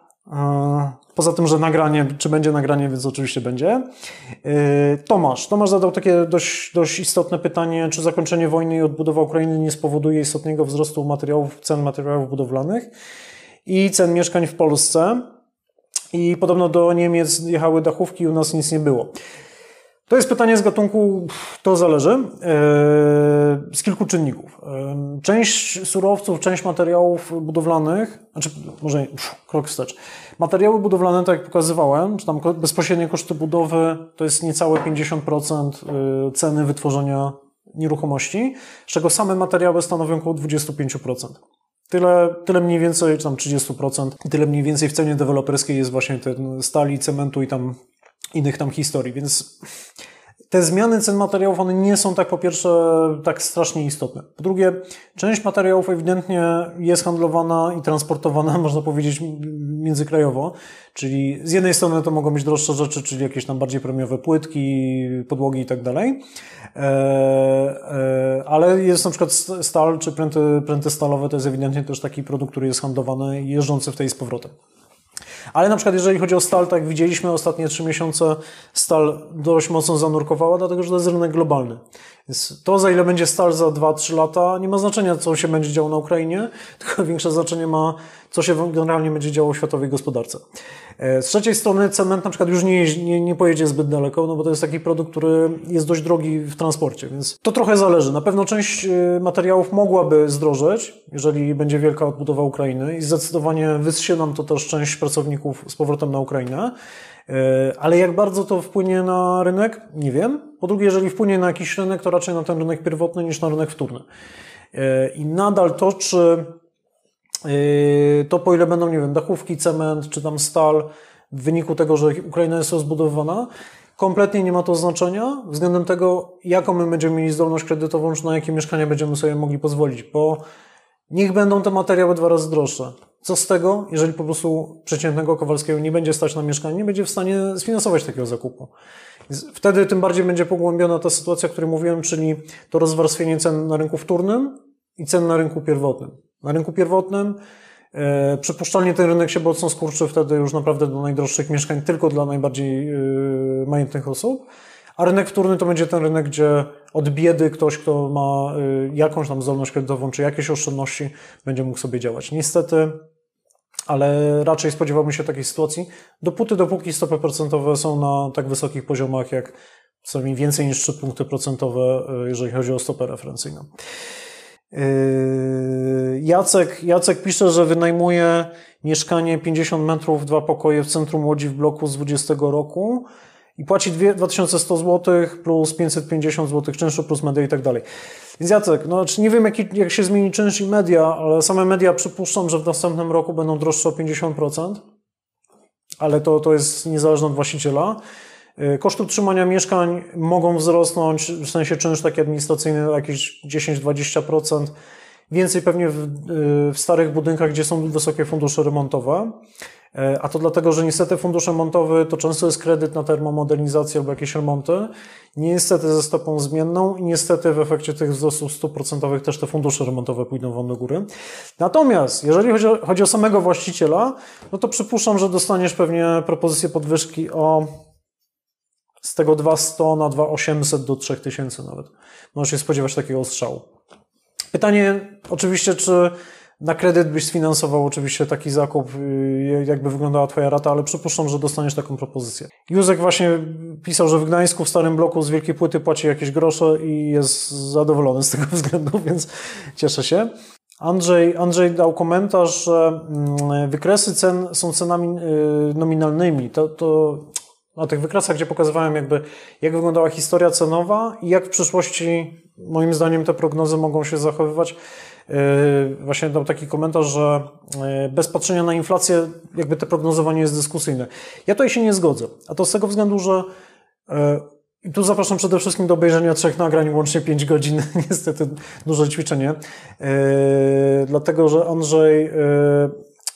Poza tym, że nagranie, czy będzie nagranie, więc oczywiście będzie. Y, Tomasz. Tomasz zadał takie dość, dość istotne pytanie, czy zakończenie wojny i odbudowa Ukrainy nie spowoduje istotnego wzrostu materiałów, cen materiałów budowlanych i cen mieszkań w Polsce. I podobno do Niemiec jechały dachówki i u nas nic nie było. To jest pytanie z gatunku, to zależy, e, z kilku czynników. E, część surowców, część materiałów budowlanych, znaczy może krok wstecz. Materiały budowlane, tak jak pokazywałem, czy tam bezpośrednie koszty budowy, to jest niecałe 50% e, ceny wytworzenia nieruchomości, z czego same materiały stanowią około 25%. Tyle, tyle mniej więcej, czy tam 30%, tyle mniej więcej w cenie deweloperskiej jest właśnie ten stali, cementu i tam innych tam historii, więc te zmiany cen materiałów, one nie są tak po pierwsze tak strasznie istotne. Po drugie, część materiałów ewidentnie jest handlowana i transportowana, <laughs> można powiedzieć, międzykrajowo, czyli z jednej strony to mogą być droższe rzeczy, czyli jakieś tam bardziej premiowe płytki, podłogi i tak dalej, e, e, ale jest na przykład stal czy pręty, pręty stalowe, to jest ewidentnie też taki produkt, który jest handlowany jeżdżący w tej z powrotem. Ale na przykład jeżeli chodzi o stal, tak jak widzieliśmy ostatnie trzy miesiące, stal dość mocno zanurkowała, dlatego że to jest rynek globalny. Więc to, za ile będzie stal za 2-3 lata, nie ma znaczenia, co się będzie działo na Ukrainie, <laughs> tylko większe znaczenie ma, co się generalnie będzie działo w światowej gospodarce. E, z trzeciej strony cement na przykład już nie, nie, nie pojedzie zbyt daleko, no bo to jest taki produkt, który jest dość drogi w transporcie, więc to trochę zależy. Na pewno część e, materiałów mogłaby zdrożeć, jeżeli będzie wielka odbudowa Ukrainy i zdecydowanie wyssie nam to też część pracowników z powrotem na Ukrainę. E, ale jak bardzo to wpłynie na rynek? Nie wiem. Po drugie, jeżeli wpłynie na jakiś rynek, to raczej na ten rynek pierwotny niż na rynek wtórny. I nadal to, czy to po ile będą, nie wiem, dachówki, cement czy tam stal, w wyniku tego, że Ukraina jest rozbudowana, kompletnie nie ma to znaczenia względem tego, jaką my będziemy mieli zdolność kredytową, czy na jakie mieszkania będziemy sobie mogli pozwolić, bo niech będą te materiały dwa razy droższe. Co z tego, jeżeli po prostu przeciętnego Kowalskiego nie będzie stać na mieszkanie, nie będzie w stanie sfinansować takiego zakupu. Wtedy tym bardziej będzie pogłębiona ta sytuacja, o której mówiłem, czyli to rozwarstwienie cen na rynku wtórnym i cen na rynku pierwotnym. Na rynku pierwotnym e, przypuszczalnie ten rynek się mocno skurczy wtedy już naprawdę do najdroższych mieszkań tylko dla najbardziej e, majątnych osób, a rynek wtórny to będzie ten rynek, gdzie od biedy ktoś, kto ma e, jakąś tam zdolność kredytową czy jakieś oszczędności, będzie mógł sobie działać. Niestety, ale raczej spodziewałbym się takiej sytuacji, dopóty, dopóki stopy procentowe są na tak wysokich poziomach, jak co najmniej więcej niż 3 punkty procentowe, jeżeli chodzi o stopę referencyjną. Yy, Jacek, Jacek pisze, że wynajmuje mieszkanie 50 metrów, dwa pokoje w centrum Łodzi w bloku z 20 roku i płaci 2100 zł plus 550 zł czynszu plus media i tak dalej. Więc Jacek, no znaczy nie wiem jak, jak się zmieni czynsz i media, ale same media przypuszczam, że w następnym roku będą droższe o 50%, ale to, to jest niezależne od właściciela. Y, koszty utrzymania mieszkań mogą wzrosnąć, w sensie czynsz taki administracyjny jakieś 10-20%. Więcej pewnie w, y, w, starych budynkach, gdzie są wysokie fundusze remontowe. Y, a to dlatego, że niestety fundusz remontowy to często jest kredyt na termomodernizację albo jakieś remonty. Niestety ze stopą zmienną i niestety w efekcie tych wzrostów stóp procentowych też te fundusze remontowe pójdą wam do góry. Natomiast jeżeli chodzi o, chodzi o samego właściciela, no to przypuszczam, że dostaniesz pewnie propozycję podwyżki o z tego 200 na 2800 do 3000 nawet. Możesz się spodziewać takiego strzału. Pytanie oczywiście, czy na kredyt byś sfinansował oczywiście taki zakup, y, jakby wyglądała Twoja rata, ale przypuszczam, że dostaniesz taką propozycję. Józek właśnie pisał, że w Gdańsku w starym bloku z wielkiej płyty płaci jakieś grosze i jest zadowolony z tego <laughs> względu, więc cieszę się. Andrzej, Andrzej dał komentarz, że mm, wykresy cen są cenami y, nominalnymi. To, to na tych wykresach, gdzie pokazywałem jakby, jak wyglądała historia cenowa i jak w przyszłości, moim zdaniem, te prognozy mogą się zachowywać. Yy, właśnie dał taki komentarz, że yy, bez patrzenia na inflację, jakby te prognozowanie jest dyskusyjne. Ja tutaj się nie zgodzę. A to z tego względu, że yy, i tu zapraszam przede wszystkim do obejrzenia trzech nagrań, łącznie 5 godzin, <laughs> niestety duże ćwiczenie, dlatego że Andrzej,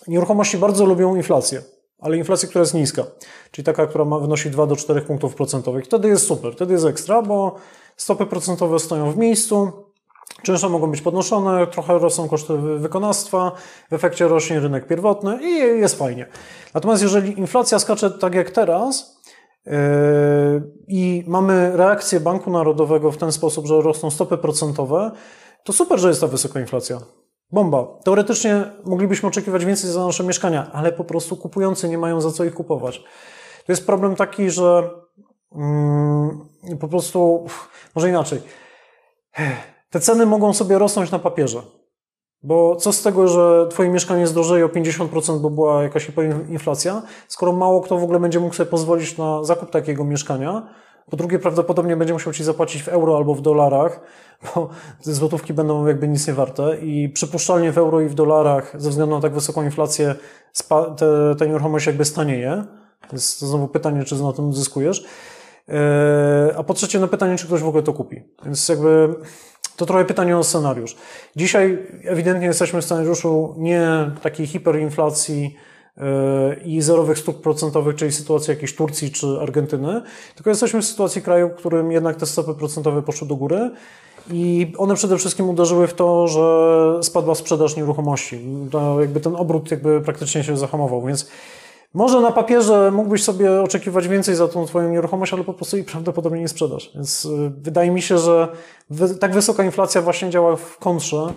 nieruchomości bardzo lubią inflację ale inflację, która jest niska, czyli taka, która ma, wynosi 2 do 4 punktów procentowych. Wtedy jest super, wtedy jest ekstra, bo stopy procentowe stoją w miejscu, czynsze mogą być podnoszone, trochę rosną koszty wykonawstwa, w efekcie rośnie rynek pierwotny i jest fajnie. Natomiast jeżeli inflacja skacze tak jak teraz, yy, i mamy reakcję Banku Narodowego w ten sposób, że rosną stopy procentowe, to super, że jest ta wysoka inflacja. Bomba. Teoretycznie moglibyśmy oczekiwać więcej za nasze mieszkania, ale po prostu kupujący nie mają za co ich kupować. To jest problem taki, że mm, po prostu, może inaczej, te ceny mogą sobie rosnąć na papierze. Bo co z tego, że Twoje mieszkanie zdrożeje o 50%, bo była jakaś inflacja, skoro mało kto w ogóle będzie mógł sobie pozwolić na zakup takiego mieszkania, po drugie, prawdopodobnie będzie musiał Ci zapłacić w euro albo w dolarach, bo te złotówki będą jakby nic nie warte i przypuszczalnie w euro i w dolarach ze względu na tak wysoką inflację te, ta nieruchomość jakby stanieje. To znowu pytanie, czy na tym zyskujesz. E, a po trzecie, no pytanie, czy ktoś w ogóle to kupi. Więc jakby to trochę pytanie o scenariusz. Dzisiaj ewidentnie jesteśmy w scenariuszu nie takiej hiperinflacji, i zerowych stóp procentowych, czyli sytuacji jakiejś Turcji czy Argentyny, tylko jesteśmy w sytuacji kraju, w którym jednak te stopy procentowe poszły do góry i one przede wszystkim uderzyły w to, że spadła sprzedaż nieruchomości. To jakby ten obrót jakby praktycznie się zahamował, więc może na papierze mógłbyś sobie oczekiwać więcej za tą Twoją nieruchomość, ale po prostu jej prawdopodobnie nie sprzedasz. Więc y, wydaje mi się, że tak wysoka inflacja właśnie działa w kontrze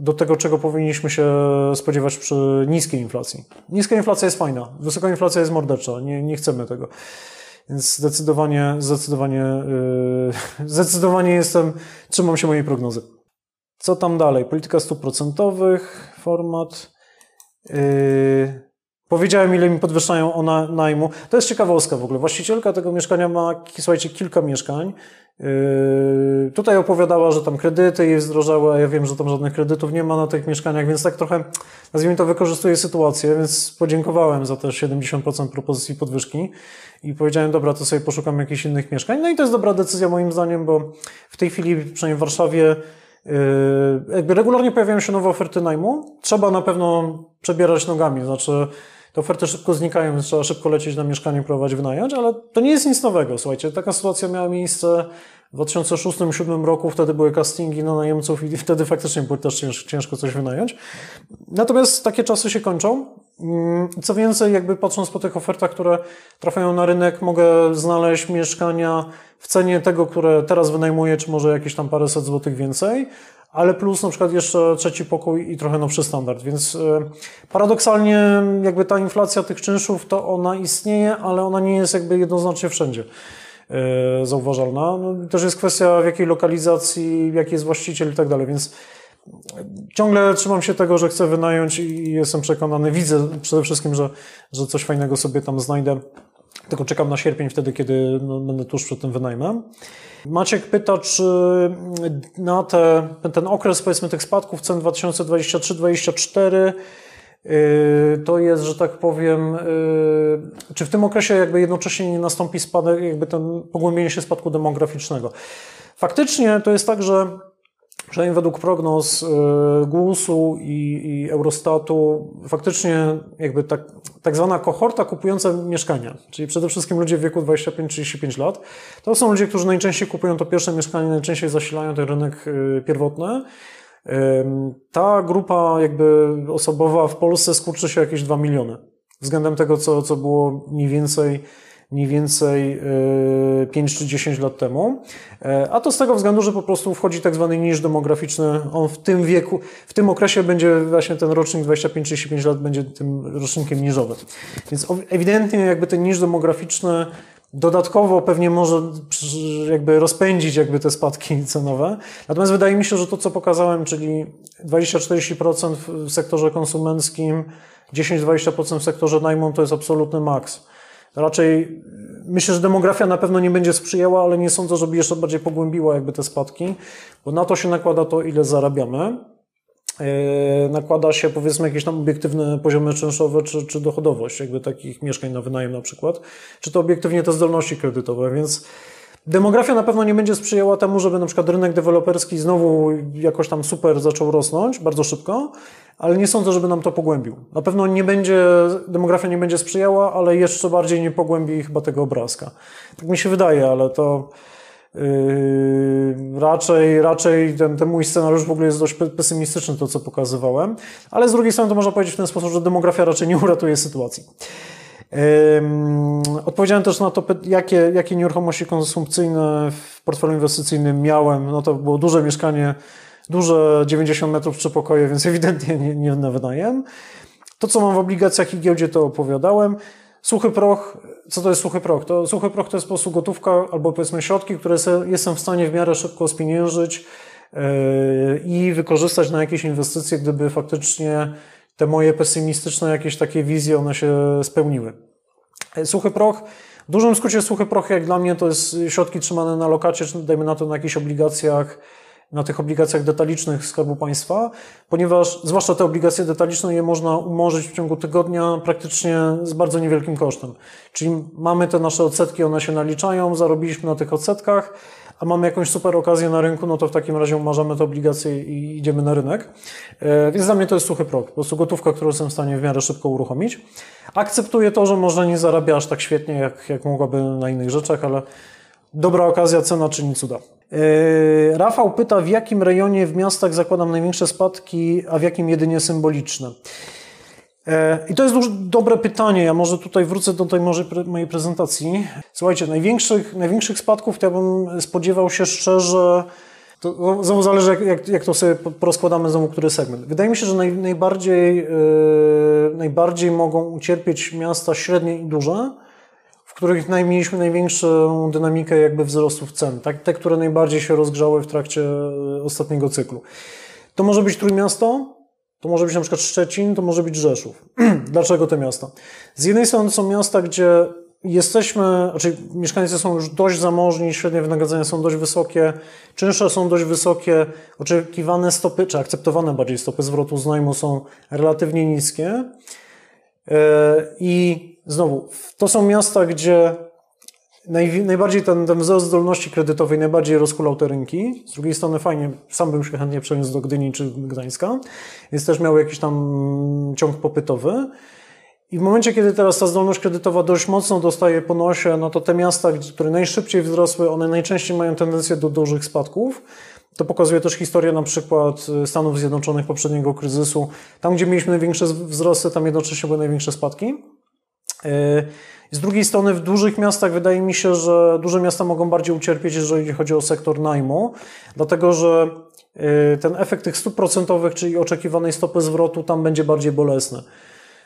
do tego, czego powinniśmy się spodziewać przy niskiej inflacji. Niska inflacja jest fajna, wysoka inflacja jest mordercza, nie, nie chcemy tego. Więc zdecydowanie, zdecydowanie, yy, <laughs> zdecydowanie jestem, trzymam się mojej prognozy. Co tam dalej? Polityka stóp procentowych, format. Yy, powiedziałem, ile mi podwyższają ona najmu. To jest ciekawostka w ogóle. Właścicielka tego mieszkania ma, słuchajcie, kilka mieszkań Yy, tutaj opowiadała, że tam kredyty jej zdrożały, a ja wiem, że tam żadnych kredytów nie ma na tych mieszkaniach, więc tak trochę, nazwijmy to, wykorzystuje sytuację, więc podziękowałem za te 70% propozycji podwyżki i powiedziałem, dobra, to sobie poszukam jakichś innych mieszkań. No i to jest dobra decyzja moim zdaniem, bo w tej chwili, przynajmniej w Warszawie, yy, jakby regularnie pojawiają się nowe oferty najmu. Trzeba na pewno przebierać nogami, znaczy te oferty szybko znikają, więc trzeba szybko lecieć na mieszkanie, próbować wynająć, ale to nie jest nic nowego. Słuchajcie, taka sytuacja miała miejsce w 2006-2007 roku, wtedy były castingi na najemców i wtedy faktycznie było też ciężko coś wynająć. Natomiast takie czasy się kończą. Mm, co więcej, jakby patrząc po tych ofertach, które trafiają na rynek, mogę znaleźć mieszkania w cenie tego, które teraz wynajmuję, czy może jakieś tam paręset złotych więcej, ale plus na przykład jeszcze trzeci pokój i trochę nowszy standard, więc e, paradoksalnie jakby ta inflacja tych czynszów to ona istnieje, ale ona nie jest jakby jednoznacznie wszędzie e, zauważalna. No, też jest kwestia w jakiej lokalizacji, jaki jest właściciel i tak dalej, więc ciągle trzymam się tego, że chcę wynająć i jestem przekonany, widzę przede wszystkim, że, że coś fajnego sobie tam znajdę. Tylko czekam na sierpień wtedy, kiedy no, będę tuż przed tym wynajmem. Maciek pyta, czy na te, ten okres powiedzmy tych spadków cen 2023-2024 yy, to jest, że tak powiem, yy, czy w tym okresie jakby jednocześnie nie nastąpi spadek, jakby ten pogłębienie się spadku demograficznego. Faktycznie to jest tak, że Przynajmniej według prognoz y, GUS-u i, i, Eurostatu, faktycznie jakby tak, tak zwana kohorta kupująca mieszkania, czyli przede wszystkim ludzie w wieku 25-35 lat, to są ludzie, którzy najczęściej kupują to pierwsze mieszkanie, najczęściej zasilają ten rynek y, pierwotny. Ta grupa jakby osobowa w Polsce skurczy się jakieś 2 miliony względem tego, co, co było mniej więcej mniej więcej 5 czy 10 lat temu. A to z tego względu, że po prostu wchodzi tak zwany niż demograficzny. On w tym wieku, w tym okresie będzie właśnie ten rocznik 25-35 lat będzie tym rocznikiem niżowym. Więc ewidentnie jakby ten niż demograficzny dodatkowo pewnie może jakby rozpędzić jakby te spadki cenowe. Natomiast wydaje mi się, że to, co pokazałem, czyli 20-40% w sektorze konsumenckim, 10-20% w sektorze najmu, to jest absolutny maks. Raczej myślę, że demografia na pewno nie będzie sprzyjała, ale nie sądzę, żeby jeszcze bardziej pogłębiła jakby te spadki, bo na to się nakłada to, ile zarabiamy. E, nakłada się powiedzmy jakieś tam obiektywne poziomy czynszowe czy, czy dochodowość jakby takich mieszkań na wynajem na przykład, czy to obiektywnie te zdolności kredytowe, więc demografia na pewno nie będzie sprzyjała temu, żeby na przykład rynek deweloperski znowu jakoś tam super zaczął rosnąć bardzo szybko, ale nie sądzę, żeby nam to pogłębił. Na pewno nie będzie, demografia nie będzie sprzyjała, ale jeszcze bardziej nie pogłębi chyba tego obrazka. Tak mi się wydaje, ale to Yy, raczej, raczej ten, ten mój scenariusz w ogóle jest dość pesymistyczny, to co pokazywałem, ale z drugiej strony to można powiedzieć w ten sposób, że demografia raczej nie uratuje sytuacji. Odpowiedziałem też na to, jakie, jakie nieruchomości konsumpcyjne w portfelu inwestycyjnym miałem. No to było duże mieszkanie, duże 90 metrów, trzy pokoje, więc <laughs> ewidentnie nie, nie na wynajem. To, co mam w obligacjach i giełdzie, to opowiadałem. Suchy proch, co to jest suchy proch? To suchy proch to jest po prostu gotówka albo powiedzmy środki, które jestem w stanie w miarę szybko spieniężyć yy, i wykorzystać na jakieś inwestycje, gdyby faktycznie te moje pesymistyczne jakieś takie wizje, one się spełniły. Suchy proch, w dużym skrócie suchy proch jak dla mnie to jest środki trzymane na lokacie, czy dajmy na to na jakichś obligacjach, na tych obligacjach detalicznych Skarbu Państwa, ponieważ zwłaszcza te obligacje detaliczne je można umorzyć w ciągu tygodnia praktycznie z bardzo niewielkim kosztem. Czyli mamy te nasze odsetki, one się naliczają, zarobiliśmy na tych odsetkach, a mamy jakąś super okazję na rynku, no to w takim razie umarzamy te obligacje i idziemy na rynek. E, więc dla mnie to jest suchy prog, po prostu gotówka, którą jestem w stanie w miarę szybko uruchomić. Akceptuję to, że może nie zarabia aż tak świetnie, jak, jak mogłaby na innych rzeczach, ale dobra okazja, cena czyni cuda. Yy, Rafał pyta, w jakim rejonie w miastach zakładam największe spadki, a w jakim jedynie symboliczne. Yy, I to jest duże, dobre pytanie. Ja może tutaj wrócę do tej może mojej prezentacji. Słuchajcie, największych, największych spadków to ja bym spodziewał się szczerze. To znowu zależy, jak, jak, jak to sobie porozkładamy znowu, który segment. Wydaje mi się, że naj, najbardziej, yy, najbardziej mogą ucierpieć miasta średnie i duże, w których mieliśmy największą dynamikę jakby wzrostów cen, tak? te, które najbardziej się rozgrzały w trakcie e, ostatniego cyklu. To może być Trójmiasto, to może być na przykład Szczecin, to może być Rzeszów. <clears throat> Dlaczego te miasta? Z jednej strony są miasta, gdzie jesteśmy, znaczy mieszkańcy są już dość zamożni, średnie wynagrodzenia są dość wysokie, czynsze są dość wysokie, oczekiwane stopy, czy akceptowane bardziej stopy zwrotu z najmu są relatywnie niskie. E, I znowu, to są miasta, gdzie naj, najbardziej ten, ten wzrost zdolności kredytowej najbardziej rozkulał te rynki. Z drugiej strony fajnie, sam bym się chętnie przeniósł do Gdyni czy Gdańska, więc też miał jakiś tam ciąg popytowy. I w momencie, kiedy teraz ta zdolność kredytowa dość mocno dostaje po nosie, no to te miasta, które najszybciej wzrosły, one najczęściej mają tendencję do dużych spadków. To pokazuje też historia na przykład Stanów Zjednoczonych poprzedniego kryzysu. Tam, gdzie mieliśmy największe wzrosty, tam jednocześnie były największe spadki. Z drugiej strony w dużych miastach wydaje mi się, że duże miasta mogą bardziej ucierpieć, jeżeli chodzi o sektor najmu, dlatego że e, ten efekt tych stóp procentowych, czyli oczekiwanej stopy zwrotu, tam będzie bardziej bolesny.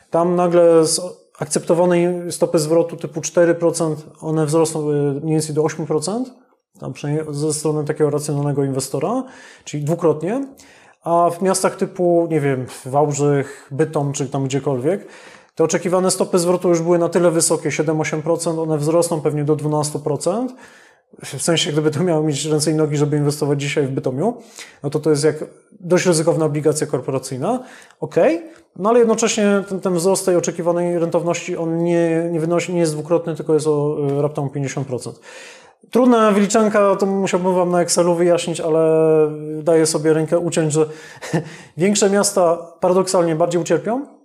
Tam nagle z akceptowanej stopy zwrotu typu 4%, one wzrosną e, mniej więcej do 8%, tam przynajmniej ze strony takiego racjonalnego inwestora, czyli dwukrotnie, a w miastach typu, nie wiem, Wałbrzych, Bytom, czy tam gdziekolwiek, te oczekiwane stopy zwrotu już były na tyle wysokie, 7-8%, one wzrosną pewnie do 12%. W sensie, gdyby to miało mieć ręce i nogi, żeby inwestować dzisiaj w Bytomiu, no to to jest jak dość ryzykowna obligacja korporacyjna. Ok, no ale jednocześnie ten, ten wzrost tej oczekiwanej rentowności, on nie, nie wynosi, nie jest dwukrotny, tylko jest o e, raptem 50%. Trudna wyliczanka, to musiałbym Wam na Excelu wyjaśnić, ale daję sobie rękę uciąć, że <laughs> większe miasta paradoksalnie bardziej ucierpią,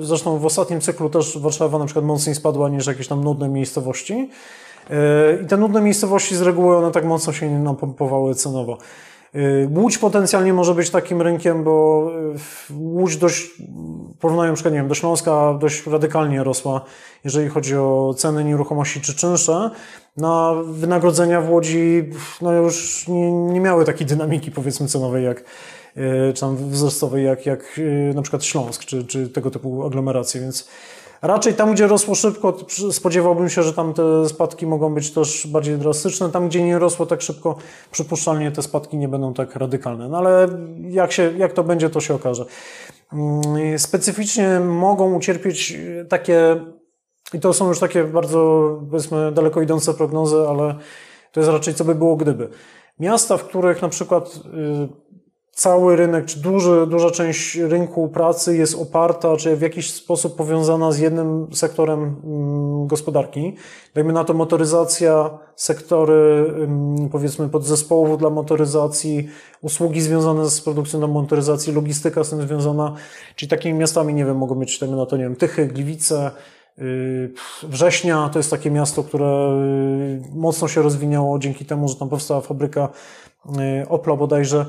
Zresztą w ostatnim cyklu też Warszawa na przykład mocniej spadła niż jakieś tam nudne miejscowości. E, I te nudne miejscowości z reguły one tak mocno się nie napompowały cenowo. E, Łódź potencjalnie może być takim rynkiem, bo e, Łódź dość porównuję na przykład, nie wiem, do Śląska dość radykalnie rosła, jeżeli chodzi o ceny nieruchomości czy czynsze, na wynagrodzenia w Łodzi no już nie, nie miały takiej dynamiki powiedzmy cenowej jak czy tam wzrostowej jak, jak na przykład Śląsk, czy, czy tego typu aglomeracje, więc Raczej tam, gdzie rosło szybko, spodziewałbym się, że tam te spadki mogą być też bardziej drastyczne. Tam, gdzie nie rosło tak szybko, przypuszczalnie te spadki nie będą tak radykalne. No ale jak, się, jak to będzie, to się okaże. Mm, specyficznie mogą ucierpieć takie, i to są już takie bardzo, powiedzmy, daleko idące prognozy, ale to jest raczej co by było gdyby. Miasta, w których na przykład y, cały rynek, czy duży, duża część rynku pracy jest oparta, czy w jakiś sposób powiązana z jednym sektorem mm, gospodarki. Dajmy na to motoryzacja, sektory mm, powiedzmy podzespołów dla motoryzacji, usługi związane z produkcją na motoryzacji, logistyka z tym związana, czyli takimi miastami, nie wiem, mogą być, dajmy na to, nie wiem, Tychy, Gliwice, y, Września to jest takie miasto, które y, mocno się rozwinęło dzięki temu, że tam powstała fabryka y, Opla bodajże.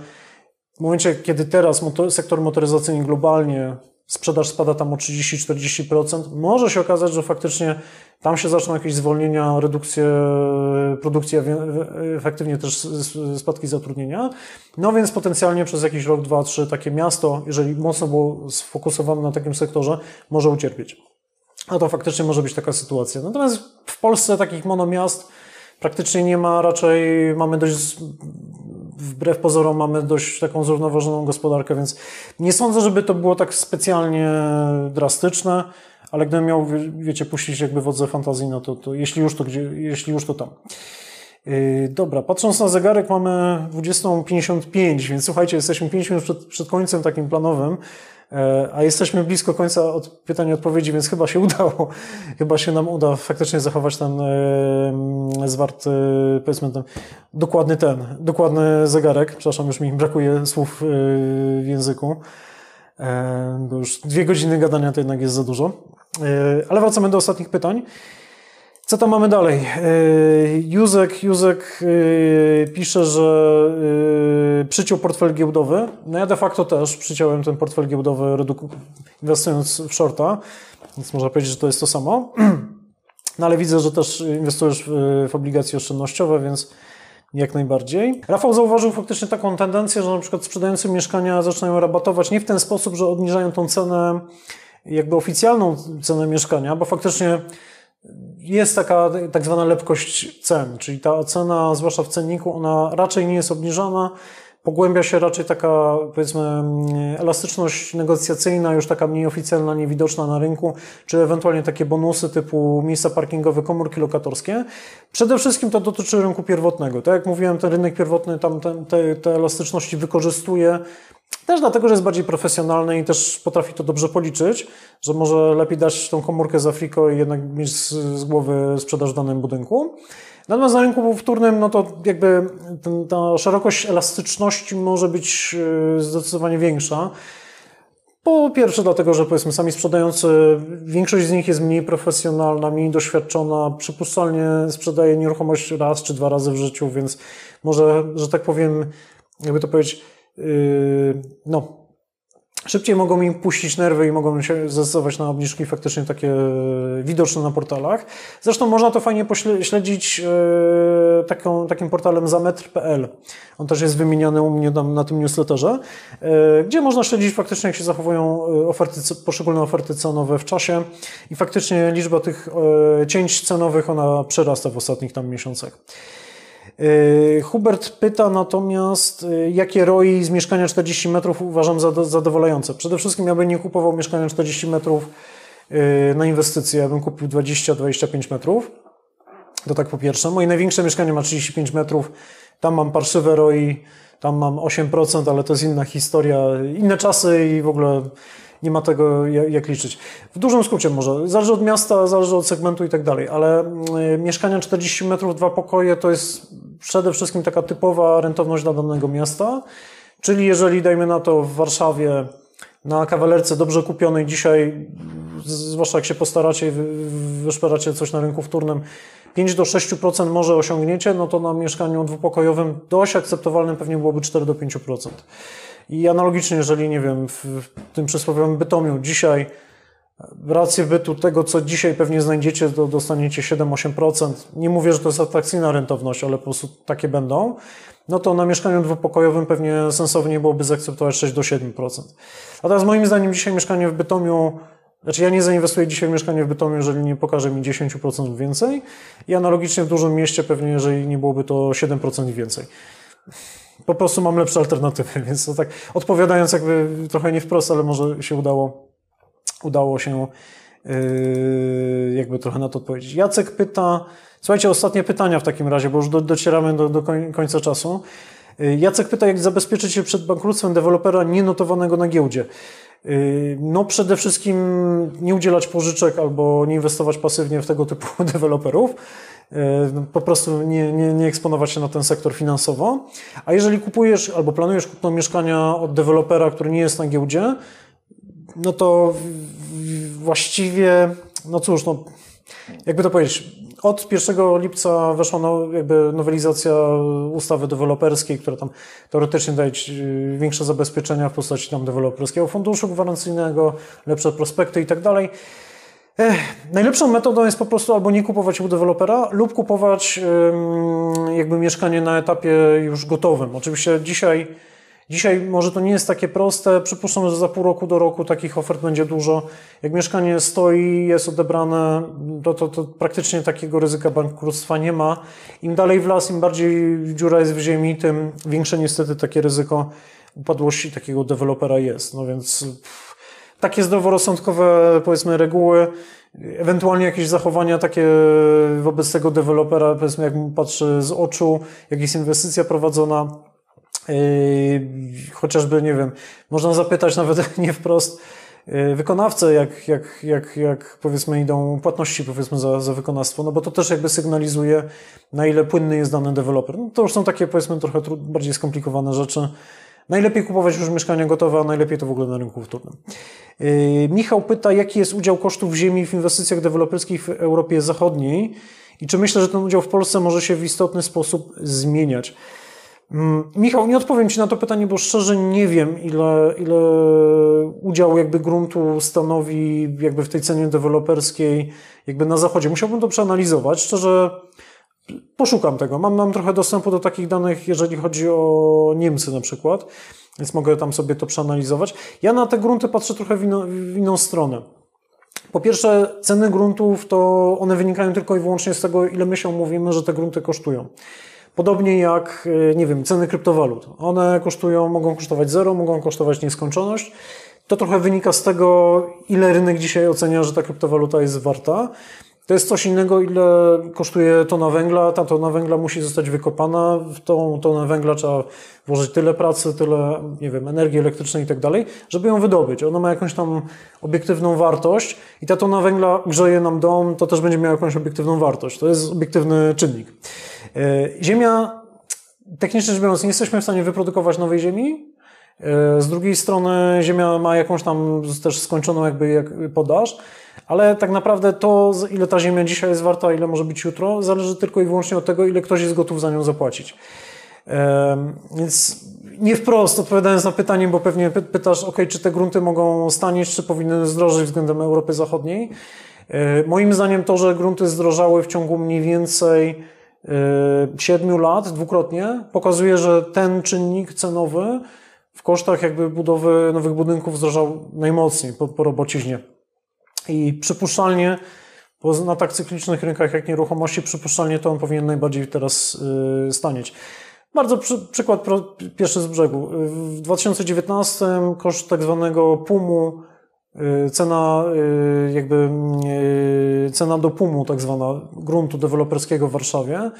W momencie, kiedy teraz motor, sektor motoryzacyjny globalnie sprzedaż spada tam o 30-40%, może się okazać, że faktycznie tam się zaczną jakieś zwolnienia, redukcje produkcji, efektywnie też spadki zatrudnienia. No więc potencjalnie przez jakiś rok, dwa, trzy takie miasto, jeżeli mocno było sfokusowane na takim sektorze, może ucierpieć. A to faktycznie może być taka sytuacja. Natomiast w Polsce takich monomiast praktycznie nie ma, raczej mamy dość wbrew pozorom mamy dość taką zrównoważoną gospodarkę, więc nie sądzę, żeby to było tak specjalnie drastyczne, ale gdybym miał, wiecie, puścić jakby wodze fantazji, no to, to jeśli już to gdzie, jeśli już to tam. Yy, dobra, patrząc na zegarek mamy 20.55, więc słuchajcie, jesteśmy 5 minut przed, przed końcem takim planowym. E, a jesteśmy blisko końca od pytań i odpowiedzi, więc chyba się <laughs> udało. Chyba się nam uda faktycznie zachować ten e, zwarty, powiedzmy ten, dokładny ten, dokładny zegarek. Przepraszam, już mi brakuje słów e, w języku. Bo już dwie godziny gadania to jednak jest za dużo. Ale wracamy do ostatnich pytań. Co tam mamy dalej? E, Józek, Józek e, pisze, że e, przyciął portfel giełdowy. No ja de facto też przyciąłem ten portfel giełdowy inwestując w shorta, więc można powiedzieć, że to jest to samo. <clears throat> No ale widzę, że też inwestujesz w obligacje oszczędnościowe, więc jak najbardziej. Rafał zauważył faktycznie taką tendencję, że na przykład sprzedający mieszkania zaczynają rabatować nie w ten sposób, że obniżają tą cenę, jakby oficjalną cenę mieszkania, bo faktycznie jest taka tak zwana lepkość cen, czyli ta ocena, zwłaszcza w cenniku, ona raczej nie jest obniżana, pogłębia się raczej taka, powiedzmy, elastyczność negocjacyjna, już taka mniej oficjalna, niewidoczna na rynku, czy ewentualnie takie bonusy typu miejsca parkingowe, komórki lokatorskie. Przede wszystkim to dotyczy rynku pierwotnego. Tak jak mówiłem, ten rynek pierwotny tam te, te, te elastyczności wykorzystuje też dlatego, że jest bardziej profesjonalny i też potrafi to dobrze policzyć, że może lepiej dać tą komórkę z Afriko i jednak mieć z, z głowy sprzedaż w danym budynku. Natomiast na rynku wtórnym, no to jakby ta szerokość elastyczności może być e, zdecydowanie większa. Po pierwsze dlatego, że powiedzmy sami sprzedający, większość z nich jest mniej profesjonalna, mniej doświadczona, przypuszczalnie sprzedaje nieruchomość raz czy dwa razy w życiu, więc może, że tak powiem, jakby to powiedzieć, Yy, no, szybciej mogą im puścić nerwy i mogą się zdecydować na obniżki faktycznie takie widoczne na portalach. Zresztą można to fajnie śledzić yy, taką, takim portalem zametr.pl. On też jest wymieniany u mnie tam na tym newsletterze, yy, gdzie można śledzić faktycznie, jak się zachowują oferty, poszczególne oferty cenowe w czasie i faktycznie liczba tych cięć cenowych, ona przerasta w ostatnich tam miesiącach. E, Hubert pyta natomiast, e, jakie ROI z mieszkania 40 metrów uważam za zadowalające. Przede wszystkim ja bym nie kupował mieszkania 40 metrów e, na inwestycje, ja bym kupił 20-25 metrów. To tak po pierwsze. Moje największe mieszkanie ma 35 metrów, tam mam parszywe ROI, tam mam 8%, ale to jest inna historia, inne czasy i w ogóle nie ma tego jak liczyć. W dużym skrócie może, zależy od miasta, zależy od segmentu i tak dalej, ale mm, mieszkania 40 metrów, dwa pokoje to jest przede wszystkim taka typowa rentowność dla danego miasta, czyli jeżeli dajmy na to w Warszawie na kawalerce dobrze kupionej dzisiaj, zwłaszcza jak się postaracie, wyszperacie coś na rynku wtórnym, 5 do 6% może osiągniecie, no to na mieszkaniu dwupokojowym dość akceptowalnym pewnie byłoby 4 do 5%. I analogicznie, jeżeli, nie wiem, w, tym przysłowiowym Bytomiu dzisiaj rację bytu tego, co dzisiaj pewnie znajdziecie, to dostaniecie 7-8%. Nie mówię, że to jest atrakcyjna rentowność, ale po prostu takie będą. No to na mieszkaniu dwupokojowym pewnie sensownie byłoby zaakceptować 6-7%. A teraz moim zdaniem dzisiaj mieszkanie w Bytomiu znaczy ja nie zainwestuję dzisiaj w mieszkanie w Bytomiu, jeżeli nie pokaże mi 10% więcej i analogicznie w dużym mieście pewnie, jeżeli nie byłoby to 7% więcej. Po prostu mam lepsze alternatywy, <laughs> więc to tak odpowiadając jakby trochę nie wprost, ale może się udało, udało się yy, jakby trochę na to odpowiedzieć. Jacek pyta, słuchajcie, ostatnie pytania w takim razie, bo już do, docieramy do, do końca czasu. Yy, Jacek pyta, jak zabezpieczyć się przed bankructwem dewelopera nienotowanego na giełdzie. Yy, no przede wszystkim nie udzielać pożyczek albo nie inwestować pasywnie w tego typu <laughs> deweloperów. Yy, no, po prostu nie, nie, nie eksponować się na ten sektor finansowo. A jeżeli kupujesz albo planujesz kupno mieszkania od dewelopera, który nie jest na giełdzie, no to właściwie, no cóż, no, jakby to powiedzieć, od 1 lipca weszła no, jakby nowelizacja ustawy deweloperskiej, która tam teoretycznie daje y, większe zabezpieczenia w postaci tam deweloperskiego funduszu gwarancyjnego, lepsze prospekty i tak dalej. Ech, najlepszą metodą jest po prostu albo nie kupować u dewelopera, lub kupować jakby mieszkanie na etapie już gotowym. Oczywiście dzisiaj Dzisiaj może to nie jest takie proste. Przypuszczam, że za pół roku do roku takich ofert będzie dużo. Jak mieszkanie stoi, jest odebrane, to, to, to praktycznie takiego ryzyka bankructwa nie ma. Im dalej w las, im bardziej dziura jest w ziemi, tym większe niestety takie ryzyko upadłości takiego dewelopera jest. No więc pff, takie zdroworozsądkowe, powiedzmy, reguły, ewentualnie jakieś zachowania takie wobec tego dewelopera, powiedzmy, jak patrzy z oczu, jak jest inwestycja prowadzona, chociażby, nie wiem, można zapytać nawet <laughs> nie wprost yy, wykonawcę, jak, jak, jak, jak powiedzmy idą płatności powiedzmy za, za wykonawstwo, no bo to też jakby sygnalizuje, na ile płynny jest dany deweloper. No to już są takie powiedzmy trochę bardziej skomplikowane rzeczy. Najlepiej kupować już mieszkania gotowe, a najlepiej to w ogóle na rynku wtórnym. Yy, Michał pyta, jaki jest udział kosztów ziemi w inwestycjach deweloperskich w Europie Zachodniej i czy myślę, że ten udział w Polsce może się w istotny sposób zmieniać. Mm, Michał, nie odpowiem Ci na to pytanie, bo szczerze nie wiem, ile, ile udział jakby gruntu stanowi jakby w tej cenie deweloperskiej jakby na zachodzie. Musiałbym to przeanalizować. Szczerze poszukam tego. Mam, mam trochę dostępu do takich danych, jeżeli chodzi o Niemcy na przykład, więc mogę tam sobie to przeanalizować. Ja na te grunty patrzę trochę w, w inną stronę. Po pierwsze, ceny gruntów to one wynikają tylko i wyłącznie z tego, ile my się mówimy, że te grunty kosztują. Podobnie jak, e, nie wiem, ceny kryptowalut. One kosztują, mogą kosztować zero, mogą kosztować nieskończoność. To trochę wynika z tego, ile rynek dzisiaj ocenia, że ta kryptowaluta jest warta. To jest coś innego, ile kosztuje tona węgla. Ta tona węgla musi zostać wykopana. W tą tonę węgla trzeba włożyć tyle pracy, tyle, nie wiem, energii elektrycznej i tak dalej, żeby ją wydobyć. Ona ma jakąś tam obiektywną wartość i ta tona węgla grzeje nam dom, to też będzie miała jakąś obiektywną wartość. To jest obiektywny czynnik. E, ziemia, technicznie rzecz biorąc, nie jesteśmy w stanie wyprodukować nowej ziemi. E, z drugiej strony Ziemia ma jakąś tam też skończoną jakby jak podaż, ale tak naprawdę to, ile ta Ziemia dzisiaj jest warta, ile może być jutro, zależy tylko i wyłącznie od tego, ile ktoś jest gotów za nią zapłacić. E, więc nie wprost odpowiadając na pytanie, bo pewnie pytasz, ok, czy te grunty mogą stanieć, czy powinny zdrożyć względem Europy Zachodniej. Moim zdaniem to, że grunty zdrożały w ciągu mniej więcej siedmiu lat dwukrotnie pokazuje, że ten czynnik cenowy w kosztach jakby budowy nowych budynków zdrożał najmocniej po, po robociźnie. I przypuszczalnie na tak cyklicznych rynkach jak nieruchomości, przypuszczalnie to on powinien najbardziej teraz yy, stanieć. Bardzo przy, przykład pro, pierwszy z brzegu. W 2019 koszt tak zwanego PUM-u Y, cena, y, jakby y, cena do PUM-u, tak zwana, gruntu deweloperskiego w Warszawie.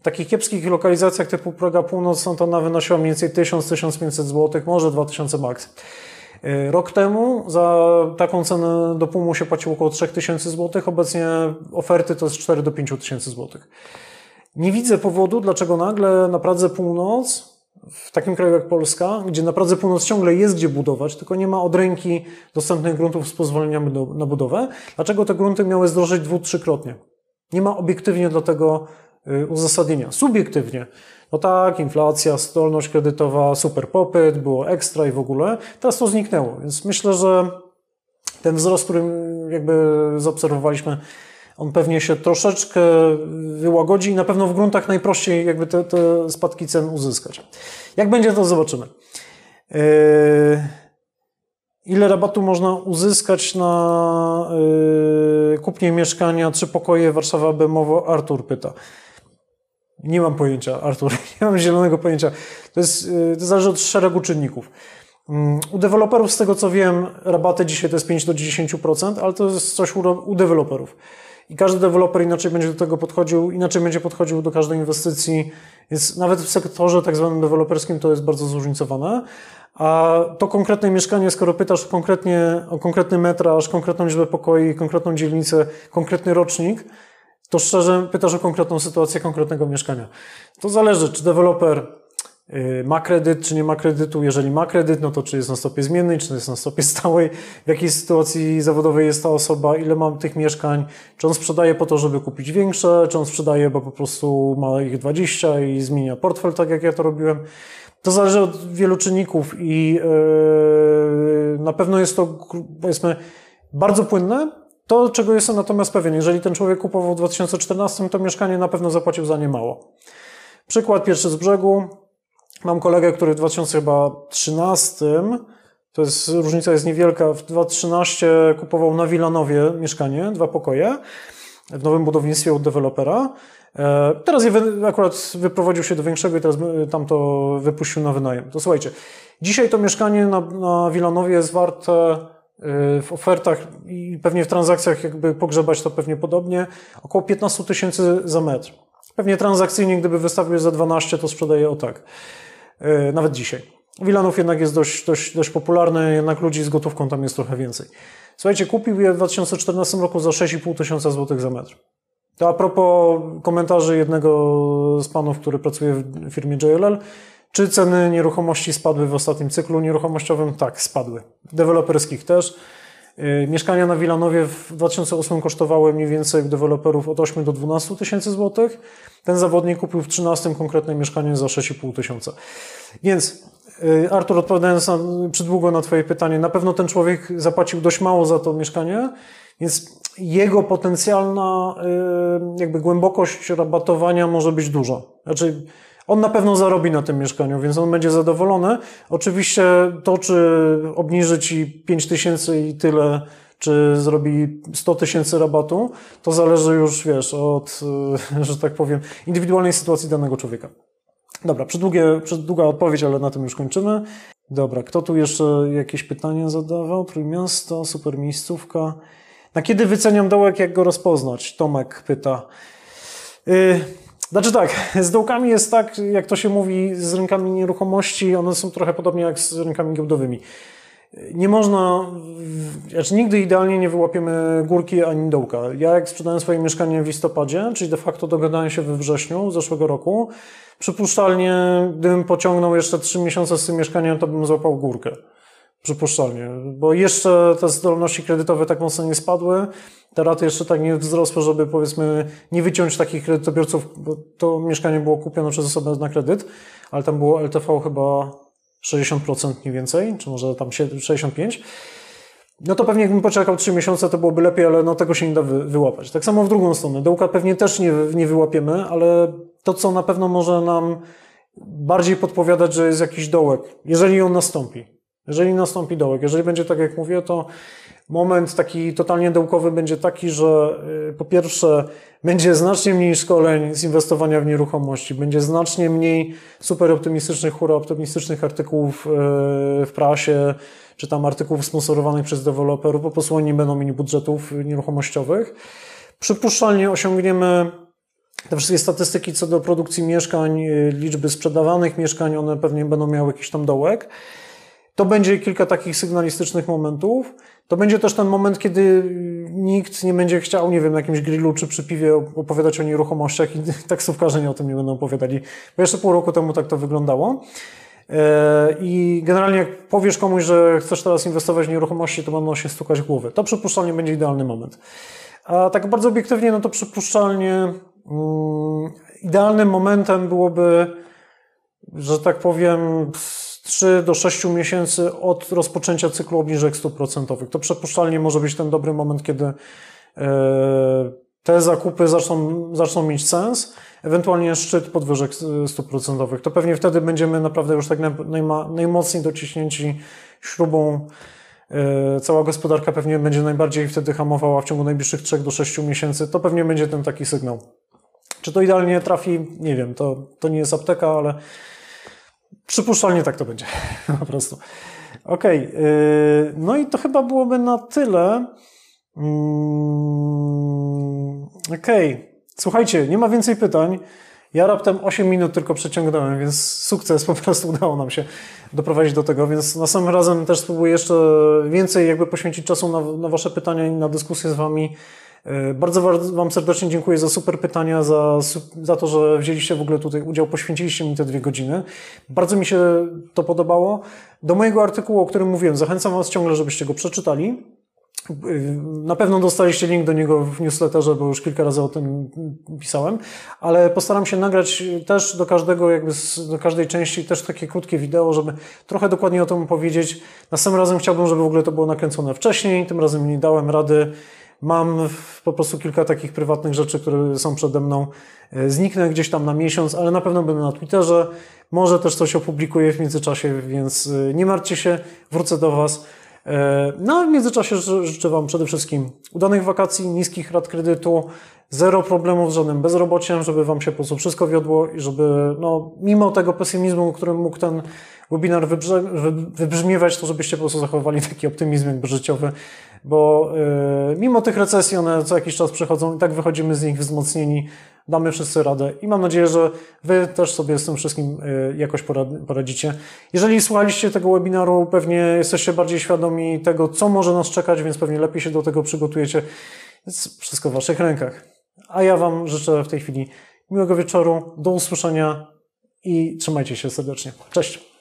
W takich kiepskich lokalizacjach typu Praga Północ to ona wynosiła mniej więcej 1000-1500 zł, może 2000 max. Rok temu za taką cenę do PUM-u się płaciło około 3000 zł, obecnie oferty to jest 4 do 5000 zł. Nie widzę powodu, dlaczego nagle na Pradze Północ w takim kraju jak Polska, gdzie na Pradze Północ ciągle jest gdzie budować, tylko nie ma od ręki dostępnych gruntów z pozwoleniami na budowę, dlaczego te grunty miały zdrożeć dwu, trzykrotnie? Nie ma obiektywnie do tego y, uzasadnienia. Subiektywnie, no tak, inflacja, zdolność kredytowa, super popyt, było ekstra i w ogóle. Teraz to zniknęło, więc myślę, że ten wzrost, który jakby zaobserwowaliśmy, on pewnie się troszeczkę wyłagodzi i na pewno w gruntach najprościej jakby te, te spadki cen uzyskać. Jak będzie, to zobaczymy. Yy, ile rabatu można uzyskać na yy, kupnie mieszkania, trzy pokoje, Warszawa Bemowo? Artur pyta. Nie mam pojęcia, Artur, <laughs> nie mam zielonego pojęcia. To, jest, yy, to zależy od szeregu czynników. Mm, u deweloperów, z tego co wiem, rabaty dzisiaj to jest 5 do 10%, ale to jest coś u, u deweloperów. I każdy deweloper inaczej będzie do tego podchodził, inaczej będzie podchodził do każdej inwestycji. Więc nawet w sektorze tak zwanym deweloperskim to jest bardzo zróżnicowane. A to konkretne mieszkanie, skoro pytasz konkretnie o konkretny metraż, konkretną liczbę pokoi, konkretną dzielnicę, konkretny rocznik, to szczerze pytasz o konkretną sytuację konkretnego mieszkania. To zależy, czy deweloper y, ma kredyt, czy nie ma kredytu. Jeżeli ma kredyt, no to czy jest na stopie zmiennej, czy jest na stopie <laughs> stałej, w jakiej sytuacji zawodowej jest ta osoba, ile ma tych mieszkań, czy on sprzedaje po to, żeby kupić większe, czy on sprzedaje, bo po prostu ma ich 20 i zmienia portfel, tak jak ja to robiłem. To zależy od wielu czynników i yy, na pewno jest to, powiedzmy, bardzo płynne. To, czego jestem natomiast pewien, jeżeli ten człowiek kupował w 2014, to mieszkanie na pewno zapłacił za nie mało. Przykład pierwszy z brzegu. Mam kolegę, który w 2013, to jest, różnica jest niewielka, w 2013 kupował na Wilanowie mieszkanie, dwa pokoje, w nowym budownictwie od dewelopera. E, teraz je akurat wyprowadził się do większego i teraz tam to wypuścił na wynajem. To słuchajcie, dzisiaj to mieszkanie na, na Wilanowie jest warte e, w ofertach i pewnie w transakcjach jakby pogrzebać to pewnie podobnie, około 15 tysięcy za metr. Pewnie transakcyjnie, gdyby wystawił za 12, to sprzedaje o tak. E, nawet dzisiaj. Wilanów jednak jest dość, dość, dość popularny, jednak ludzi z gotówką tam jest trochę więcej. Słuchajcie, kupił je w 2014 roku za 6,5 tysiąca złotych za metr. To a propos komentarzy jednego z panów, który pracuje w firmie JLL, czy ceny nieruchomości spadły w ostatnim cyklu nieruchomościowym? Tak, spadły. Deweloperskich też. Y, mieszkania na Wilanowie w 2008 kosztowały mniej więcej deweloperów od 8 do 12 tysięcy złotych. Ten zawodnik kupił w 13 konkretne mieszkanie za 6,5 tysiąca. Więc y, Artur, odpowiadając na, przydługo na Twoje pytanie, na pewno ten człowiek zapłacił dość mało za to mieszkanie, więc jego potencjalna y, jakby głębokość rabatowania może być duża. Znaczy, on na pewno zarobi na tym mieszkaniu, więc on będzie zadowolony. Oczywiście to, czy obniży ci 5 tysięcy i tyle, czy zrobi 100 tysięcy rabatu, to zależy już, wiesz, od, <laughs> że tak powiem, indywidualnej sytuacji danego człowieka. Dobra, przydługie, przydługa odpowiedź, ale na tym już kończymy. Dobra, kto tu jeszcze jakieś pytania zadawał? Trójmiasto, super miejscówka. Na kiedy wyceniam dołek, jak go rozpoznać? Tomek pyta. Yy, znaczy tak, <laughs> z dołkami jest tak, jak to się mówi, z rynkami nieruchomości, one są trochę podobnie jak z rynkami giełdowymi. Nie można, znaczy nigdy idealnie nie wyłapiemy górki ani dołka. Ja jak sprzedałem swoje mieszkanie w listopadzie, czyli de facto dogadałem się we wrześniu zeszłego roku, przypuszczalnie gdybym pociągnął jeszcze trzy miesiące z tym mieszkaniem, to bym złapał górkę. Przypuszczalnie, bo jeszcze te zdolności kredytowe tak mocno nie spadły, te raty jeszcze tak nie wzrosły, żeby powiedzmy nie wyciąć takich kredytobiorców, bo to mieszkanie było kupione przez osobę na kredyt, ale tam było LTV chyba 60% mniej więcej, czy może tam 65%. No to pewnie jakbym poczekał 3 miesiące, to byłoby lepiej, ale no tego się nie da wy, wyłapać. Tak samo w drugą stronę. Dołka pewnie też nie, nie wyłapiemy, ale to, co na pewno może nam bardziej podpowiadać, że jest jakiś dołek, jeżeli on nastąpi. Jeżeli nastąpi dołek, jeżeli będzie tak jak mówię, to moment taki totalnie dołkowy będzie taki, że y, po pierwsze będzie znacznie mniej szkoleń z inwestowania w nieruchomości, będzie znacznie mniej super optymistycznych, hura optymistycznych artykułów y, w prasie, czy tam artykułów sponsorowanych przez deweloperów, po prostu oni będą mieli budżetów nieruchomościowych. Przypuszczalnie osiągniemy te wszystkie statystyki co do produkcji mieszkań, y, liczby sprzedawanych mieszkań, one pewnie będą miały jakiś tam dołek. To będzie kilka takich sygnalistycznych momentów. To będzie też ten moment, kiedy nikt nie będzie chciał, nie wiem, na jakimś grillu czy przy piwie opowiadać o nieruchomościach i <laughs> taksówkarze nie o tym nie będą opowiadali. Bo jeszcze pół roku temu tak to wyglądało. E, I generalnie jak powiesz komuś, że chcesz teraz inwestować w nieruchomości, to będą się stukać głowy. To przypuszczalnie będzie idealny moment. A tak bardzo obiektywnie, no to przypuszczalnie mm, idealnym momentem byłoby, że tak powiem, 3 do 6 miesięcy od rozpoczęcia cyklu obniżek stóp procentowych. To przypuszczalnie może być ten dobry moment, kiedy e, te zakupy zaczną, zaczną mieć sens, ewentualnie szczyt podwyżek stóp procentowych. To pewnie wtedy będziemy naprawdę już tak najmocniej dociśnięci śrubą. E, cała gospodarka pewnie będzie najbardziej wtedy hamowała w ciągu najbliższych 3 do 6 miesięcy. To pewnie będzie ten taki sygnał. Czy to idealnie trafi? Nie wiem, to, to nie jest apteka, ale przypuszczalnie tak to będzie. <laughs> po prostu. Okej, okay. no i to chyba byłoby na tyle. Mm, okej, okay. słuchajcie, nie ma więcej pytań. Ja raptem 8 minut tylko przeciągnąłem, więc sukces po prostu <laughs> udało nam się doprowadzić do tego, więc następnym razem też spróbuję jeszcze więcej jakby poświęcić czasu na, na Wasze pytania i na dyskusję z Wami. E, bardzo Wam serdecznie dziękuję za super pytania, za, za to, że wzięliście w ogóle tutaj udział, poświęciliście mi te dwie godziny. Bardzo mi się to podobało. Do mojego artykułu, o którym mówiłem, zachęcam Was ciągle, żebyście go przeczytali. Na pewno dostaliście link do niego w newsletterze, bo już kilka razy o tym pisałem, ale postaram się nagrać też do każdego, jakby do każdej części też takie krótkie wideo, żeby trochę dokładniej o tym powiedzieć. Następnym razem chciałbym, żeby w ogóle to było nakręcone wcześniej, tym razem nie dałem rady. Mam po prostu kilka takich prywatnych rzeczy, które są przede mną. E, zniknę gdzieś tam na miesiąc, ale na pewno będę na Twitterze. Może też coś opublikuję w międzyczasie, więc e, nie martwcie się, wrócę do Was. E, no w międzyczasie życzę Wam przede wszystkim udanych wakacji, niskich rat kredytu, zero problemów z żadnym bezrobociem, żeby Wam się po prostu wszystko wiodło i żeby, no, mimo tego pesymizmu, którym mógł ten webinar wybrzmiewać, to żebyście po prostu zachowali taki optymizm jakby życiowy, bo yy, mimo tych recesji one co jakiś czas przechodzą i tak wychodzimy z nich wzmocnieni, damy wszyscy radę i mam nadzieję, że Wy też sobie z tym wszystkim yy, jakoś poradzicie. Jeżeli słuchaliście tego webinaru, pewnie jesteście bardziej świadomi tego, co może nas czekać, więc pewnie lepiej się do tego przygotujecie. Jest wszystko w Waszych rękach. A ja Wam życzę w tej chwili miłego wieczoru, do usłyszenia i trzymajcie się serdecznie. Cześć!